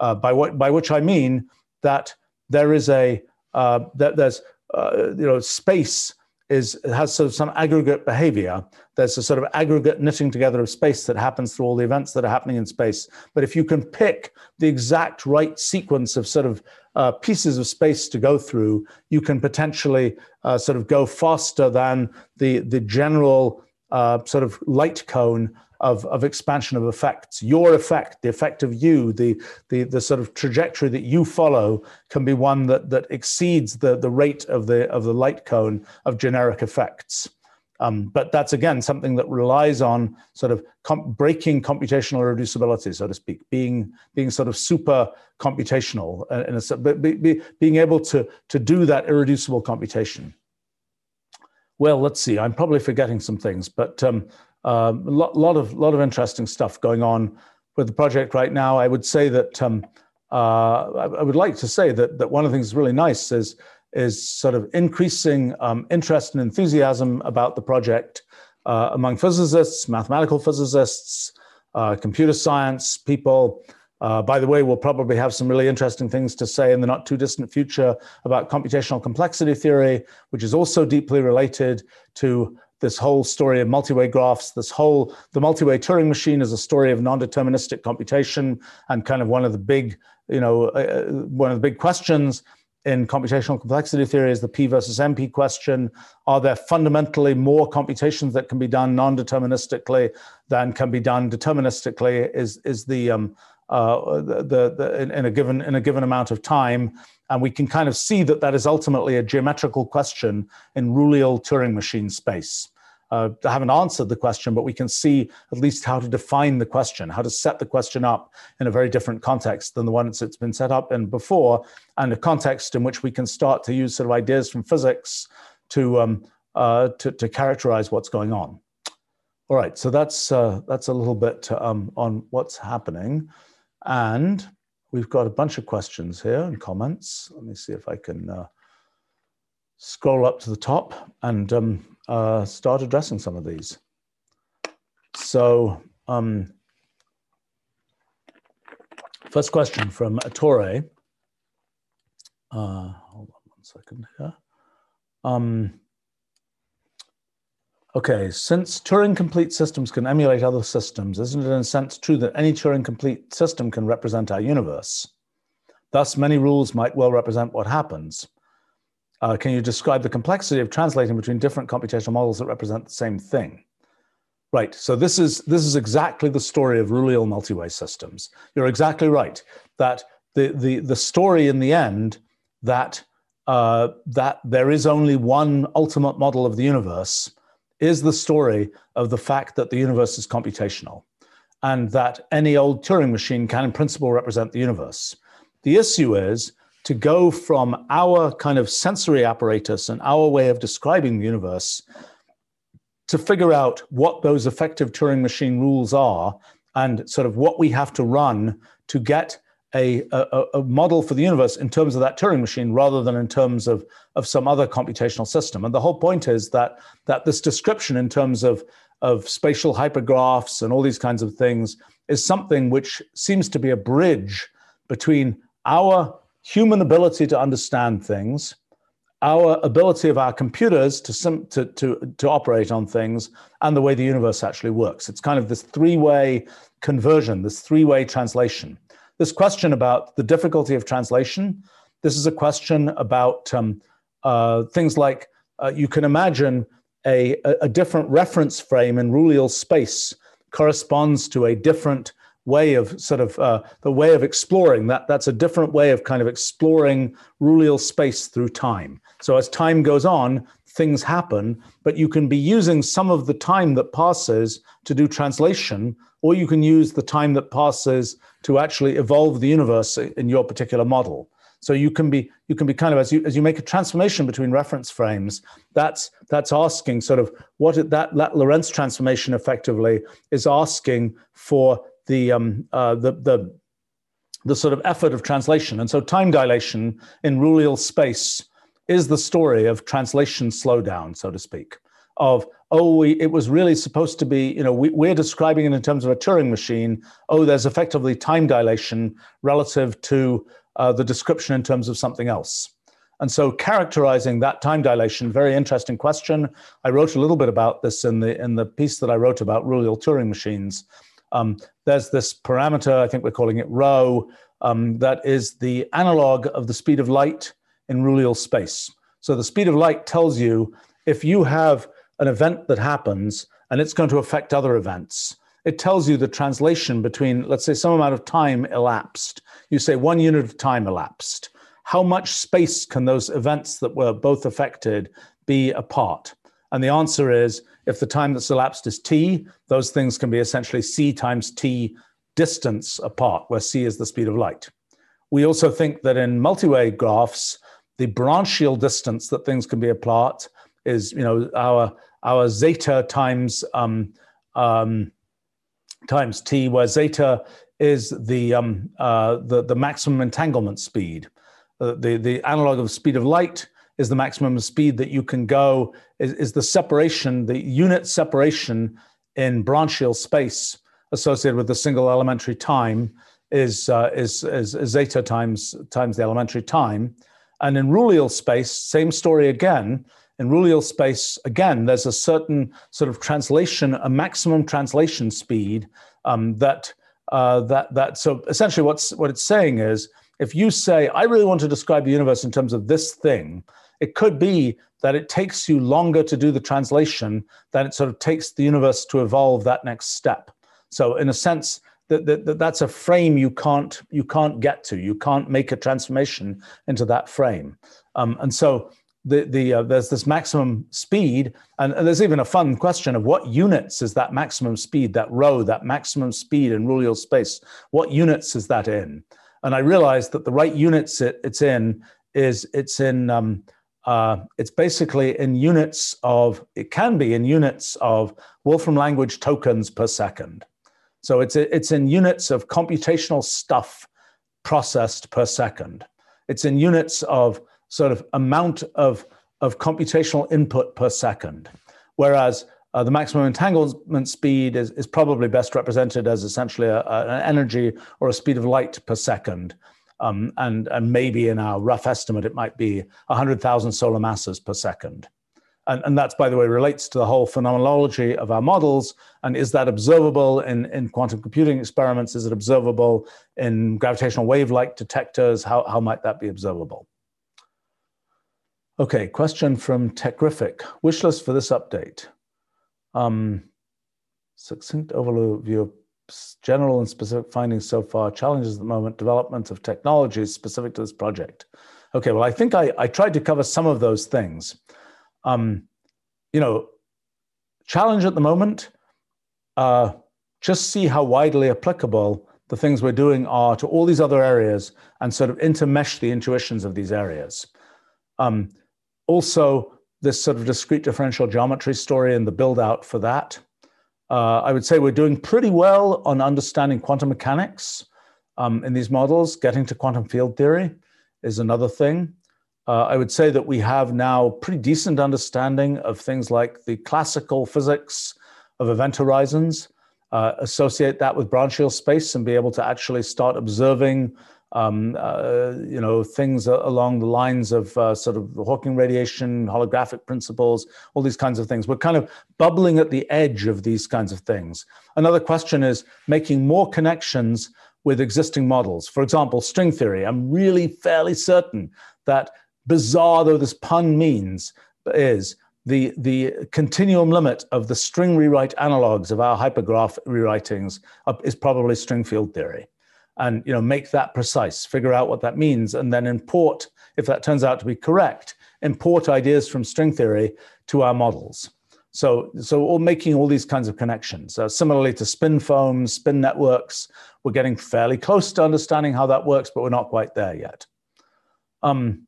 Uh, by, what, by which I mean that there is a uh, that there's uh, you know space is has sort of some aggregate behavior. There's a sort of aggregate knitting together of space that happens through all the events that are happening in space. But if you can pick the exact right sequence of sort of uh, pieces of space to go through, you can potentially uh, sort of go faster than the the general uh, sort of light cone of, of expansion of effects. Your effect, the effect of you, the, the, the sort of trajectory that you follow can be one that, that exceeds the, the rate of the, of the light cone of generic effects. Um, but that's again something that relies on sort of com- breaking computational reducibility, so to speak, being being sort of super computational, and uh, be, be, being able to to do that irreducible computation. Well, let's see. I'm probably forgetting some things, but um, a um, lot, lot, of lot of interesting stuff going on with the project right now. I would say that um, uh, I, would like to say that that one of the things that's really nice is is sort of increasing um, interest and enthusiasm about the project uh, among physicists, mathematical physicists, uh, computer science people. Uh, by the way, we'll probably have some really interesting things to say in the not too distant future about computational complexity theory, which is also deeply related to this whole story of multi-way graphs, this whole, the multi-way Turing machine is a story of non-deterministic computation and kind of one of the big, you know, uh, uh one of the big questions in computational complexity theory is the P versus NP question. Are there fundamentally more computations that can be done non-deterministically than can be done deterministically? Is, is the, um, uh, the, the, in, in, a given, in a given amount of time? And we can kind of see that that is ultimately a geometrical question in rulial Turing machine space uh, haven't answered the question, but we can see at least how to define the question, how to set the question up in a very different context than the one it's been set up in before, and a context in which we can start to use sort of ideas from physics to um, uh, to, to, characterize what's going on. All right, so that's uh, that's a little bit um, on what's happening, and we've got a bunch of questions here and comments. Let me see if I can uh, scroll up to the top and um, uh, start addressing some of these. So, um, first question from Attore. Uh, hold on one second here. Um, okay, since Turing complete systems can emulate other systems, isn't it in a sense true that any Turing complete system can represent our universe? Thus, many rules might well represent what happens. Uh, can you describe the complexity of translating between different computational models that represent the same thing? Right. So this is this is exactly the story of rulial multi-way systems. You're exactly right that the the the story in the end that uh, that there is only one ultimate model of the universe is the story of the fact that the universe is computational and that any old Turing machine can in principle represent the universe. The issue is to go from our kind of sensory apparatus and our way of describing the universe to figure out what those effective Turing machine rules are and sort of what we have to run to get a, a, a, model for the universe in terms of that Turing machine rather than in terms of, of some other computational system. And the whole point is that, that this description in terms of, of spatial hypergraphs and all these kinds of things is something which seems to be a bridge between our human ability to understand things, our ability of our computers to, sim- to, to, to operate on things, and the way the universe actually works. It's kind of this three way conversion, this three way translation. This question about the difficulty of translation, this is a question about um, uh, things like uh, you can imagine a, a different reference frame in rulial space corresponds to a different way of sort of uh, the way of exploring that that's a different way of kind of exploring rullial space through time. So as time goes on things happen but you can be using some of the time that passes to do translation or you can use the time that passes to actually evolve the universe in your particular model. So you can be you can be kind of as you as you make a transformation between reference frames that's that's asking sort of what that that lorentz transformation effectively is asking for the, um, uh, the, the, the sort of effort of translation. And so time dilation in rulial space is the story of translation slowdown, so to speak, of, oh, we, it was really supposed to be, you know, we, we're describing it in terms of a Turing machine. Oh, there's effectively time dilation relative to uh, the description in terms of something else. And so characterizing that time dilation, very interesting question. I wrote a little bit about this in the in the piece that I wrote about rule Turing machines. Um, there's this parameter, I think we're calling it rho, um, that is the analog of the speed of light in rule space. So the speed of light tells you if you have an event that happens and it's going to affect other events, it tells you the translation between, let's say, some amount of time elapsed. You say one unit of time elapsed. How much space can those events that were both affected be apart? And the answer is if the time that's elapsed is t, those things can be essentially c times t distance apart, where c is the speed of light. We also think that in multi-way graphs, the branchial distance that things can be apart is, you know, our our zeta times um, um, times t, where zeta is the um, uh, the, the maximum entanglement speed. Uh, the the analog of speed of light is the maximum speed that you can go. Is, is the separation, the unit separation in branchial space associated with the single elementary time is, uh, is, is, is zeta times times the elementary time. And in rulial space, same story again. In rulial space, again, there's a certain sort of translation, a maximum translation speed um, that uh, that that. So essentially, what's what it's saying is, if you say, I really want to describe the universe in terms of this thing, it could be that it takes you longer to do the translation than it sort of takes the universe to evolve that next step. So in a sense, that, that, that's a frame you can't you can't get to. You can't make a transformation into that frame. Um, and so the, the, uh, there's this maximum speed, and, and, there's even a fun question of what units is that maximum speed, that rho, that maximum speed in rulial space, what units is that in? And I realized that the right units it, it's in is it's in, um, uh, it's basically in units of, it can be in units of Wolfram language tokens per second. So it's, it's in units of computational stuff processed per second. It's in units of sort of amount of, of computational input per second. Whereas uh, the maximum entanglement speed is, is probably best represented as essentially a, a, an energy or a speed of light per second. Um, and, and maybe in our rough estimate, it might be 100,000 solar masses per second. And, and that's, by the way, relates to the whole phenomenology of our models. And is that observable in, in quantum computing experiments? Is it observable in gravitational wave-like detectors? How, how might that be observable? Okay, question from Techrific. Wish list for this update. Um, succinct overview of general and specific findings so far, challenges at the moment, development of technologies specific to this project. Okay, well, I think I, I tried to cover some of those things. Um, you know, challenge at the moment, uh, just see how widely applicable the things we're doing are to all these other areas and sort of intermesh the intuitions of these areas. Um, also, this sort of discrete differential geometry story and the build out for that. Uh, I would say we're doing pretty well on understanding quantum mechanics um, in these models. Getting to quantum field theory is another thing. Uh, I would say that we have now pretty decent understanding of things like the classical physics of event horizons, uh, associate that with branchial space and be able to actually start observing um, uh, you know, things along the lines of uh, sort of Hawking radiation, holographic principles, all these kinds of things. We're kind of bubbling at the edge of these kinds of things. Another question is making more connections with existing models. For example, string theory. I'm really fairly certain that bizarre though this pun means is the, the continuum limit of the string rewrite analogs of our hypergraph rewritings is probably string field theory and you know make that precise figure out what that means and then import if that turns out to be correct import ideas from string theory to our models. So so all making all these kinds of connections. Uh, similarly to spin foams spin networks we're getting fairly close to understanding how that works but we're not quite there yet. Um,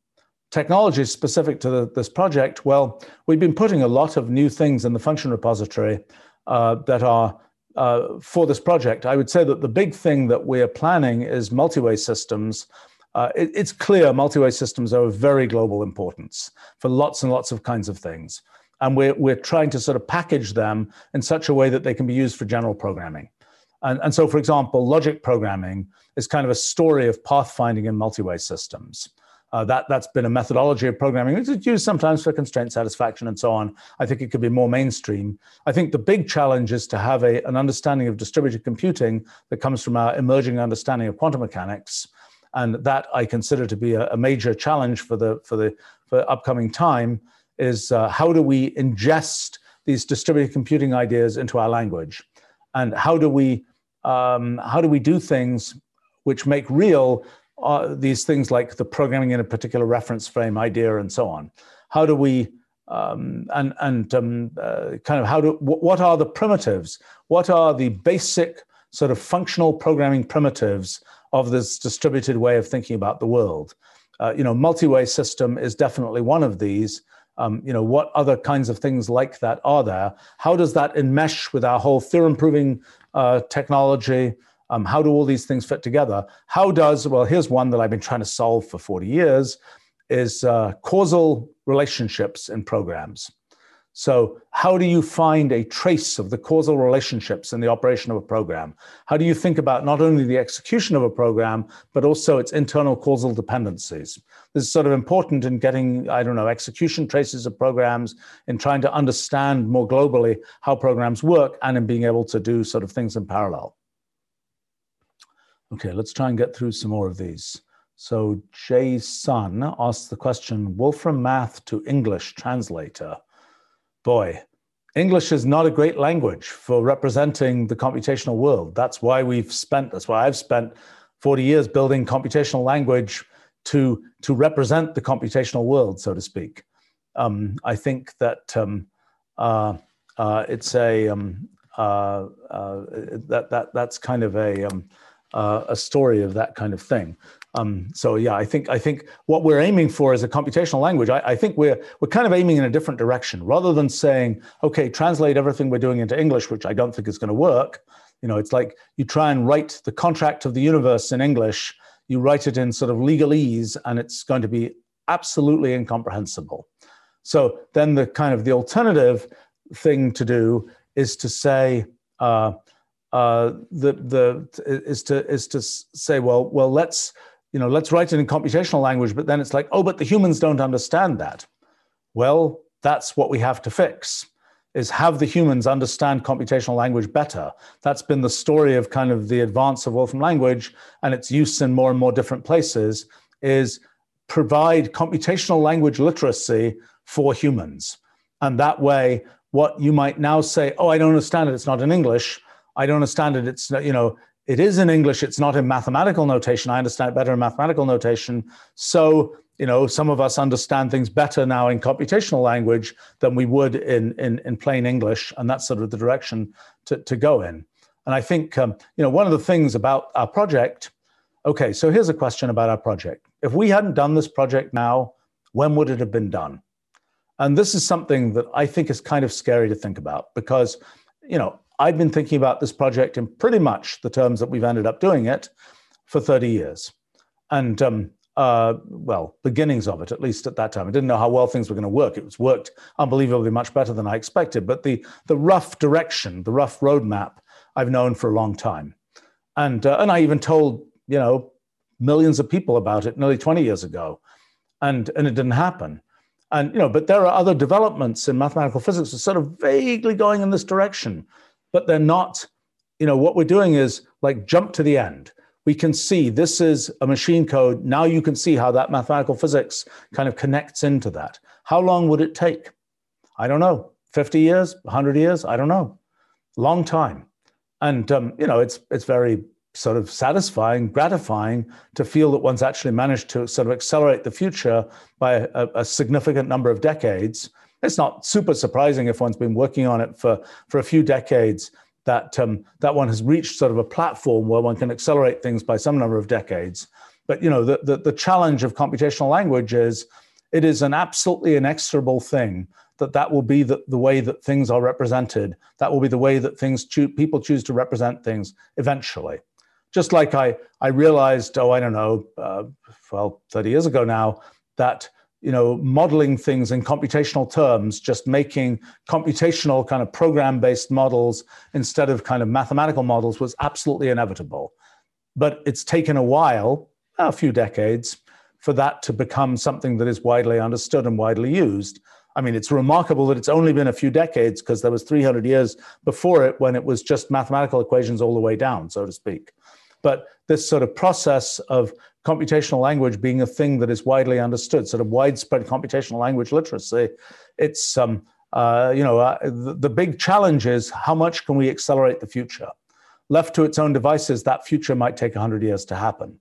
technologies specific to the, this project. Well we've been putting a lot of new things in the function repository uh, that are uh, for this project, I would say that the big thing that we're planning is multi-way systems. Uh, it, it's clear multi-way systems are of very global importance for lots and lots of kinds of things. And we're, we're trying to sort of package them in such a way that they can be used for general programming. And, and so, for example, logic programming is kind of a story of pathfinding in multi-way systems. Uh, that, that's been a methodology of programming. It's used sometimes for constraint satisfaction and so on. I think it could be more mainstream. I think the big challenge is to have a, an understanding of distributed computing that comes from our emerging understanding of quantum mechanics. And that I consider to be a, a major challenge for the, for the for upcoming time is uh, how do we ingest these distributed computing ideas into our language? And how do we, um, how do we do things which make real uh, these things like the programming in a particular reference frame idea and so on. How do we um, and and um, uh, kind of how do what are the primitives? What are the basic sort of functional programming primitives of this distributed way of thinking about the world? Uh, you know, multi-way system is definitely one of these. Um, you know, what other kinds of things like that are there? How does that enmesh with our whole theorem proving uh, technology? Um, how do all these things fit together? How does, well, here's one that I've been trying to solve for 40 years, is uh, causal relationships in programs. So how do you find a trace of the causal relationships in the operation of a program? How do you think about not only the execution of a program, but also its internal causal dependencies? This is sort of important in getting, I don't know, execution traces of programs, in trying to understand more globally how programs work, and in being able to do sort of things in parallel. Okay, let's try and get through some more of these. So Jay Sun asks the question, Wolfram Math to English translator. Boy, English is not a great language for representing the computational world. That's why we've spent, that's why I've spent 40 years building computational language to, to represent the computational world, so to speak. Um, I think that um, uh, uh, it's a, um, uh, uh that, that, that's kind of a, um, uh, a story of that kind of thing. Um, so yeah, I think I think what we're aiming for is a computational language. I, I, think we're we're kind of aiming in a different direction. Rather than saying, okay, translate everything we're doing into English, which I don't think is going to work. You know, it's like you try and write the contract of the universe in English. You write it in sort of legalese, and it's going to be absolutely incomprehensible. So then the kind of the alternative thing to do is to say. Uh, uh, the the is to is to say well well let's you know let's write it in computational language but then it's like oh but the humans don't understand that. Well that's what we have to fix is have the humans understand computational language better. That's been the story of kind of the advance of wolfram language and its use in more and more different places is provide computational language literacy for humans. And that way what you might now say oh i don't understand it it's not in english I don't understand it. It's, you know, it is in English. It's not in mathematical notation. I understand it better in mathematical notation. So, you know, some of us understand things better now in computational language than we would in, in, in plain English. And that's sort of the direction to, to go in. And I think, um, you know, one of the things about our project, okay, so here's a question about our project. If we hadn't done this project now, when would it have been done? And this is something that I think is kind of scary to think about because, you know, I've been thinking about this project in pretty much the terms that we've ended up doing it for 30 years. And, um, uh, well, beginnings of it, at least at that time. I didn't know how well things were going to work. It was worked unbelievably much better than I expected. But the, the rough direction, the rough roadmap, I've known for a long time. And, uh, and I even told, you know, millions of people about it nearly 20 years ago. And, and it didn't happen. And, you know, but there are other developments in mathematical physics that sort of vaguely going in this direction but they're not, you know, what we're doing is like jump to the end. We can see this is a machine code. Now you can see how that mathematical physics kind of connects into that. How long would it take? I don't know. 50 years, 100 years? I don't know. Long time. And, um, you know, it's, it's very sort of satisfying, gratifying to feel that one's actually managed to sort of accelerate the future by a, a, significant number of decades it's not super surprising if one's been working on it for, for a few decades that um, that one has reached sort of a platform where one can accelerate things by some number of decades. But you know, the, the, the challenge of computational language is it is an absolutely inexorable thing that that will be the, the way that things are represented. That will be the way that things choo- people choose to represent things eventually. Just like I, I realized, oh, I don't know, uh, well, 30 years ago now, that you know, modeling things in computational terms, just making computational kind of program-based models instead of kind of mathematical models was absolutely inevitable. But it's taken a while, a few decades, for that to become something that is widely understood and widely used. I mean, it's remarkable that it's only been a few decades because there was 300 years before it when it was just mathematical equations all the way down, so to speak. But this sort of process of computational language being a thing that is widely understood, sort of widespread computational language literacy, it's, um, uh, you know, uh, the, the big challenge is how much can we accelerate the future? Left to its own devices, that future might take 100 years to happen.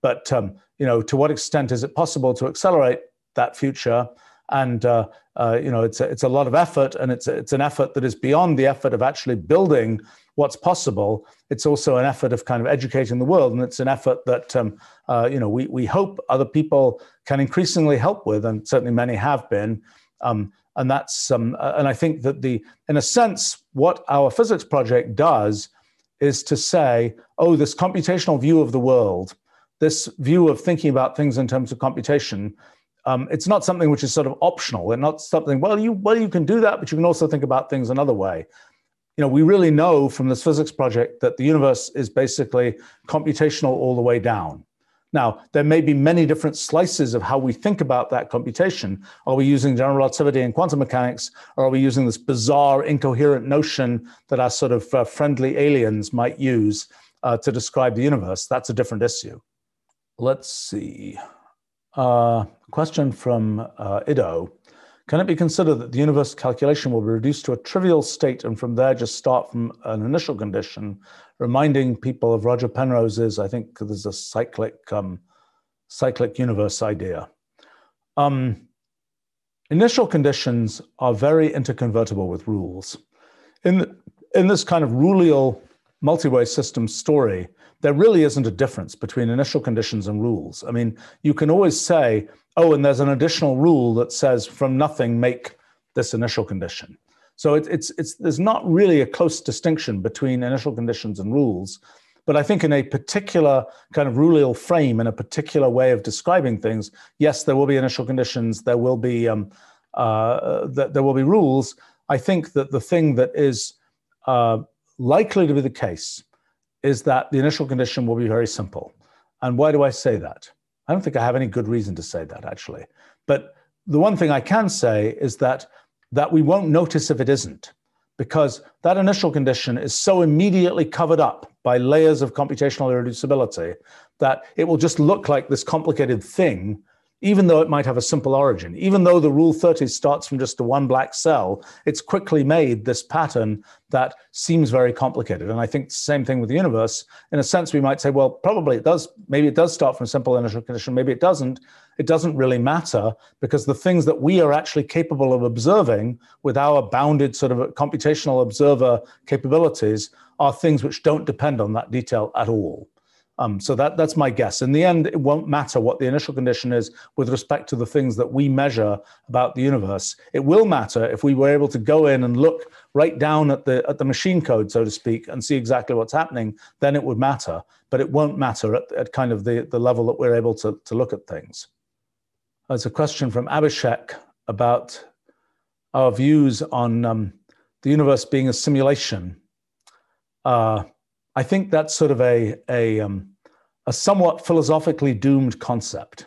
But, um, you know, to what extent is it possible to accelerate that future? and uh, uh, you know it's a, it's a lot of effort and it's it's an effort that is beyond the effort of actually building what's possible it's also an effort of kind of educating the world and it's an effort that um, uh, you know we, we hope other people can increasingly help with and certainly many have been. Um, and that's um, and i think that the in a sense what our physics project does is to say oh this computational view of the world this view of thinking about things in terms of computation um, it's not something which is sort of optional. And not something well you well you can do that but you can also think about things another way you know we really know from this physics project that the universe is basically computational all the way down. Now there may be many different slices of how we think about that computation. Are we using general relativity and quantum mechanics? Or are we using this bizarre incoherent notion that our sort of uh, friendly aliens might use uh, to describe the universe? That's a different issue. Let's see. Uh, question from uh, Ido. Can it be considered that the universe calculation will be reduced to a trivial state and from there just start from an initial condition, reminding people of Roger Penrose's, I think there's a cyclic, um, cyclic universe idea. Um, initial conditions are very interconvertible with rules. In, in this kind of rulial multi-way system story, there really isn't a difference between initial conditions and rules. I mean, you can always say, oh, and there's an additional rule that says from nothing make this initial condition. So it, it's, it's, there's not really a close distinction between initial conditions and rules. But I think in a particular kind of rulial frame, in a particular way of describing things, yes, there will be initial conditions, there will be, um, uh, th- there will be rules. I think that the thing that is uh, likely to be the case is that the initial condition will be very simple. And why do I say that? I don't think I have any good reason to say that actually. But the one thing I can say is that that we won't notice if it isn't because that initial condition is so immediately covered up by layers of computational irreducibility that it will just look like this complicated thing even though it might have a simple origin, even though the rule 30 starts from just a one black cell, it's quickly made this pattern that seems very complicated. And I think the same thing with the universe. In a sense, we might say, well, probably it does, maybe it does start from a simple initial condition, maybe it doesn't. It doesn't really matter because the things that we are actually capable of observing with our bounded sort of computational observer capabilities are things which don't depend on that detail at all. Um, so that, that's my guess. In the end, it won't matter what the initial condition is with respect to the things that we measure about the universe. It will matter if we were able to go in and look right down at the at the machine code, so to speak, and see exactly what's happening. Then it would matter, but it won't matter at, at kind of the, the level that we're able to, to look at things. There's a question from Abhishek about our views on um, the universe being a simulation. Uh, I think that's sort of a, a, um, a somewhat philosophically doomed concept.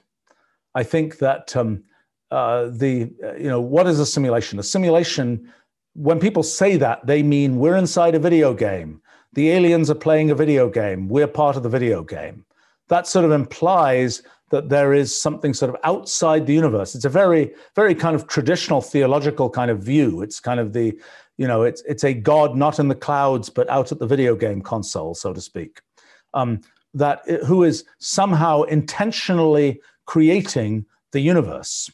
I think that um, uh, the, you know, what is a simulation? A simulation, when people say that, they mean we're inside a video game. The aliens are playing a video game. We're part of the video game. That sort of implies that there is something sort of outside the universe. It's a very, very kind of traditional theological kind of view. It's kind of the, you know, it's it's a God not in the clouds but out at the video game console, so to speak. Um, that who is somehow intentionally creating the universe.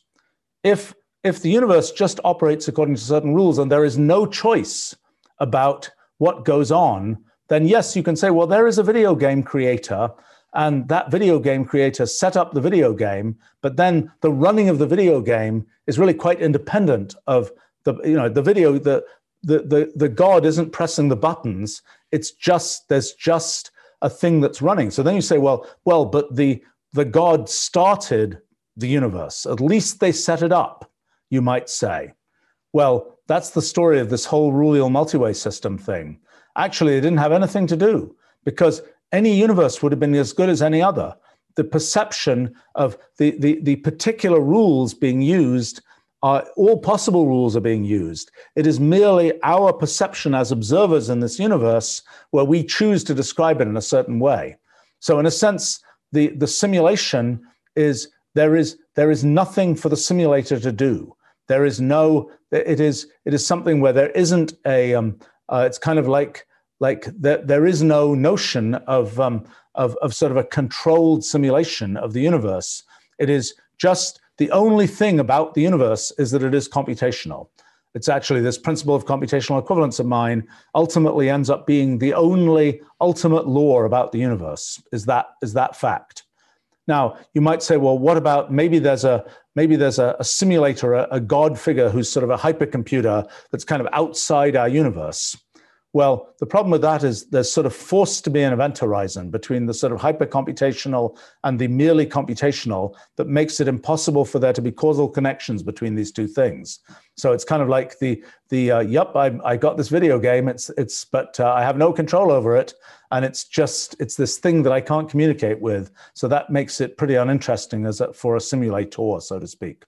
If if the universe just operates according to certain rules and there is no choice about what goes on, then yes, you can say, well, there is a video game creator, and that video game creator set up the video game, but then the running of the video game is really quite independent of the you know the video the the, the, the God isn't pressing the buttons. It's just, there's just a thing that's running. So then you say, well, well, but the, the God started the universe. At least they set it up, you might say. Well, that's the story of this whole rulial multiway system thing. Actually, it didn't have anything to do because any universe would have been as good as any other. The perception of the, the, the particular rules being used are all possible rules are being used. It is merely our perception as observers in this universe where we choose to describe it in a certain way. So, in a sense, the, the simulation is there is there is nothing for the simulator to do. There is no it is it is something where there isn't a um, uh, it's kind of like like there, there is no notion of, um, of of sort of a controlled simulation of the universe. It is just the only thing about the universe is that it is computational. It's actually this principle of computational equivalence of mine ultimately ends up being the only ultimate law about the universe. Is that is that fact? Now, you might say, well, what about maybe there's a maybe there's a, a simulator, a, a, God figure who's sort of a hypercomputer that's kind of outside our universe. Well, the problem with that is there's sort of forced to be an event horizon between the sort of hypercomputational and the merely computational that makes it impossible for there to be causal connections between these two things. So it's kind of like the the uh, yep, I, I got this video game. It's it's but uh, I have no control over it, and it's just it's this thing that I can't communicate with. So that makes it pretty uninteresting as a, for a simulator, so to speak.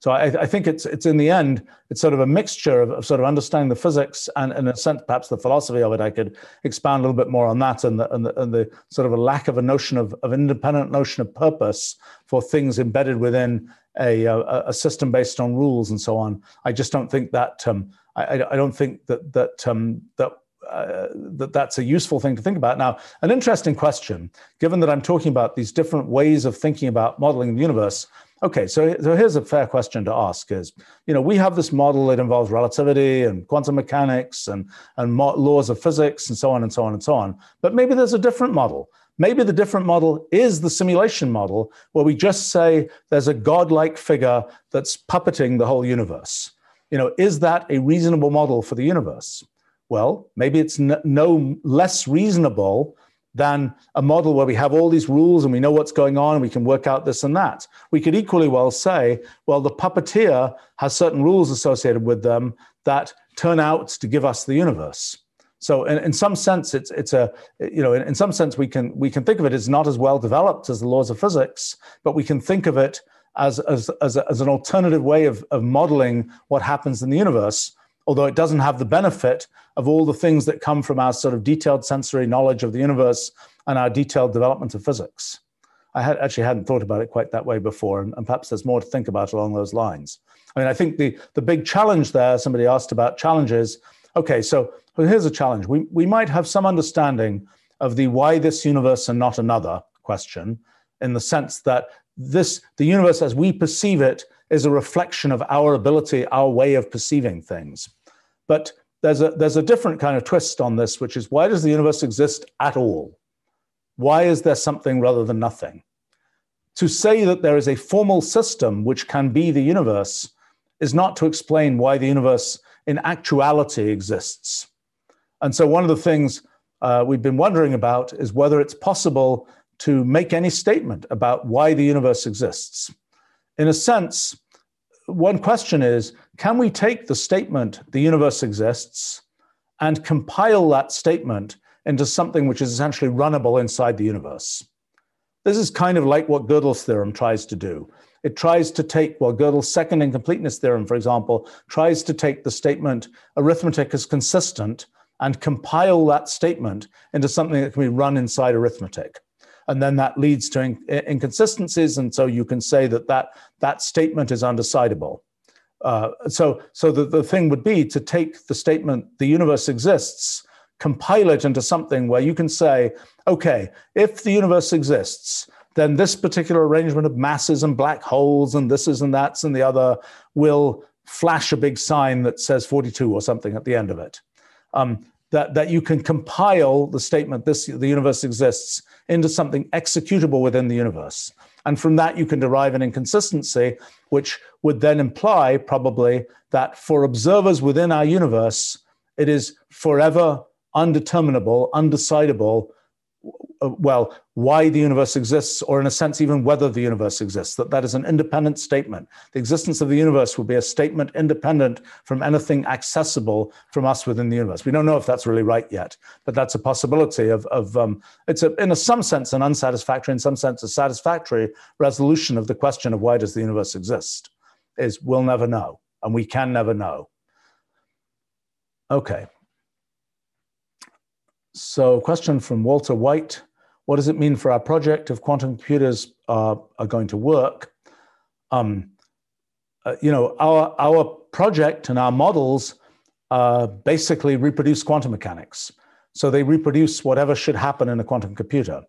So I, I, think it's it's in the end it's sort of a mixture of, of, sort of understanding the physics and, in a sense perhaps the philosophy of it. I could expand a little bit more on that and the and the, and the sort of a lack of a notion of, of independent notion of purpose for things embedded within a, a, a system based on rules and so on. I just don't think that um, I, I don't think that that um, that uh, that that's a useful thing to think about. Now, an interesting question, given that I'm talking about these different ways of thinking about modeling the universe, Okay, so, so here's a fair question to ask is, you know, we have this model that involves relativity and quantum mechanics and, and laws of physics and so on and so on and so on. But maybe there's a different model. Maybe the different model is the simulation model where we just say there's a godlike figure that's puppeting the whole universe. You know, is that a reasonable model for the universe? Well, maybe it's no less reasonable than a model where we have all these rules and we know what's going on and we can work out this and that. We could equally well say, well, the puppeteer has certain rules associated with them that turn out to give us the universe. So in, in some sense, it's it's a you know in, in some sense we can we can think of it as not as well developed as the laws of physics, but we can think of it as as as, a, as an alternative way of, of modeling what happens in the universe although it doesn't have the benefit of all the things that come from our sort of detailed sensory knowledge of the universe and our detailed development of physics. I had actually hadn't thought about it quite that way before, and, and, perhaps there's more to think about along those lines. I mean, I think the the big challenge there. Somebody asked about challenges. Okay, so well, here's a challenge. We we might have some understanding of the why this universe and not another question, in the sense that this the universe as we perceive it is a reflection of our ability, our way of perceiving things. But there's a, there's a different kind of twist on this, which is why does the universe exist at all? Why is there something rather than nothing? To say that there is a formal system which can be the universe is not to explain why the universe in actuality exists. And so, one of the things uh, we've been wondering about is whether it's possible to make any statement about why the universe exists. In a sense, one question is can we take the statement, the universe exists, and compile that statement into something which is essentially runnable inside the universe? This is kind of like what Gödel's theorem tries to do. It tries to take, well, Gödel's second incompleteness theorem, for example, tries to take the statement arithmetic is consistent and compile that statement into something that can be run inside arithmetic and then that leads to in, inconsistencies, and so you can say that that, that statement is undecidable. Uh, so so the, the thing would be to take the statement, the universe exists, compile it into something where you can say, okay, if the universe exists, then this particular arrangement of masses and black holes and this is and that's and the other will flash a big sign that says 42 or something at the end of it. Um, that, that you can compile the statement, this the universe exists, into something executable within the universe. And from that, you can derive an inconsistency, which would then imply probably that for observers within our universe, it is forever undeterminable, undecidable well, why the universe exists, or in a sense, even whether the universe exists, that that is an independent statement. The existence of the universe will be a statement independent from anything accessible from us within the universe. We don't know if that's really right yet, but that's a possibility of, of um, it's a, in a, some sense an unsatisfactory, in some sense a satisfactory resolution of the question of why does the universe exist, is we'll never know, and we can never know. Okay. So, a question from Walter White What does it mean for our project if quantum computers are, are going to work? Um, uh, you know, our, our project and our models uh, basically reproduce quantum mechanics. So, they reproduce whatever should happen in a quantum computer.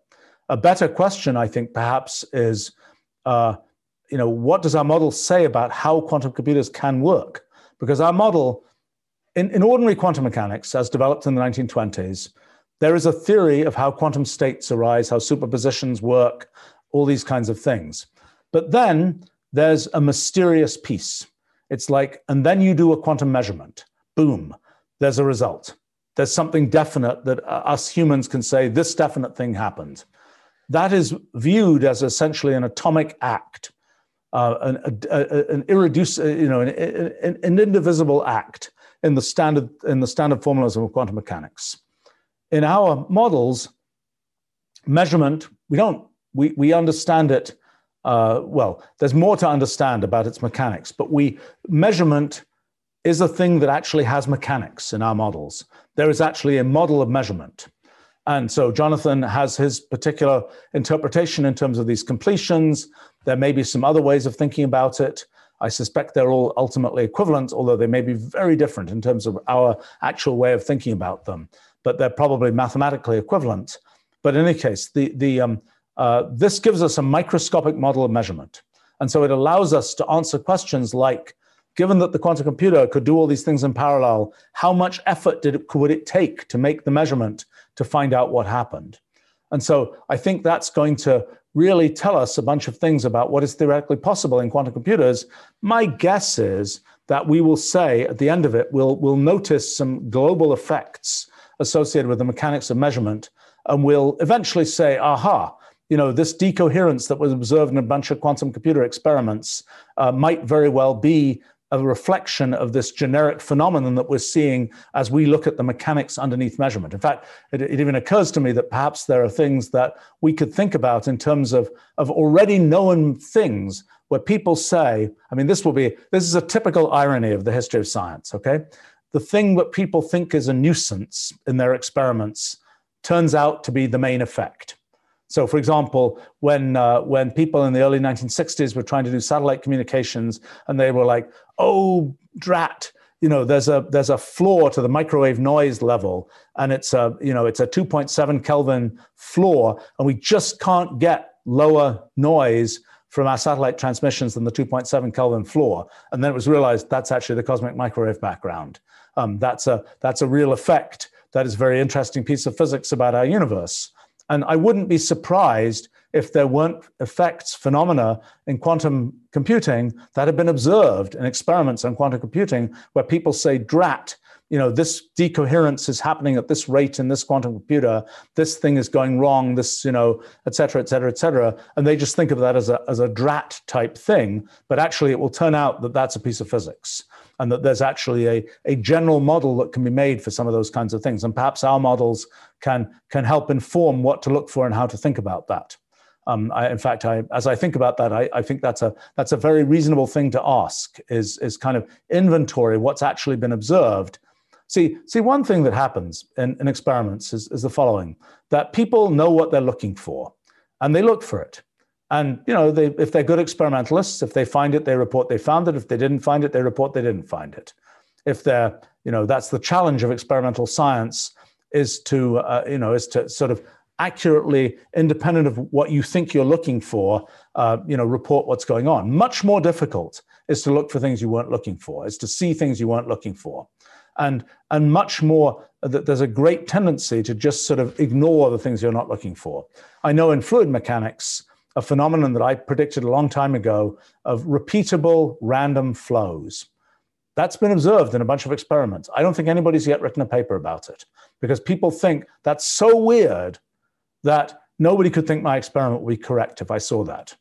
A better question, I think, perhaps, is uh, you know, what does our model say about how quantum computers can work? Because our model, in, in ordinary quantum mechanics, as developed in the 1920s, there is a theory of how quantum states arise, how superpositions work, all these kinds of things. But then there's a mysterious piece. It's like, and then you do a quantum measurement. Boom, there's a result. There's something definite that uh, us humans can say, this definite thing happened. That is viewed as essentially an atomic act, uh, an, an irreducible, you know, an, an, an indivisible act in the standard in the standard formalism of quantum mechanics in our models, measurement, we don't, we, we understand it. Uh, well, there's more to understand about its mechanics, but we measurement is a thing that actually has mechanics in our models. There is actually a model of measurement. And so Jonathan has his particular interpretation in terms of these completions. There may be some other ways of thinking about it. I suspect they're all ultimately equivalent, although they may be very different in terms of our actual way of thinking about them but they're probably mathematically equivalent. But in any case, the, the, um, uh, this gives us a microscopic model of measurement. And so it allows us to answer questions like, given that the quantum computer could do all these things in parallel, how much effort did it, would it take to make the measurement to find out what happened? And so I think that's going to really tell us a bunch of things about what is theoretically possible in quantum computers. My guess is that we will say at the end of it, we'll, we'll notice some global effects associated with the mechanics of measurement, and we'll eventually say, aha, you know, this decoherence that was observed in a bunch of quantum computer experiments uh, might very well be a reflection of this generic phenomenon that we're seeing as we look at the mechanics underneath measurement. In fact, it, it, even occurs to me that perhaps there are things that we could think about in terms of, of already known things where people say, I mean, this will be, this is a typical irony of the history of science, okay? The thing that people think is a nuisance in their experiments turns out to be the main effect. So, for example, when uh, when people in the early 1960s were trying to do satellite communications, and they were like, "Oh, drat." You know, there's a there's a floor to the microwave noise level, and it's a you know it's a 2.7 Kelvin floor, and we just can't get lower noise from our satellite transmissions than the 2.7 Kelvin floor. And then it was realized that's actually the cosmic microwave background. Um, that's, a, that's a real effect. That is a very interesting piece of physics about our universe. And I wouldn't be surprised if there weren't effects, phenomena in quantum computing that have been observed in experiments on quantum computing where people say, drat, you know, this decoherence is happening at this rate in this quantum computer, this thing is going wrong, this, you know, et cetera, et cetera, et cetera. And they just think of that as a, as a drat type thing. But actually, it will turn out that that's a piece of physics and that there's actually a, a general model that can be made for some of those kinds of things. And perhaps our models can, can help inform what to look for and how to think about that. Um, I, in fact, I, as I think about that, I, I, think that's a that's a very reasonable thing to ask. Is is kind of inventory what's actually been observed. See, see, one thing that happens in, in experiments is, is the following: that people know what they're looking for, and they look for it. And you know, they, if they're good experimentalists, if they find it, they report they found it. If they didn't find it, they report they didn't find it. If they're, you know, that's the challenge of experimental science is to, uh, you know, is to sort of accurately, independent of what you think you're looking for, uh, you know, report what's going on. Much more difficult is to look for things you weren't looking for, is to see things you weren't looking for. And, and much more that there's a great tendency to just sort of ignore the things you're not looking for. I know in fluid mechanics, a phenomenon that I predicted a long time ago of repeatable random flows. That's been observed in a bunch of experiments. I don't think anybody's yet written a paper about it because people think that's so weird that nobody could think my experiment would be correct if I saw that.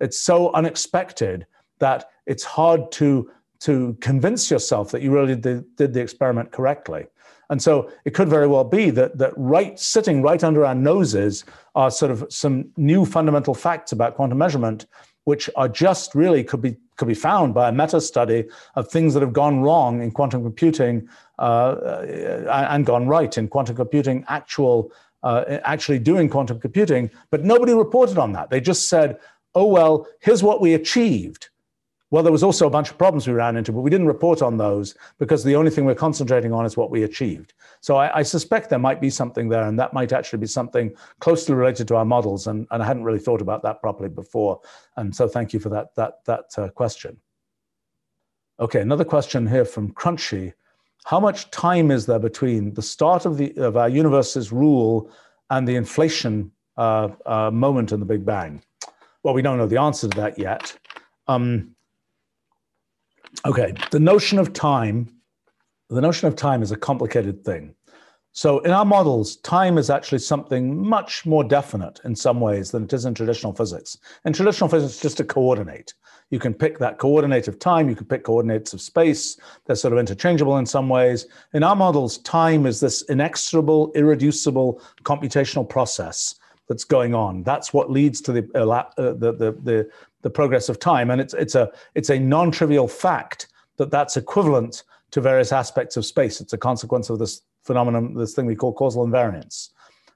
It's so unexpected that it's hard to, to convince yourself that you really did, did the experiment correctly. And so it could very well be that, that right sitting right under our noses are sort of some new fundamental facts about quantum measurement, which are just really could be could be found by a meta study of things that have gone wrong in quantum computing uh, uh and gone right in quantum computing actual uh, actually doing quantum computing, but nobody reported on that. They just said, "Oh well, here's what we achieved." Well, there was also a bunch of problems we ran into, but we didn't report on those because the only thing we're concentrating on is what we achieved. So I, I, suspect there might be something there, and that might actually be something closely related to our models. And, and I hadn't really thought about that properly before. And so thank you for that, that, that uh, question. Okay, another question here from Crunchy. How much time is there between the start of, the, of our universe's rule and the inflation uh, uh, moment in the Big Bang? Well, we don't know the answer to that yet. Um, Okay, the notion of time, the notion of time is a complicated thing. So in our models, time is actually something much more definite in some ways than it is in traditional physics. In traditional physics, it's just a coordinate. You can pick that coordinate of time, you can pick coordinates of space. They're sort of interchangeable in some ways. In our models, time is this inexorable, irreducible computational process that's going on. That's what leads to the, uh, the, the, the, the progress of time. And it's, it's a, it's a non-trivial fact that that's equivalent to various aspects of space. It's a consequence of this phenomenon, this thing we call causal invariance.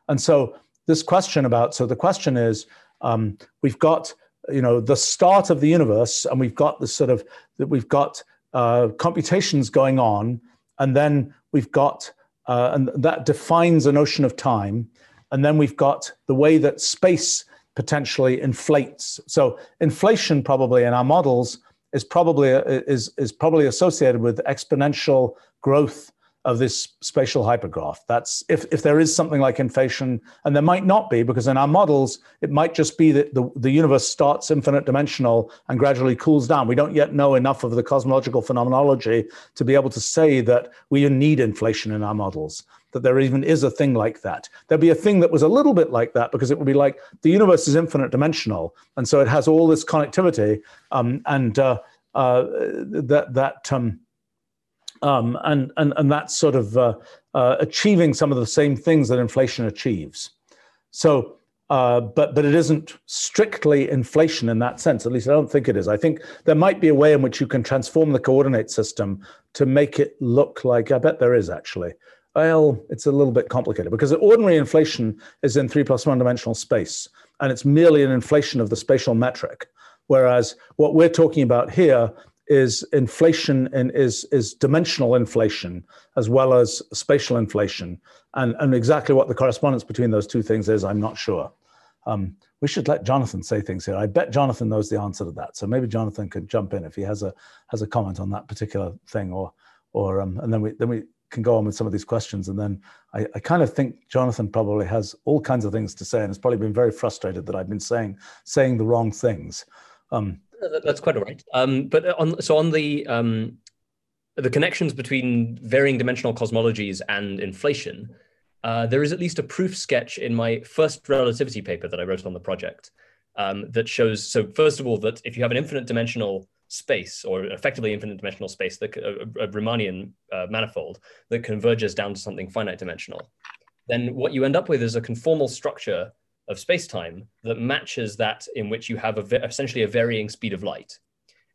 And so this question about, so the question is, um, we've got, you know, the start of the universe and we've got this sort of, that we've got uh, computations going on and then we've got, uh, and that defines a notion of time. And then we've got the way that space potentially inflates. So inflation probably in our models is probably is is probably associated with exponential growth of this spatial hypergraph. That's if, if there is something like inflation, and there might not be, because in our models, it might just be that the, the universe starts infinite dimensional and gradually cools down. We don't yet know enough of the cosmological phenomenology to be able to say that we need inflation in our models that there even is a thing like that. There'd be a thing that was a little bit like that because it would be like the universe is infinite dimensional, and so it has all this connectivity, um, and uh, uh, that that um, um, and and and that's sort of uh, uh achieving some of the same things that inflation achieves. So. Uh, but but it isn't strictly inflation in that sense. At least I don't think it is. I think there might be a way in which you can transform the coordinate system to make it look like. I bet there is actually well, it's a little bit complicated because ordinary inflation is in three plus one dimensional space, and it's merely an inflation of the spatial metric. Whereas what we're talking about here is inflation and is is dimensional inflation as well as spatial inflation, and and exactly what the correspondence between those two things is, I'm not sure. Um, we should let Jonathan say things here. I bet Jonathan knows the answer to that. So maybe Jonathan could jump in if he has a has a comment on that particular thing, or or um, and then we then we can go on with some of these questions. And then I, I, kind of think Jonathan probably has all kinds of things to say, and has probably been very frustrated that I've been saying saying the wrong things. Um, That's quite all right. Um, but on so on the um, the connections between varying dimensional cosmologies and inflation, uh, there is at least a proof sketch in my first relativity paper that I wrote on the project um, that shows. So first of all, that if you have an infinite dimensional space or effectively infinite dimensional space, the, a, a Riemannian uh, manifold that converges down to something finite dimensional, then what you end up with is a conformal structure of space-time that matches that in which you have a, essentially a varying speed of light.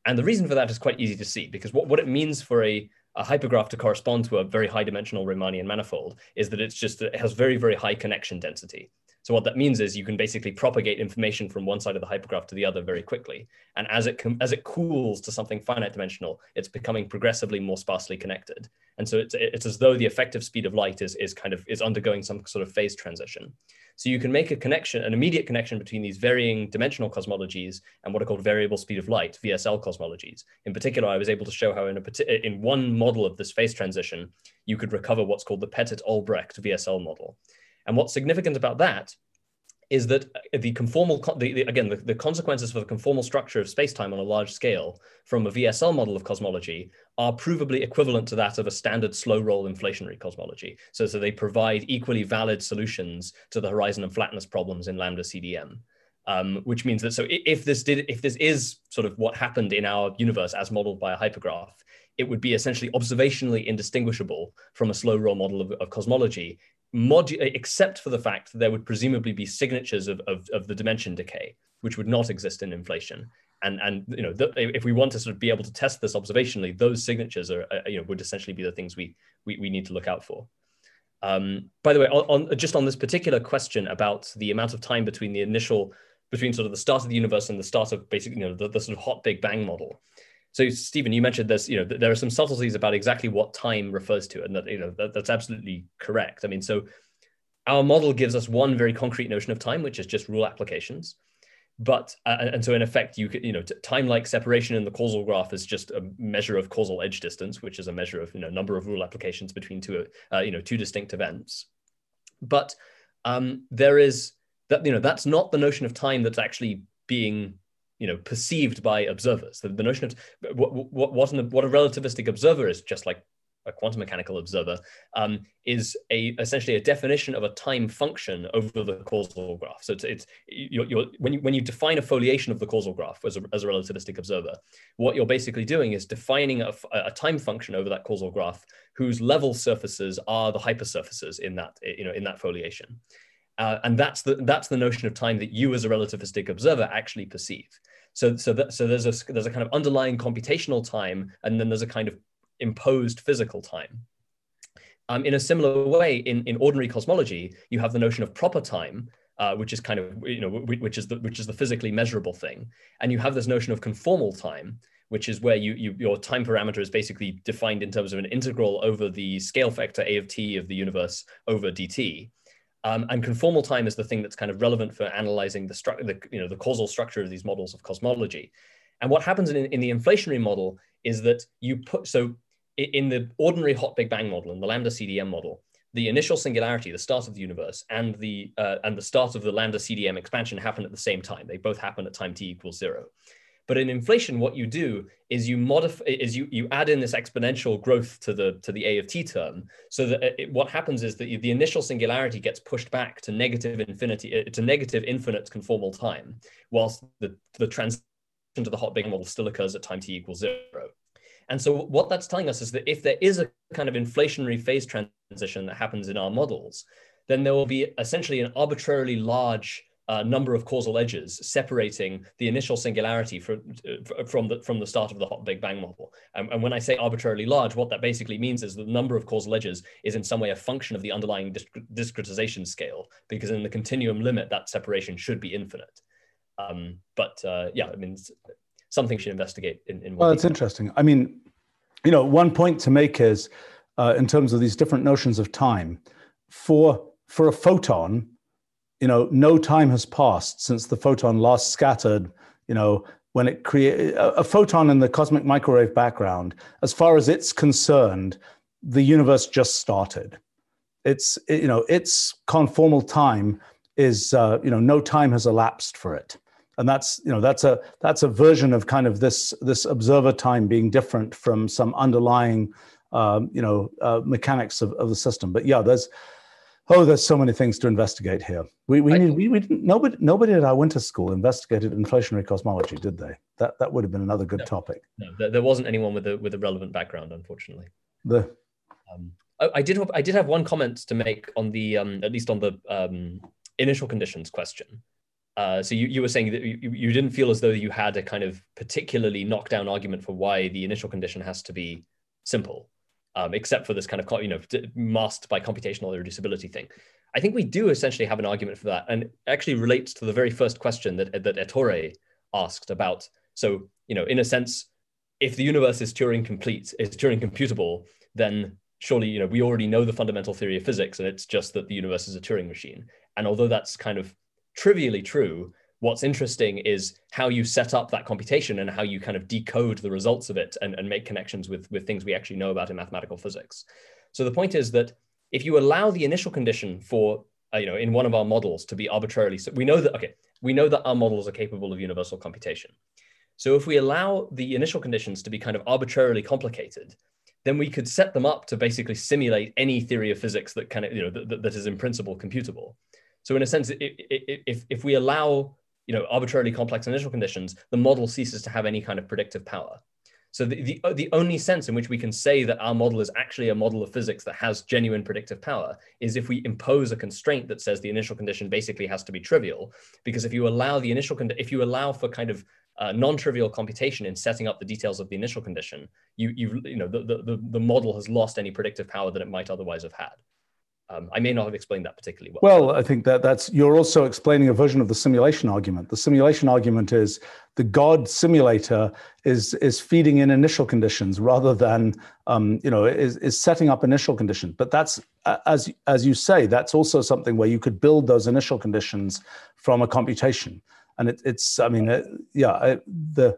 And the reason for that is quite easy to see because what, what it means for a, a hypergraph to correspond to a very high dimensional Riemannian manifold is that it's just, it has very, very high connection density. So what that means is you can basically propagate information from one side of the hypergraph to the other very quickly. And as it as it cools to something finite dimensional, it's becoming progressively more sparsely connected. And so it's, it's as though the effective speed of light is, is kind of is undergoing some sort of phase transition. So you can make a connection, an immediate connection between these varying dimensional cosmologies and what are called variable speed of light, VSL cosmologies. In particular, I was able to show how in, a, in one model of this phase transition, you could recover what's called the Petit-Albrecht VSL model. And what's significant about that is that uh, the conformal, the, the, again, the, the, consequences for the conformal structure of space-time on a large scale from a VSL model of cosmology are provably equivalent to that of a standard slow roll inflationary cosmology. So, so they provide equally valid solutions to the horizon and flatness problems in lambda CDM. Um, which means that so if this did if this is sort of what happened in our universe as modeled by a hypergraph, it would be essentially observationally indistinguishable from a slow roll model of, of cosmology modu- except for the fact that there would presumably be signatures of, of, of the dimension decay, which would not exist in inflation. And, and you know, the, if we want to sort of be able to test this observationally, those signatures are, uh, you know, would essentially be the things we, we, we need to look out for. Um, by the way, on, on, just on this particular question about the amount of time between the initial, between sort of the start of the universe and the start of basically, you know, the, the sort of hot Big Bang model, so Stephen, you mentioned there's, you know, there are some subtleties about exactly what time refers to, and that, you know, that, that's absolutely correct. I mean, so our model gives us one very concrete notion of time, which is just rule applications. But uh, and so in effect, you could, you know, time-like separation in the causal graph is just a measure of causal edge distance, which is a measure of you know number of rule applications between two, uh, you know, two distinct events. But um, there is that you know that's not the notion of time that's actually being you know perceived by observers the, the notion of what what what, an, what a relativistic observer is just like a quantum mechanical observer um, is a essentially a definition of a time function over the causal graph. So it's, it's you're, you're, when you when you define a foliation of the causal graph as a, as a relativistic observer, what you're basically doing is defining a, a time function over that causal graph whose level surfaces are the hypersurfaces in that you know in that foliation. Uh, and that's the that's the notion of time that you as a relativistic observer actually perceive. So so that, so there's a there's a kind of underlying computational time, and then there's a kind of imposed physical time. Um, in a similar way, in, in ordinary cosmology, you have the notion of proper time, uh, which is kind of you know which is the which is the physically measurable thing, and you have this notion of conformal time, which is where you, you your time parameter is basically defined in terms of an integral over the scale factor a of t of the universe over dt. Um, and conformal time is the thing that's kind of relevant for analyzing the, the, you know, the causal structure of these models of cosmology. And what happens in, in the inflationary model is that you put, so in the ordinary hot Big Bang model, in the lambda CDM model, the initial singularity, the start of the universe, and the uh, and the start of the lambda CDM expansion happen at the same time. They both happen at time t equals zero. But in inflation, what you do is you modify is you you add in this exponential growth to the to the a of t term, so that it, what happens is that the initial singularity gets pushed back to negative infinity uh, to negative infinite conformal time, whilst the the transition to the hot big model still occurs at time t equals zero. And so what that's telling us is that if there is a kind of inflationary phase transition that happens in our models, then there will be essentially an arbitrarily large uh, number of causal edges separating the initial singularity from, uh, from, the, from the start of the hot Big Bang model. Um, and when I say arbitrarily large, what that basically means is the number of causal edges is in some way a function of the underlying discretization scale, because in the continuum limit, that separation should be infinite. Um, but uh, yeah, I mean, something should investigate in, in Well, it's interesting. I mean, you know, one point to make is uh, in terms of these different notions of time, for, for a photon, you know, no time has passed since the photon last scattered, you know, when it create a, photon in the cosmic microwave background, as far as it's concerned, the universe just started. It's, you know, its conformal time is, uh, you know, no time has elapsed for it. And that's, you know, that's a, that's a version of kind of this, this observer time being different from some underlying, um, you know, uh, mechanics of, of the system. But yeah, there's, Oh, there's so many things to investigate here. We, we, need, we, we didn't, nobody, nobody at our winter school investigated inflationary cosmology, did they? That, that would have been another good no, topic. No, there wasn't anyone with a, with a relevant background, unfortunately. The, um, I, I, did have, I did have one comment to make on the, um, at least on the um, initial conditions question. Uh, so you, you were saying that you, you didn't feel as though you had a kind of particularly knockdown argument for why the initial condition has to be simple um, except for this kind of you know masked by computational irreducibility thing. I think we do essentially have an argument for that, and actually relates to the very first question that that Ettore asked about. So you know, in a sense, if the universe is Turing complete, is Turing computable, then surely you know we already know the fundamental theory of physics, and it's just that the universe is a Turing machine. And although that's kind of trivially true, what's interesting is how you set up that computation and how you kind of decode the results of it and, and make connections with, with things we actually know about in mathematical physics. So the point is that if you allow the initial condition for uh, you know, in one of our models to be arbitrarily. So we know that okay, we know that our models are capable of universal computation. So if we allow the initial conditions to be kind of arbitrarily complicated, then we could set them up to basically simulate any theory of physics that kind of you know that, that is in principle computable. So in a sense, if if we allow you know arbitrarily complex initial conditions, the model ceases to have any kind of predictive power. So the, the, the only sense in which we can say that our model is actually a model of physics that has genuine predictive power is if we impose a constraint that says the initial condition basically has to be trivial. Because if you allow the initial, if you allow for kind of uh, non-trivial computation in setting up the details of the initial condition, you, you, you know, the, the, the model has lost any predictive power that it might otherwise have had. Um, I may not have explained that particularly well. Well, I think that that's you're also explaining a version of the simulation argument. The simulation argument is the God simulator is is feeding in initial conditions rather than um, you know is is setting up initial conditions. But that's as as you say, that's also something where you could build those initial conditions from a computation. And it, it's I mean, it, yeah, the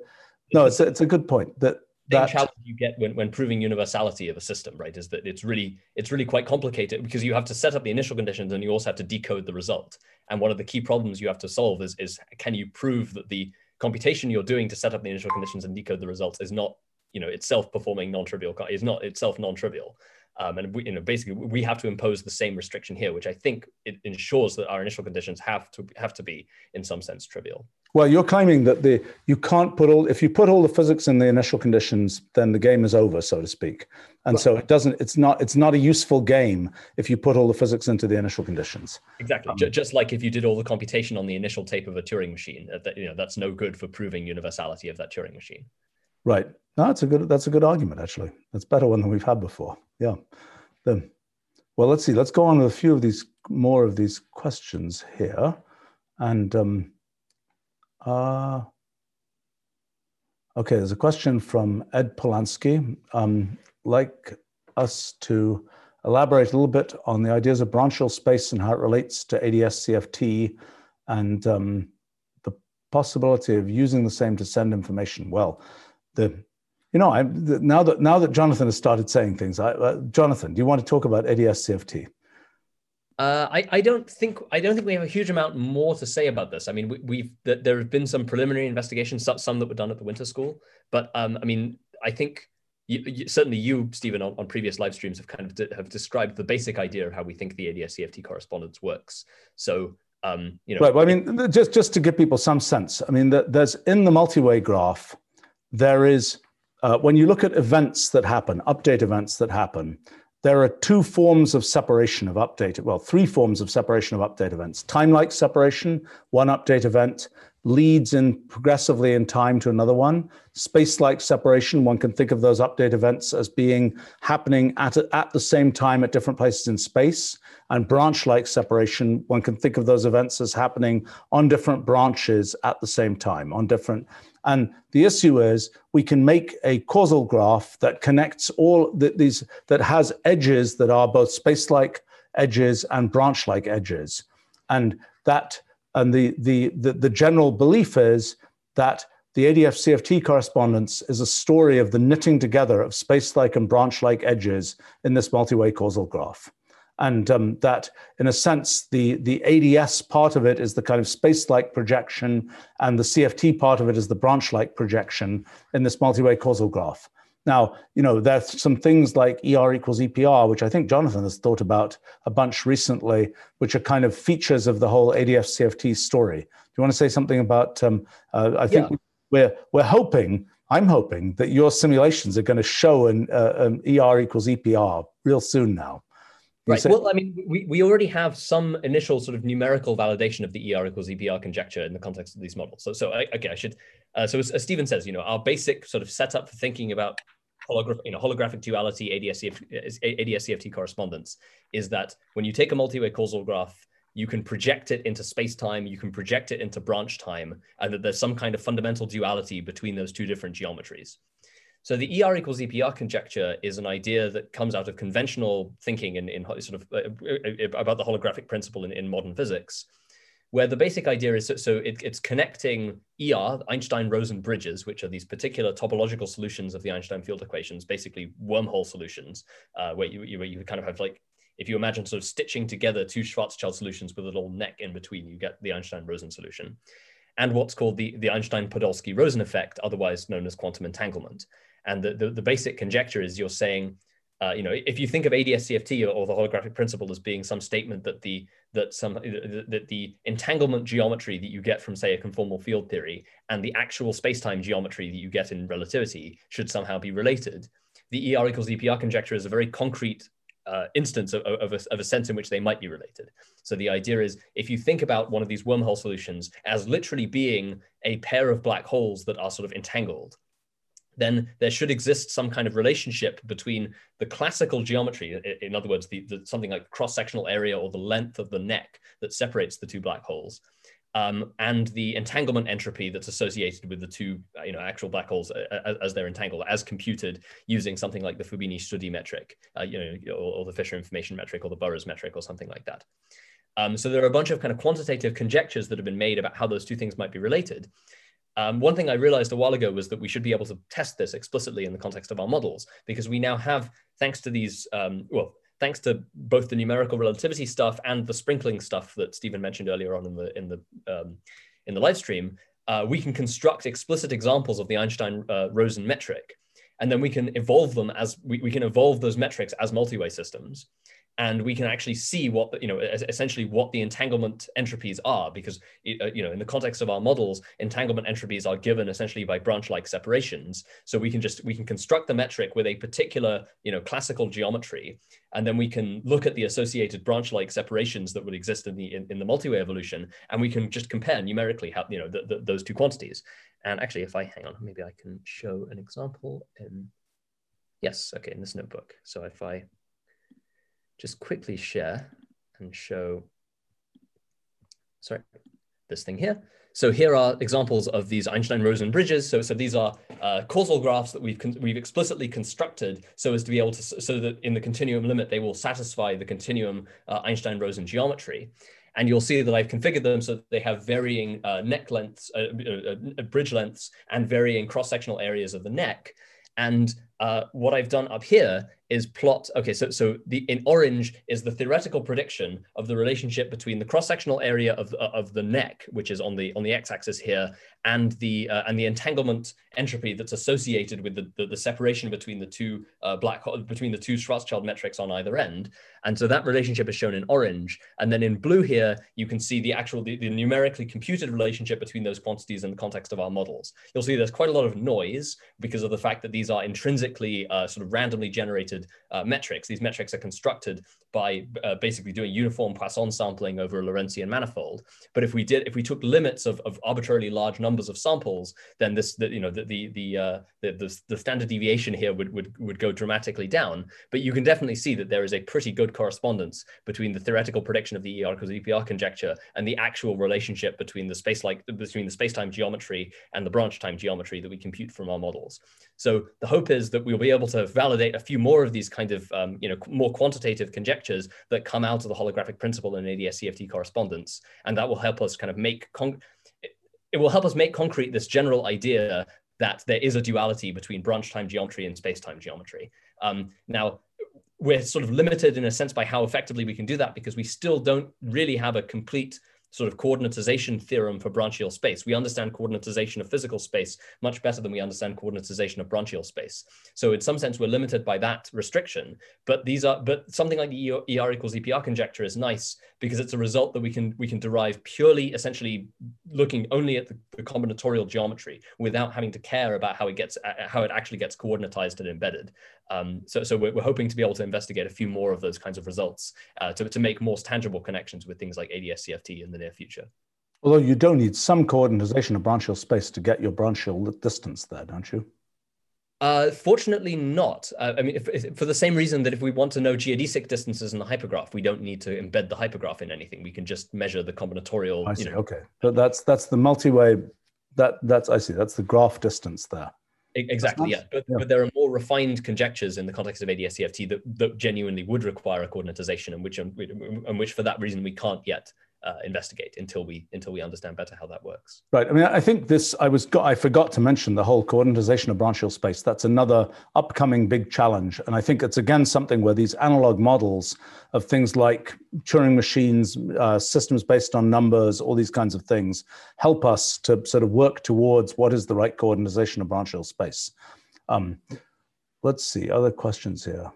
no, it's it's a good point that that challenge you get when, when proving universality of a system, right, is that it's really it's really quite complicated because you have to set up the initial conditions and you also have to decode the result. And one of the key problems you have to solve is is can you prove that the computation you're doing to set up the initial conditions and decode the results is not you know itself performing non-trivial is not itself non-trivial um, and we, you know, basically, we have to impose the same restriction here, which I think it ensures that our initial conditions have to have to be, in some sense, trivial. Well, you're claiming that the you can't put all if you put all the physics in the initial conditions, then the game is over, so to speak. And right. so it doesn't. It's not. It's not a useful game if you put all the physics into the initial conditions. Exactly. Um, just like if you did all the computation on the initial tape of a Turing machine, that you know that's no good for proving universality of that Turing machine. Right. No, that's a good. That's a good argument. Actually, that's better one than we've had before. Yeah. Then, well, let's see. Let's go on with a few of these more of these questions here, and um, uh, okay. There's a question from Ed Polanski. Um, like us to elaborate a little bit on the ideas of branchial space and how it relates to ADS CFT and um, the possibility of using the same to send information. Well, the you know, I, now that now that Jonathan has started saying things, I, uh, Jonathan, do you want to talk about ADS CFT? Uh, I, I don't think I don't think we have a huge amount more to say about this. I mean, we, have there have been some preliminary investigations, some that were done at the Winter School, but um, I mean, I think you, you, certainly you, Stephen, on, on, previous live streams have kind of de- have described the basic idea of how we think the ADS CFT correspondence works. So um, you know, right. Well, I mean, just just to give people some sense, I mean, there's in the multi-way graph, there is uh, when you look at events that happen, update events that happen, there are two forms of separation of update, well, three forms of separation of update events. Time-like separation, one update event leads in progressively in time to another one. Space-like separation, one can think of those update events as being happening at, at the same time at different places in space. And branch-like separation, one can think of those events as happening on different branches at the same time, on different and the issue is we can make a causal graph that connects all the, these, that has edges that are both space-like edges and branch-like edges. And that, and the, the, the, the general belief is that the ADS CFT correspondence is a story of the knitting together of space-like and branch-like edges in this multi-way causal graph and um, that in a sense the the ads part of it is the kind of space-like projection and the cft part of it is the branch-like projection in this multi-way causal graph. Now you know there's some things like er equals epr which i think jonathan has thought about a bunch recently which are kind of features of the whole ads cft story. Do you want to say something about um, uh, i think yeah. we're we're hoping i'm hoping that your simulations are going to show an, uh, an er equals epr real soon now Right. Say- well, I mean, we, we already have some initial sort of numerical validation of the ER equals EPR conjecture in the context of these models. So, so I, okay, I should. Uh, so as, as Stephen says, you know, our basic sort of setup for thinking about holograph, you know, holographic duality, ADS-CFT correspondence is that when you take a multi-way causal graph, you can project it into space-time, you can project it into branch time, and that there's some kind of fundamental duality between those two different geometries. So the ER equals EPR conjecture is an idea that comes out of conventional thinking in, in sort of uh, uh, about the holographic principle in, in modern physics, where the basic idea is so, so it, it's connecting ER, Einstein-Rosen bridges, which are these particular topological solutions of the Einstein field equations, basically wormhole solutions, uh, where you, you, where you kind of have like if you imagine sort of stitching together two Schwarzschild solutions with a little neck in between, you get the Einstein-Rosen solution. And what's called the, the Einstein-Podolsky-Rosen effect, otherwise known as quantum entanglement. And the, the, the basic conjecture is you're saying, uh, you know, if you think of ADS-CFT or, or, the holographic principle as being some statement that the that some that the entanglement geometry that you get from say a conformal field theory and the actual space-time geometry that you get in relativity should somehow be related, the ER equals EPR conjecture is a very concrete uh, instance of, of, a, of, a, sense in which they might be related. So the idea is if you think about one of these wormhole solutions as literally being a pair of black holes that are sort of entangled, then there should exist some kind of relationship between the classical geometry, in other words, the, the something like cross-sectional area or the length of the neck that separates the two black holes, um, and the entanglement entropy that's associated with the two, uh, you know, actual black holes uh, uh, as, as, they're entangled, as computed using something like the Fubini-Study metric, uh, you know, or, or, the Fisher information metric, or the Bures metric, or something like that. Um, so there are a bunch of kind of quantitative conjectures that have been made about how those two things might be related. Um, one thing I realized a while ago was that we should be able to test this explicitly in the context of our models because we now have, thanks to these, um, well, thanks to both the numerical relativity stuff and the sprinkling stuff that Stephen mentioned earlier on in the in the um, in the live stream, uh, we can construct explicit examples of the Einstein-Rosen uh, metric, and then we can evolve them as we, we can evolve those metrics as multi-way systems and we can actually see what you know essentially what the entanglement entropies are because uh, you know in the context of our models entanglement entropies are given essentially by branch like separations. So we can just we can construct the metric with a particular you know classical geometry and then we can look at the associated branch like separations that would exist in the in, in the multi-way evolution and we can just compare numerically how you know the, the, those two quantities. And actually if i hang on maybe i can show an example in yes okay in this notebook. So if i just quickly share and show, sorry, this thing here. So here are examples of these Einstein-Rosen bridges. So, so these are uh, causal graphs that we've we've explicitly constructed so as to be able to so that in the continuum limit they will satisfy the continuum uh, Einstein-Rosen geometry. And you'll see that I've configured them so that they have varying uh, neck lengths, uh, uh, uh, bridge lengths, and varying cross-sectional areas of the neck. And what I've done up here is plot, okay, so, so the in orange is the theoretical prediction of the relationship between the cross-sectional area of, of the neck, which is on the on the x-axis here, and the uh, and the entanglement entropy that's associated with the, the, the separation between the two uh, black between the two Schwarzschild metrics on either end. And so that relationship is shown in orange. And then in blue here, you can see the actual the, the numerically computed relationship between those quantities in the context of our models. You'll see there's quite a lot of noise because of the fact that these are intrinsically uh, sort of randomly generated uh, metrics. These metrics are constructed by uh, basically doing uniform Poisson sampling over a Lorentzian manifold. But if we did, if we took limits of, of arbitrarily large numbers of samples, then this, the, you know, the the the, uh, the, the the standard deviation here would would would go dramatically down. But you can definitely see that there is a pretty good correspondence between the theoretical prediction of the ER equals EPR conjecture and the actual relationship between the space like between the space-time geometry and the branch time geometry that we compute from our models. So the hope is that we'll be able to validate a few more of these kind of um, you know more quantitative conjectures that come out of the holographic principle and ADS-CFT correspondence, and that will help us kind of make it will help us make concrete this general idea that there is a duality between branch time geometry and space time geometry. Um, now, we're sort of limited in a sense by how effectively we can do that because we still don't really have a complete sort of coordinatization theorem for branchial space. We understand coordinatization of physical space much better than we understand coordinatization of branchial space. So in some sense, we're limited by that restriction. But these are, but something like the ER equals EPR conjecture is nice because it's a result that we can we can derive purely, essentially, looking only at the, the combinatorial geometry without having to care about how it gets how it actually gets coordinatized and embedded. Um, so, so we're, we're, hoping to be able to investigate a few more of those kinds of results uh, to, to make more tangible connections with things like ADS-CFT in the near future. Although you do need some coordination of branchial space to get your branchial distance there, don't you? Uh, fortunately, not. Uh, I mean, if, if, for the same reason that if we want to know geodesic distances in the hypergraph, we don't need to embed the hypergraph in anything. We can just measure the combinatorial. I see. You know. Okay, but that's that's the multi-way. That that's I see. That's the graph distance there. Exactly, yeah. But, yeah. but there are more refined conjectures in the context of ADS-CFT that, that genuinely would require a coordinatization and which, and which for that reason we can't yet uh, investigate until we until we understand better how that works. Right. I mean, I think this. I was got, I forgot to mention the whole coordinatization of branchial space. That's another upcoming big challenge, and I think it's again something where these analog models of things like Turing machines, uh, systems based on numbers, all these kinds of things, help us to sort of work towards what is the right coordinatization of branchial space. Um, let's see other questions here.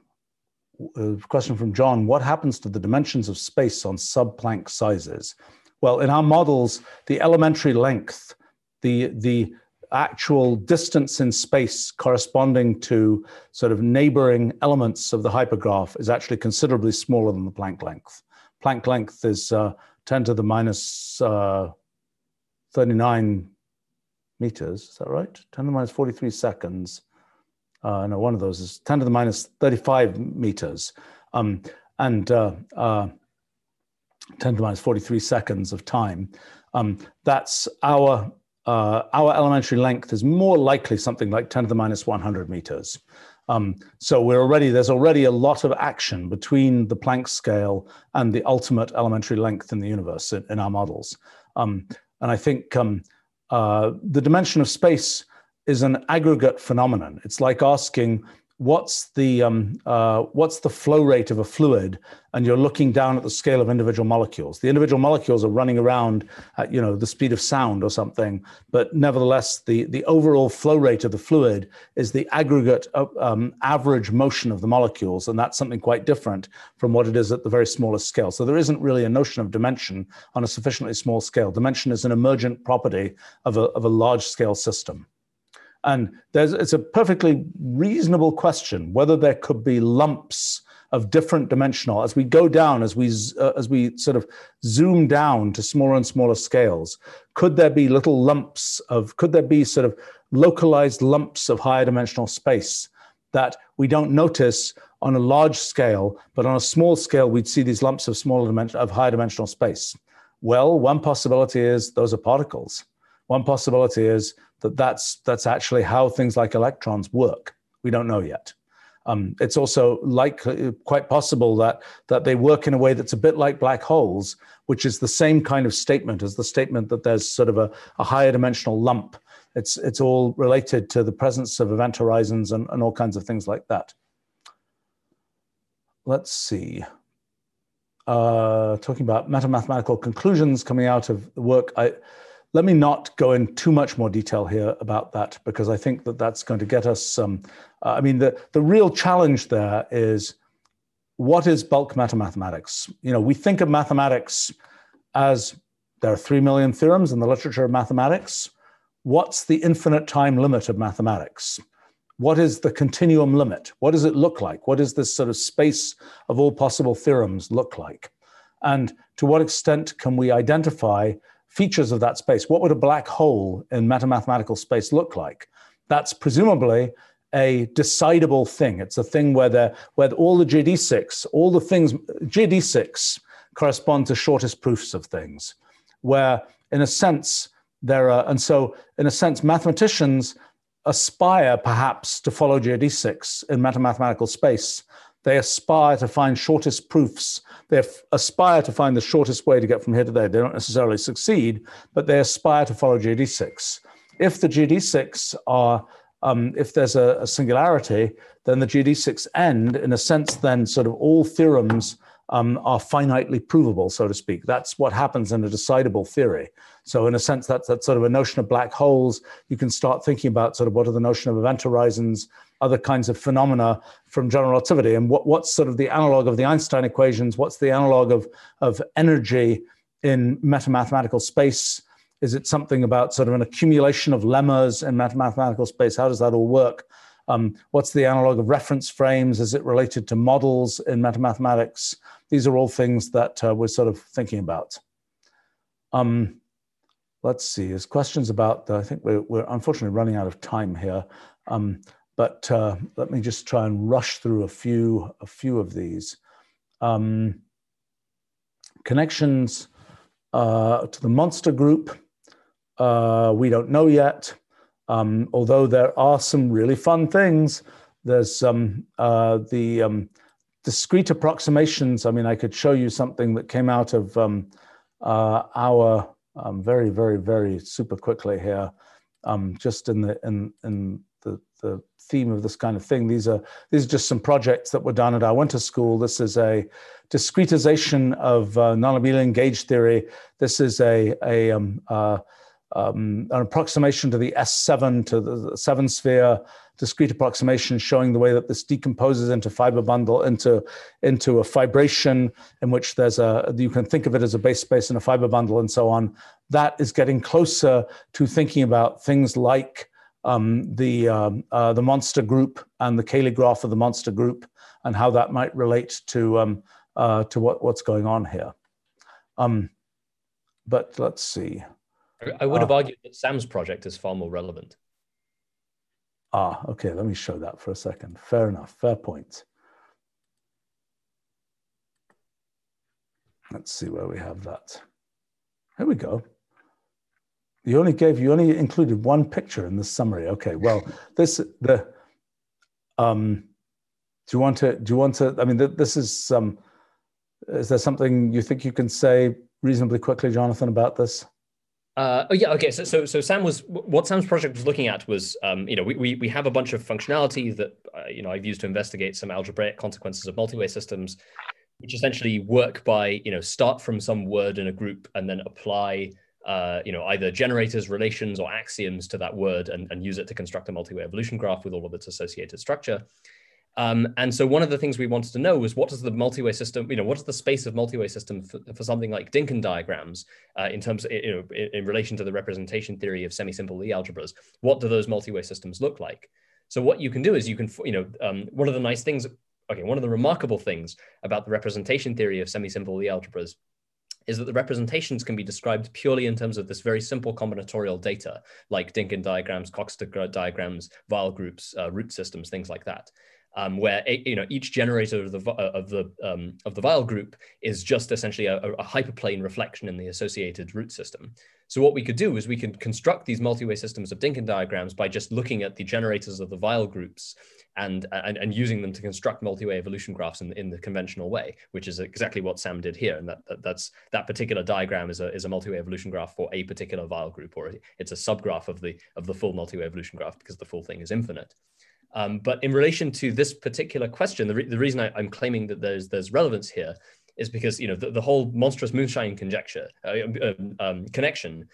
A question from John, what happens to the dimensions of space on sub-Planck sizes? Well, in our models, the elementary length, the, the actual distance in space corresponding to sort of neighboring elements of the hypergraph is actually considerably smaller than the Planck length. Planck length is uh, 10 to the minus, uh, 39 meters, is that right? 10 to the minus 43 seconds uh, no, one of those is 10 to the minus 35 meters, um, and uh, uh, 10 to the minus 43 seconds of time. Um, that's our uh, our elementary length is more likely something like 10 to the minus 100 meters. Um, so we're already there's already a lot of action between the Planck scale and the ultimate elementary length in the universe in, in our models. Um, and I think um, uh, the dimension of space is an aggregate phenomenon. It's like asking what's the um, uh, what's the flow rate of a fluid, and you're looking down at the scale of individual molecules. The individual molecules are running around at you know the speed of sound or something, but nevertheless, the the overall flow rate of the fluid is the aggregate um, average motion of the molecules, and that's something quite different from what it is at the very smallest scale. So there isn't really a notion of dimension on a sufficiently small scale. Dimension is an emergent property of a of a large scale system. And it's a perfectly reasonable question whether there could be lumps of different dimensional as we go down, as we uh, as we sort of zoom down to smaller and smaller scales. Could there be little lumps of? Could there be sort of localized lumps of higher dimensional space that we don't notice on a large scale, but on a small scale we'd see these lumps of smaller dimension of higher dimensional space? Well, one possibility is those are particles. One possibility is that that's, that's actually how things like electrons work. We don't know yet. Um, it's also likely, quite possible that, that they work in a way that's a bit like black holes, which is the same kind of statement as the statement that there's sort of a, a higher dimensional lump. It's, it's all related to the presence of event horizons and, and all kinds of things like that. Let's see. Uh, talking about meta-mathematical conclusions coming out of the work, I, let me not go in too much more detail here about that because I think that that's going to get us some. Uh, I mean, the, the real challenge there is what is bulk metamathematics? You know, we think of mathematics as there are three million theorems in the literature of mathematics. What's the infinite time limit of mathematics? What is the continuum limit? What does it look like? What does this sort of space of all possible theorems look like? And to what extent can we identify features of that space. What would a black hole in metamathematical space look like? That's presumably a decidable thing. It's a thing where, the, where all the geodesics, all the things, geodesics correspond to shortest proofs of things, where in a sense, there are, and so in a sense, mathematicians aspire perhaps to follow geodesics in metamathematical space they aspire to find shortest proofs. They aspire to find the shortest way to get from here to there. They don't necessarily succeed, but they aspire to follow geodesics. If the geodesics are, um, if there's a, a, singularity, then the geodesics end, in a sense, then sort of all theorems um, are finitely provable, so to speak. That's what happens in a decidable theory. So, in a sense, that's, that's sort of a notion of black holes. You can start thinking about sort of what are the notion of event horizons, other kinds of phenomena from general relativity, and what, what's sort of the analog of the Einstein equations? What's the analog of, of energy in metamathematical space? Is it something about sort of an accumulation of lemmas in mathematical space? How does that all work? Um, what's the analog of reference frames? Is it related to models in metamathematics? These are all things that uh, we're sort of thinking about. Um, let's see, there's questions about, the, I think we're, we're, unfortunately running out of time here, um, but uh, let me just try and rush through a few, a few of these. Um, connections uh, to the monster group, uh, we don't know yet. Um, although there are some really fun things, there's um, uh, the um, discrete approximations. I mean, I could show you something that came out of um, uh, our um, very, very, very super quickly here, um, just in the in in the the theme of this kind of thing. These are these are just some projects that were done at our winter school. This is a discretization of uh, non-abelian gauge theory. This is a a um, uh, um, an approximation to the S7 to the seven sphere discrete approximation showing the way that this decomposes into fiber bundle into into a fibration in which there's a you can think of it as a base space and a fiber bundle and so on. That is getting closer to thinking about things like um, the um, uh, the monster group and the Cayley graph of the monster group and how that might relate to um, uh, to what what's going on here. Um, but let's see I would have uh, argued that Sam's project is far more relevant. Ah, okay, let me show that for a second. Fair enough, fair point. Let's see where we have that. Here we go. You only gave, you only included one picture in this summary. Okay, well, this, the, um, do you want to, do you want to, I mean, this is, um, is there something you think you can say reasonably quickly, Jonathan, about this? Uh, oh yeah, okay. So, so so Sam was what Sam's project was looking at was, um, you know, we, we we have a bunch of functionality that uh, you know I've used to investigate some algebraic consequences of multi-way systems, which essentially work by you know start from some word in a group and then apply uh, you know either generators, relations, or axioms to that word and, and use it to construct a multi-way evolution graph with all of its associated structure. Um, and so one of the things we wanted to know was what is the multi-way system, you know, what is the space of multi-way system for, for something like Dynkin diagrams uh, in terms, of, you know, in, in, relation to the representation theory of semi-simple Lie algebras, what do those multi-way systems look like? So what you can do is you can, you know, um, one of the nice things, okay, one of the remarkable things about the representation theory of semi-simple Lie algebras is that the representations can be described purely in terms of this very simple combinatorial data, like Dynkin diagrams, Coxeter diagrams, Weyl groups, uh, root systems, things like that um, where you know each generator of the uh, of the um, of the Weyl group is just essentially a, a, hyperplane reflection in the associated root system. So what we could do is we can construct these multi-way systems of Dynkin diagrams by just looking at the generators of the Weyl groups and, and, and using them to construct multi-way evolution graphs in, in the conventional way, which is exactly what Sam did here. And that, that that's that particular diagram is a, is a multi-way evolution graph for a particular Weyl group, or it's a subgraph of the of the full multi-way evolution graph because the full thing is infinite. Um, but in relation to this particular question, the, re- the reason I, am claiming that there's there's relevance here is because you know the, the whole monstrous moonshine conjecture uh, um, um connection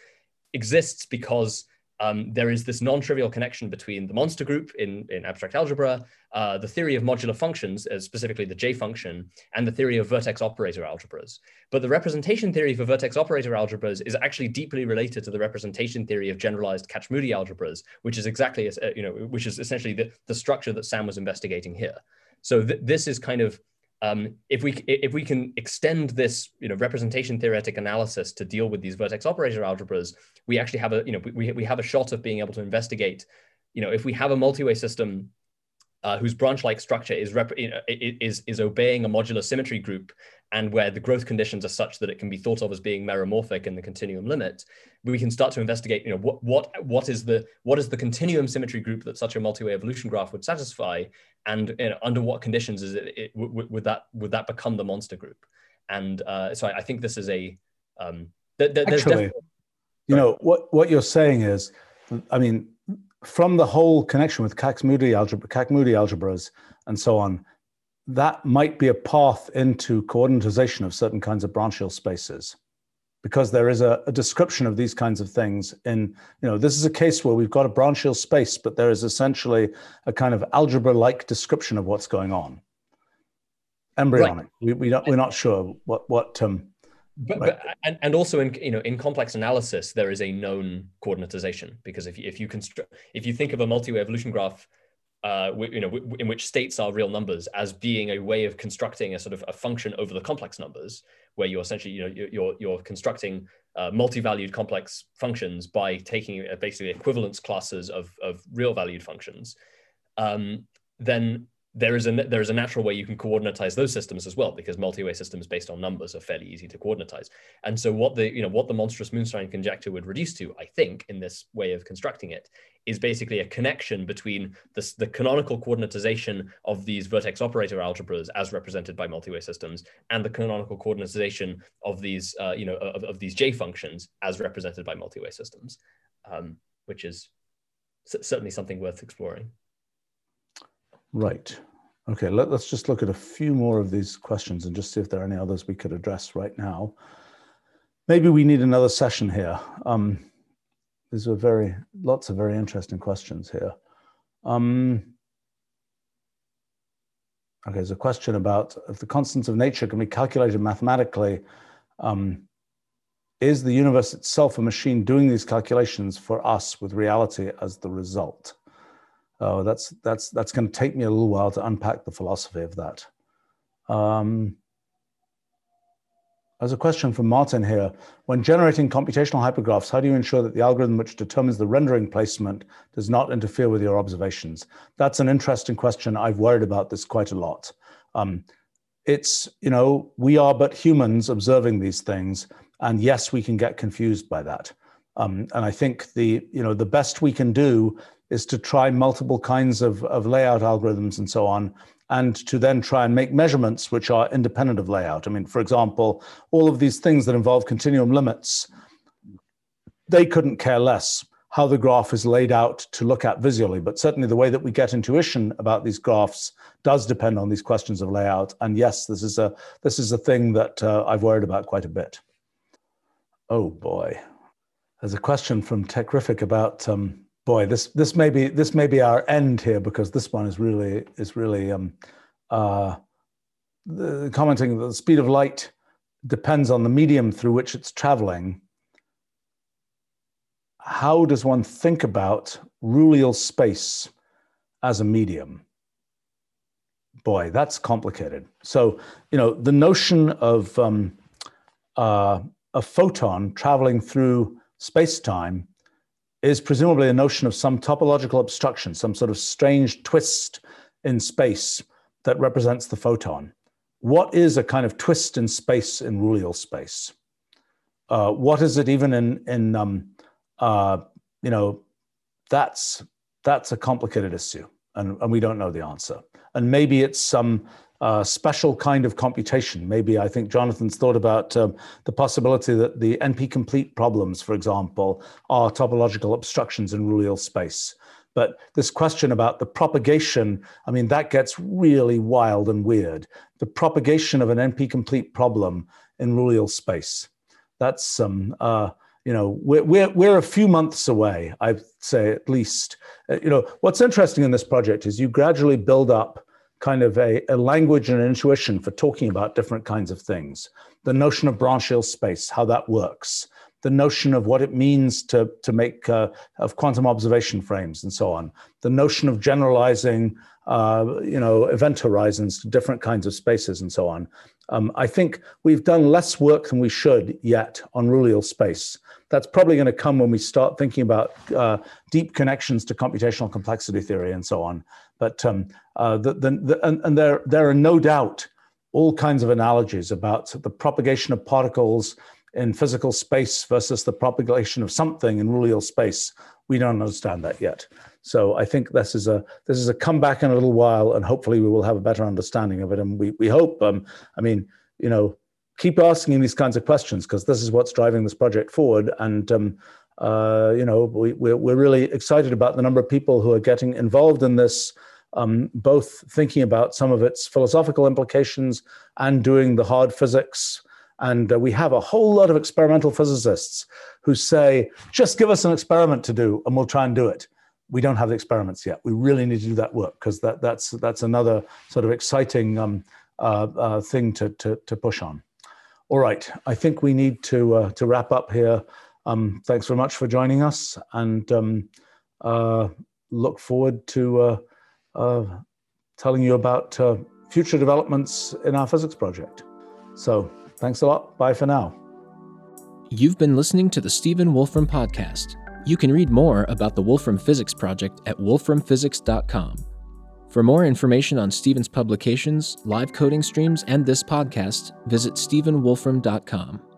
exists because um, there is this non-trivial connection between the monster group in, in abstract algebra, uh, the theory of modular functions, specifically the J function, and the theory of vertex operator algebras. But the representation theory for vertex operator algebras is actually deeply related to the representation theory of generalized Kac-Moody algebras, which is exactly, uh, you know, which is essentially the, the structure that Sam was investigating here. So th this is kind of um, if we if we can extend this you know representation theoretic analysis to deal with these vertex operator algebras, we actually have a you know we, we have a shot of being able to investigate you know if we have a multi-way system uh, whose branch-like structure is, is is obeying a modular symmetry group and where the growth conditions are such that it can be thought of as being meromorphic in the continuum limit, we can start to investigate, you know, what what what is the what is the continuum symmetry group that such a multi-way evolution graph would satisfy, and you know, under what conditions is it, it would that would that become the monster group? And uh, so I, I, think this is a um, th- th- actually, you know, what what you're saying is, I mean, from the whole connection with Kac-Moody algebra, Kac-Moody algebras, and so on, that might be a path into coordinatization of certain kinds of branchial spaces because there is a, a, description of these kinds of things in you know this is a case where we've got a branchial space but there is essentially a kind of algebra like description of what's going on embryonic right. we, we don't we're not sure what what um but, right. but and, and also in you know in complex analysis there is a known coordinatization because if you if you construct if you think of a multi-way evolution graph uh, you know, in which states are real numbers as being a way of constructing a sort of a function over the complex numbers, where you're essentially, you know, you're you're constructing uh, multi-valued complex functions by taking basically equivalence classes of of real valued functions. Um, then there is a there is a natural way you can coordinatize those systems as well because multi-way systems based on numbers are fairly easy to coordinatize and so what the you know what the monstrous moonshine conjecture would reduce to i think in this way of constructing it is basically a connection between the, the canonical coordinatization of these vertex operator algebras as represented by multi-way systems and the canonical coordinatization of these uh, you know of, of these j functions as represented by multi-way systems um, which is certainly something worth exploring Right. Okay, let, us just look at a few more of these questions and just see if there are any others we could address right now. Maybe we need another session here. Um, these are very, lots of very interesting questions here. Um, okay, there's a question about if the constants of nature can be calculated mathematically, um, is the universe itself a machine doing these calculations for us with reality as the result? Oh, that's that's that's going to take me a little while to unpack the philosophy of that. Um, there's a question from Martin here. When generating computational hypergraphs, how do you ensure that the algorithm which determines the rendering placement does not interfere with your observations? That's an interesting question. I've worried about this quite a lot. Um, it's, you know, we are but humans observing these things. And yes, we can get confused by that. Um, and I think the, you know, the best we can do is to try multiple kinds of, of layout algorithms and so on, and to then try and make measurements which are independent of layout. I mean, for example, all of these things that involve continuum limits, they couldn't care less how the graph is laid out to look at visually, but certainly the way that we get intuition about these graphs does depend on these questions of layout. And yes, this is a this is a thing that uh, I've worried about quite a bit. Oh boy, there's a question from Techrific about um, boy, this this may be this may be our end here because this one is really is really um, uh, the, commenting that the speed of light depends on the medium through which it's traveling. How does one think about rulial space as a medium? Boy, that's complicated. So, you know, the notion of um, uh, a photon traveling through space time is presumably a notion of some topological obstruction, some sort of strange twist in space that represents the photon. What is a kind of twist in space in rulial space? Uh, what is it even in in um, uh, you know that's that's a complicated issue, and, and we don't know the answer. And maybe it's some uh, special kind of computation. Maybe I think Jonathan's thought about um, the possibility that the NP complete problems, for example, are topological obstructions in rulial space. But this question about the propagation, I mean, that gets really wild and weird. The propagation of an NP complete problem in rulial space. That's um, uh, you know, we're, we're, we're a few months away, I'd say at least. Uh, you know, what's interesting in this project is you gradually build up kind of a, a language and an intuition for talking about different kinds of things. The notion of branchial space, how that works, the notion of what it means to, to make uh, of quantum observation frames and so on, the notion of generalizing uh, you know, event horizons to different kinds of spaces and so on. Um, I think we've done less work than we should yet on rulial space. That's probably going to come when we start thinking about uh, deep connections to computational complexity theory and so on. But um, uh, the, the, the, and, and there, there are no doubt all kinds of analogies about the propagation of particles in physical space versus the propagation of something in rulial space. We don't understand that yet. So I think this is a this is a comeback in a little while, and hopefully we will have a better understanding of it. And we we hope. Um, I mean, you know, keep asking these kinds of questions because this is what's driving this project forward. And um, uh, you know, we, we're, we're really excited about the number of people who are getting involved in this, um, both thinking about some of its philosophical implications and doing the hard physics. And uh, we have a whole lot of experimental physicists who say, just give us an experiment to do and we'll try and do it. We don't have the experiments yet. We really need to do that work because that, that's, that's another sort of exciting um, uh, uh, thing to, to, to push on. All right, I think we need to, uh, to wrap up here. Um, thanks very much for joining us and um, uh, look forward to uh, uh, telling you about future developments in our physics project. So thanks a lot. Bye for now. You've been listening to the Stephen Wolfram Podcast. You can read more about the Wolfram Physics Project at wolframphysics.com. For more information on Stephen's publications, live coding streams, and this podcast, visit stephenwolfram.com.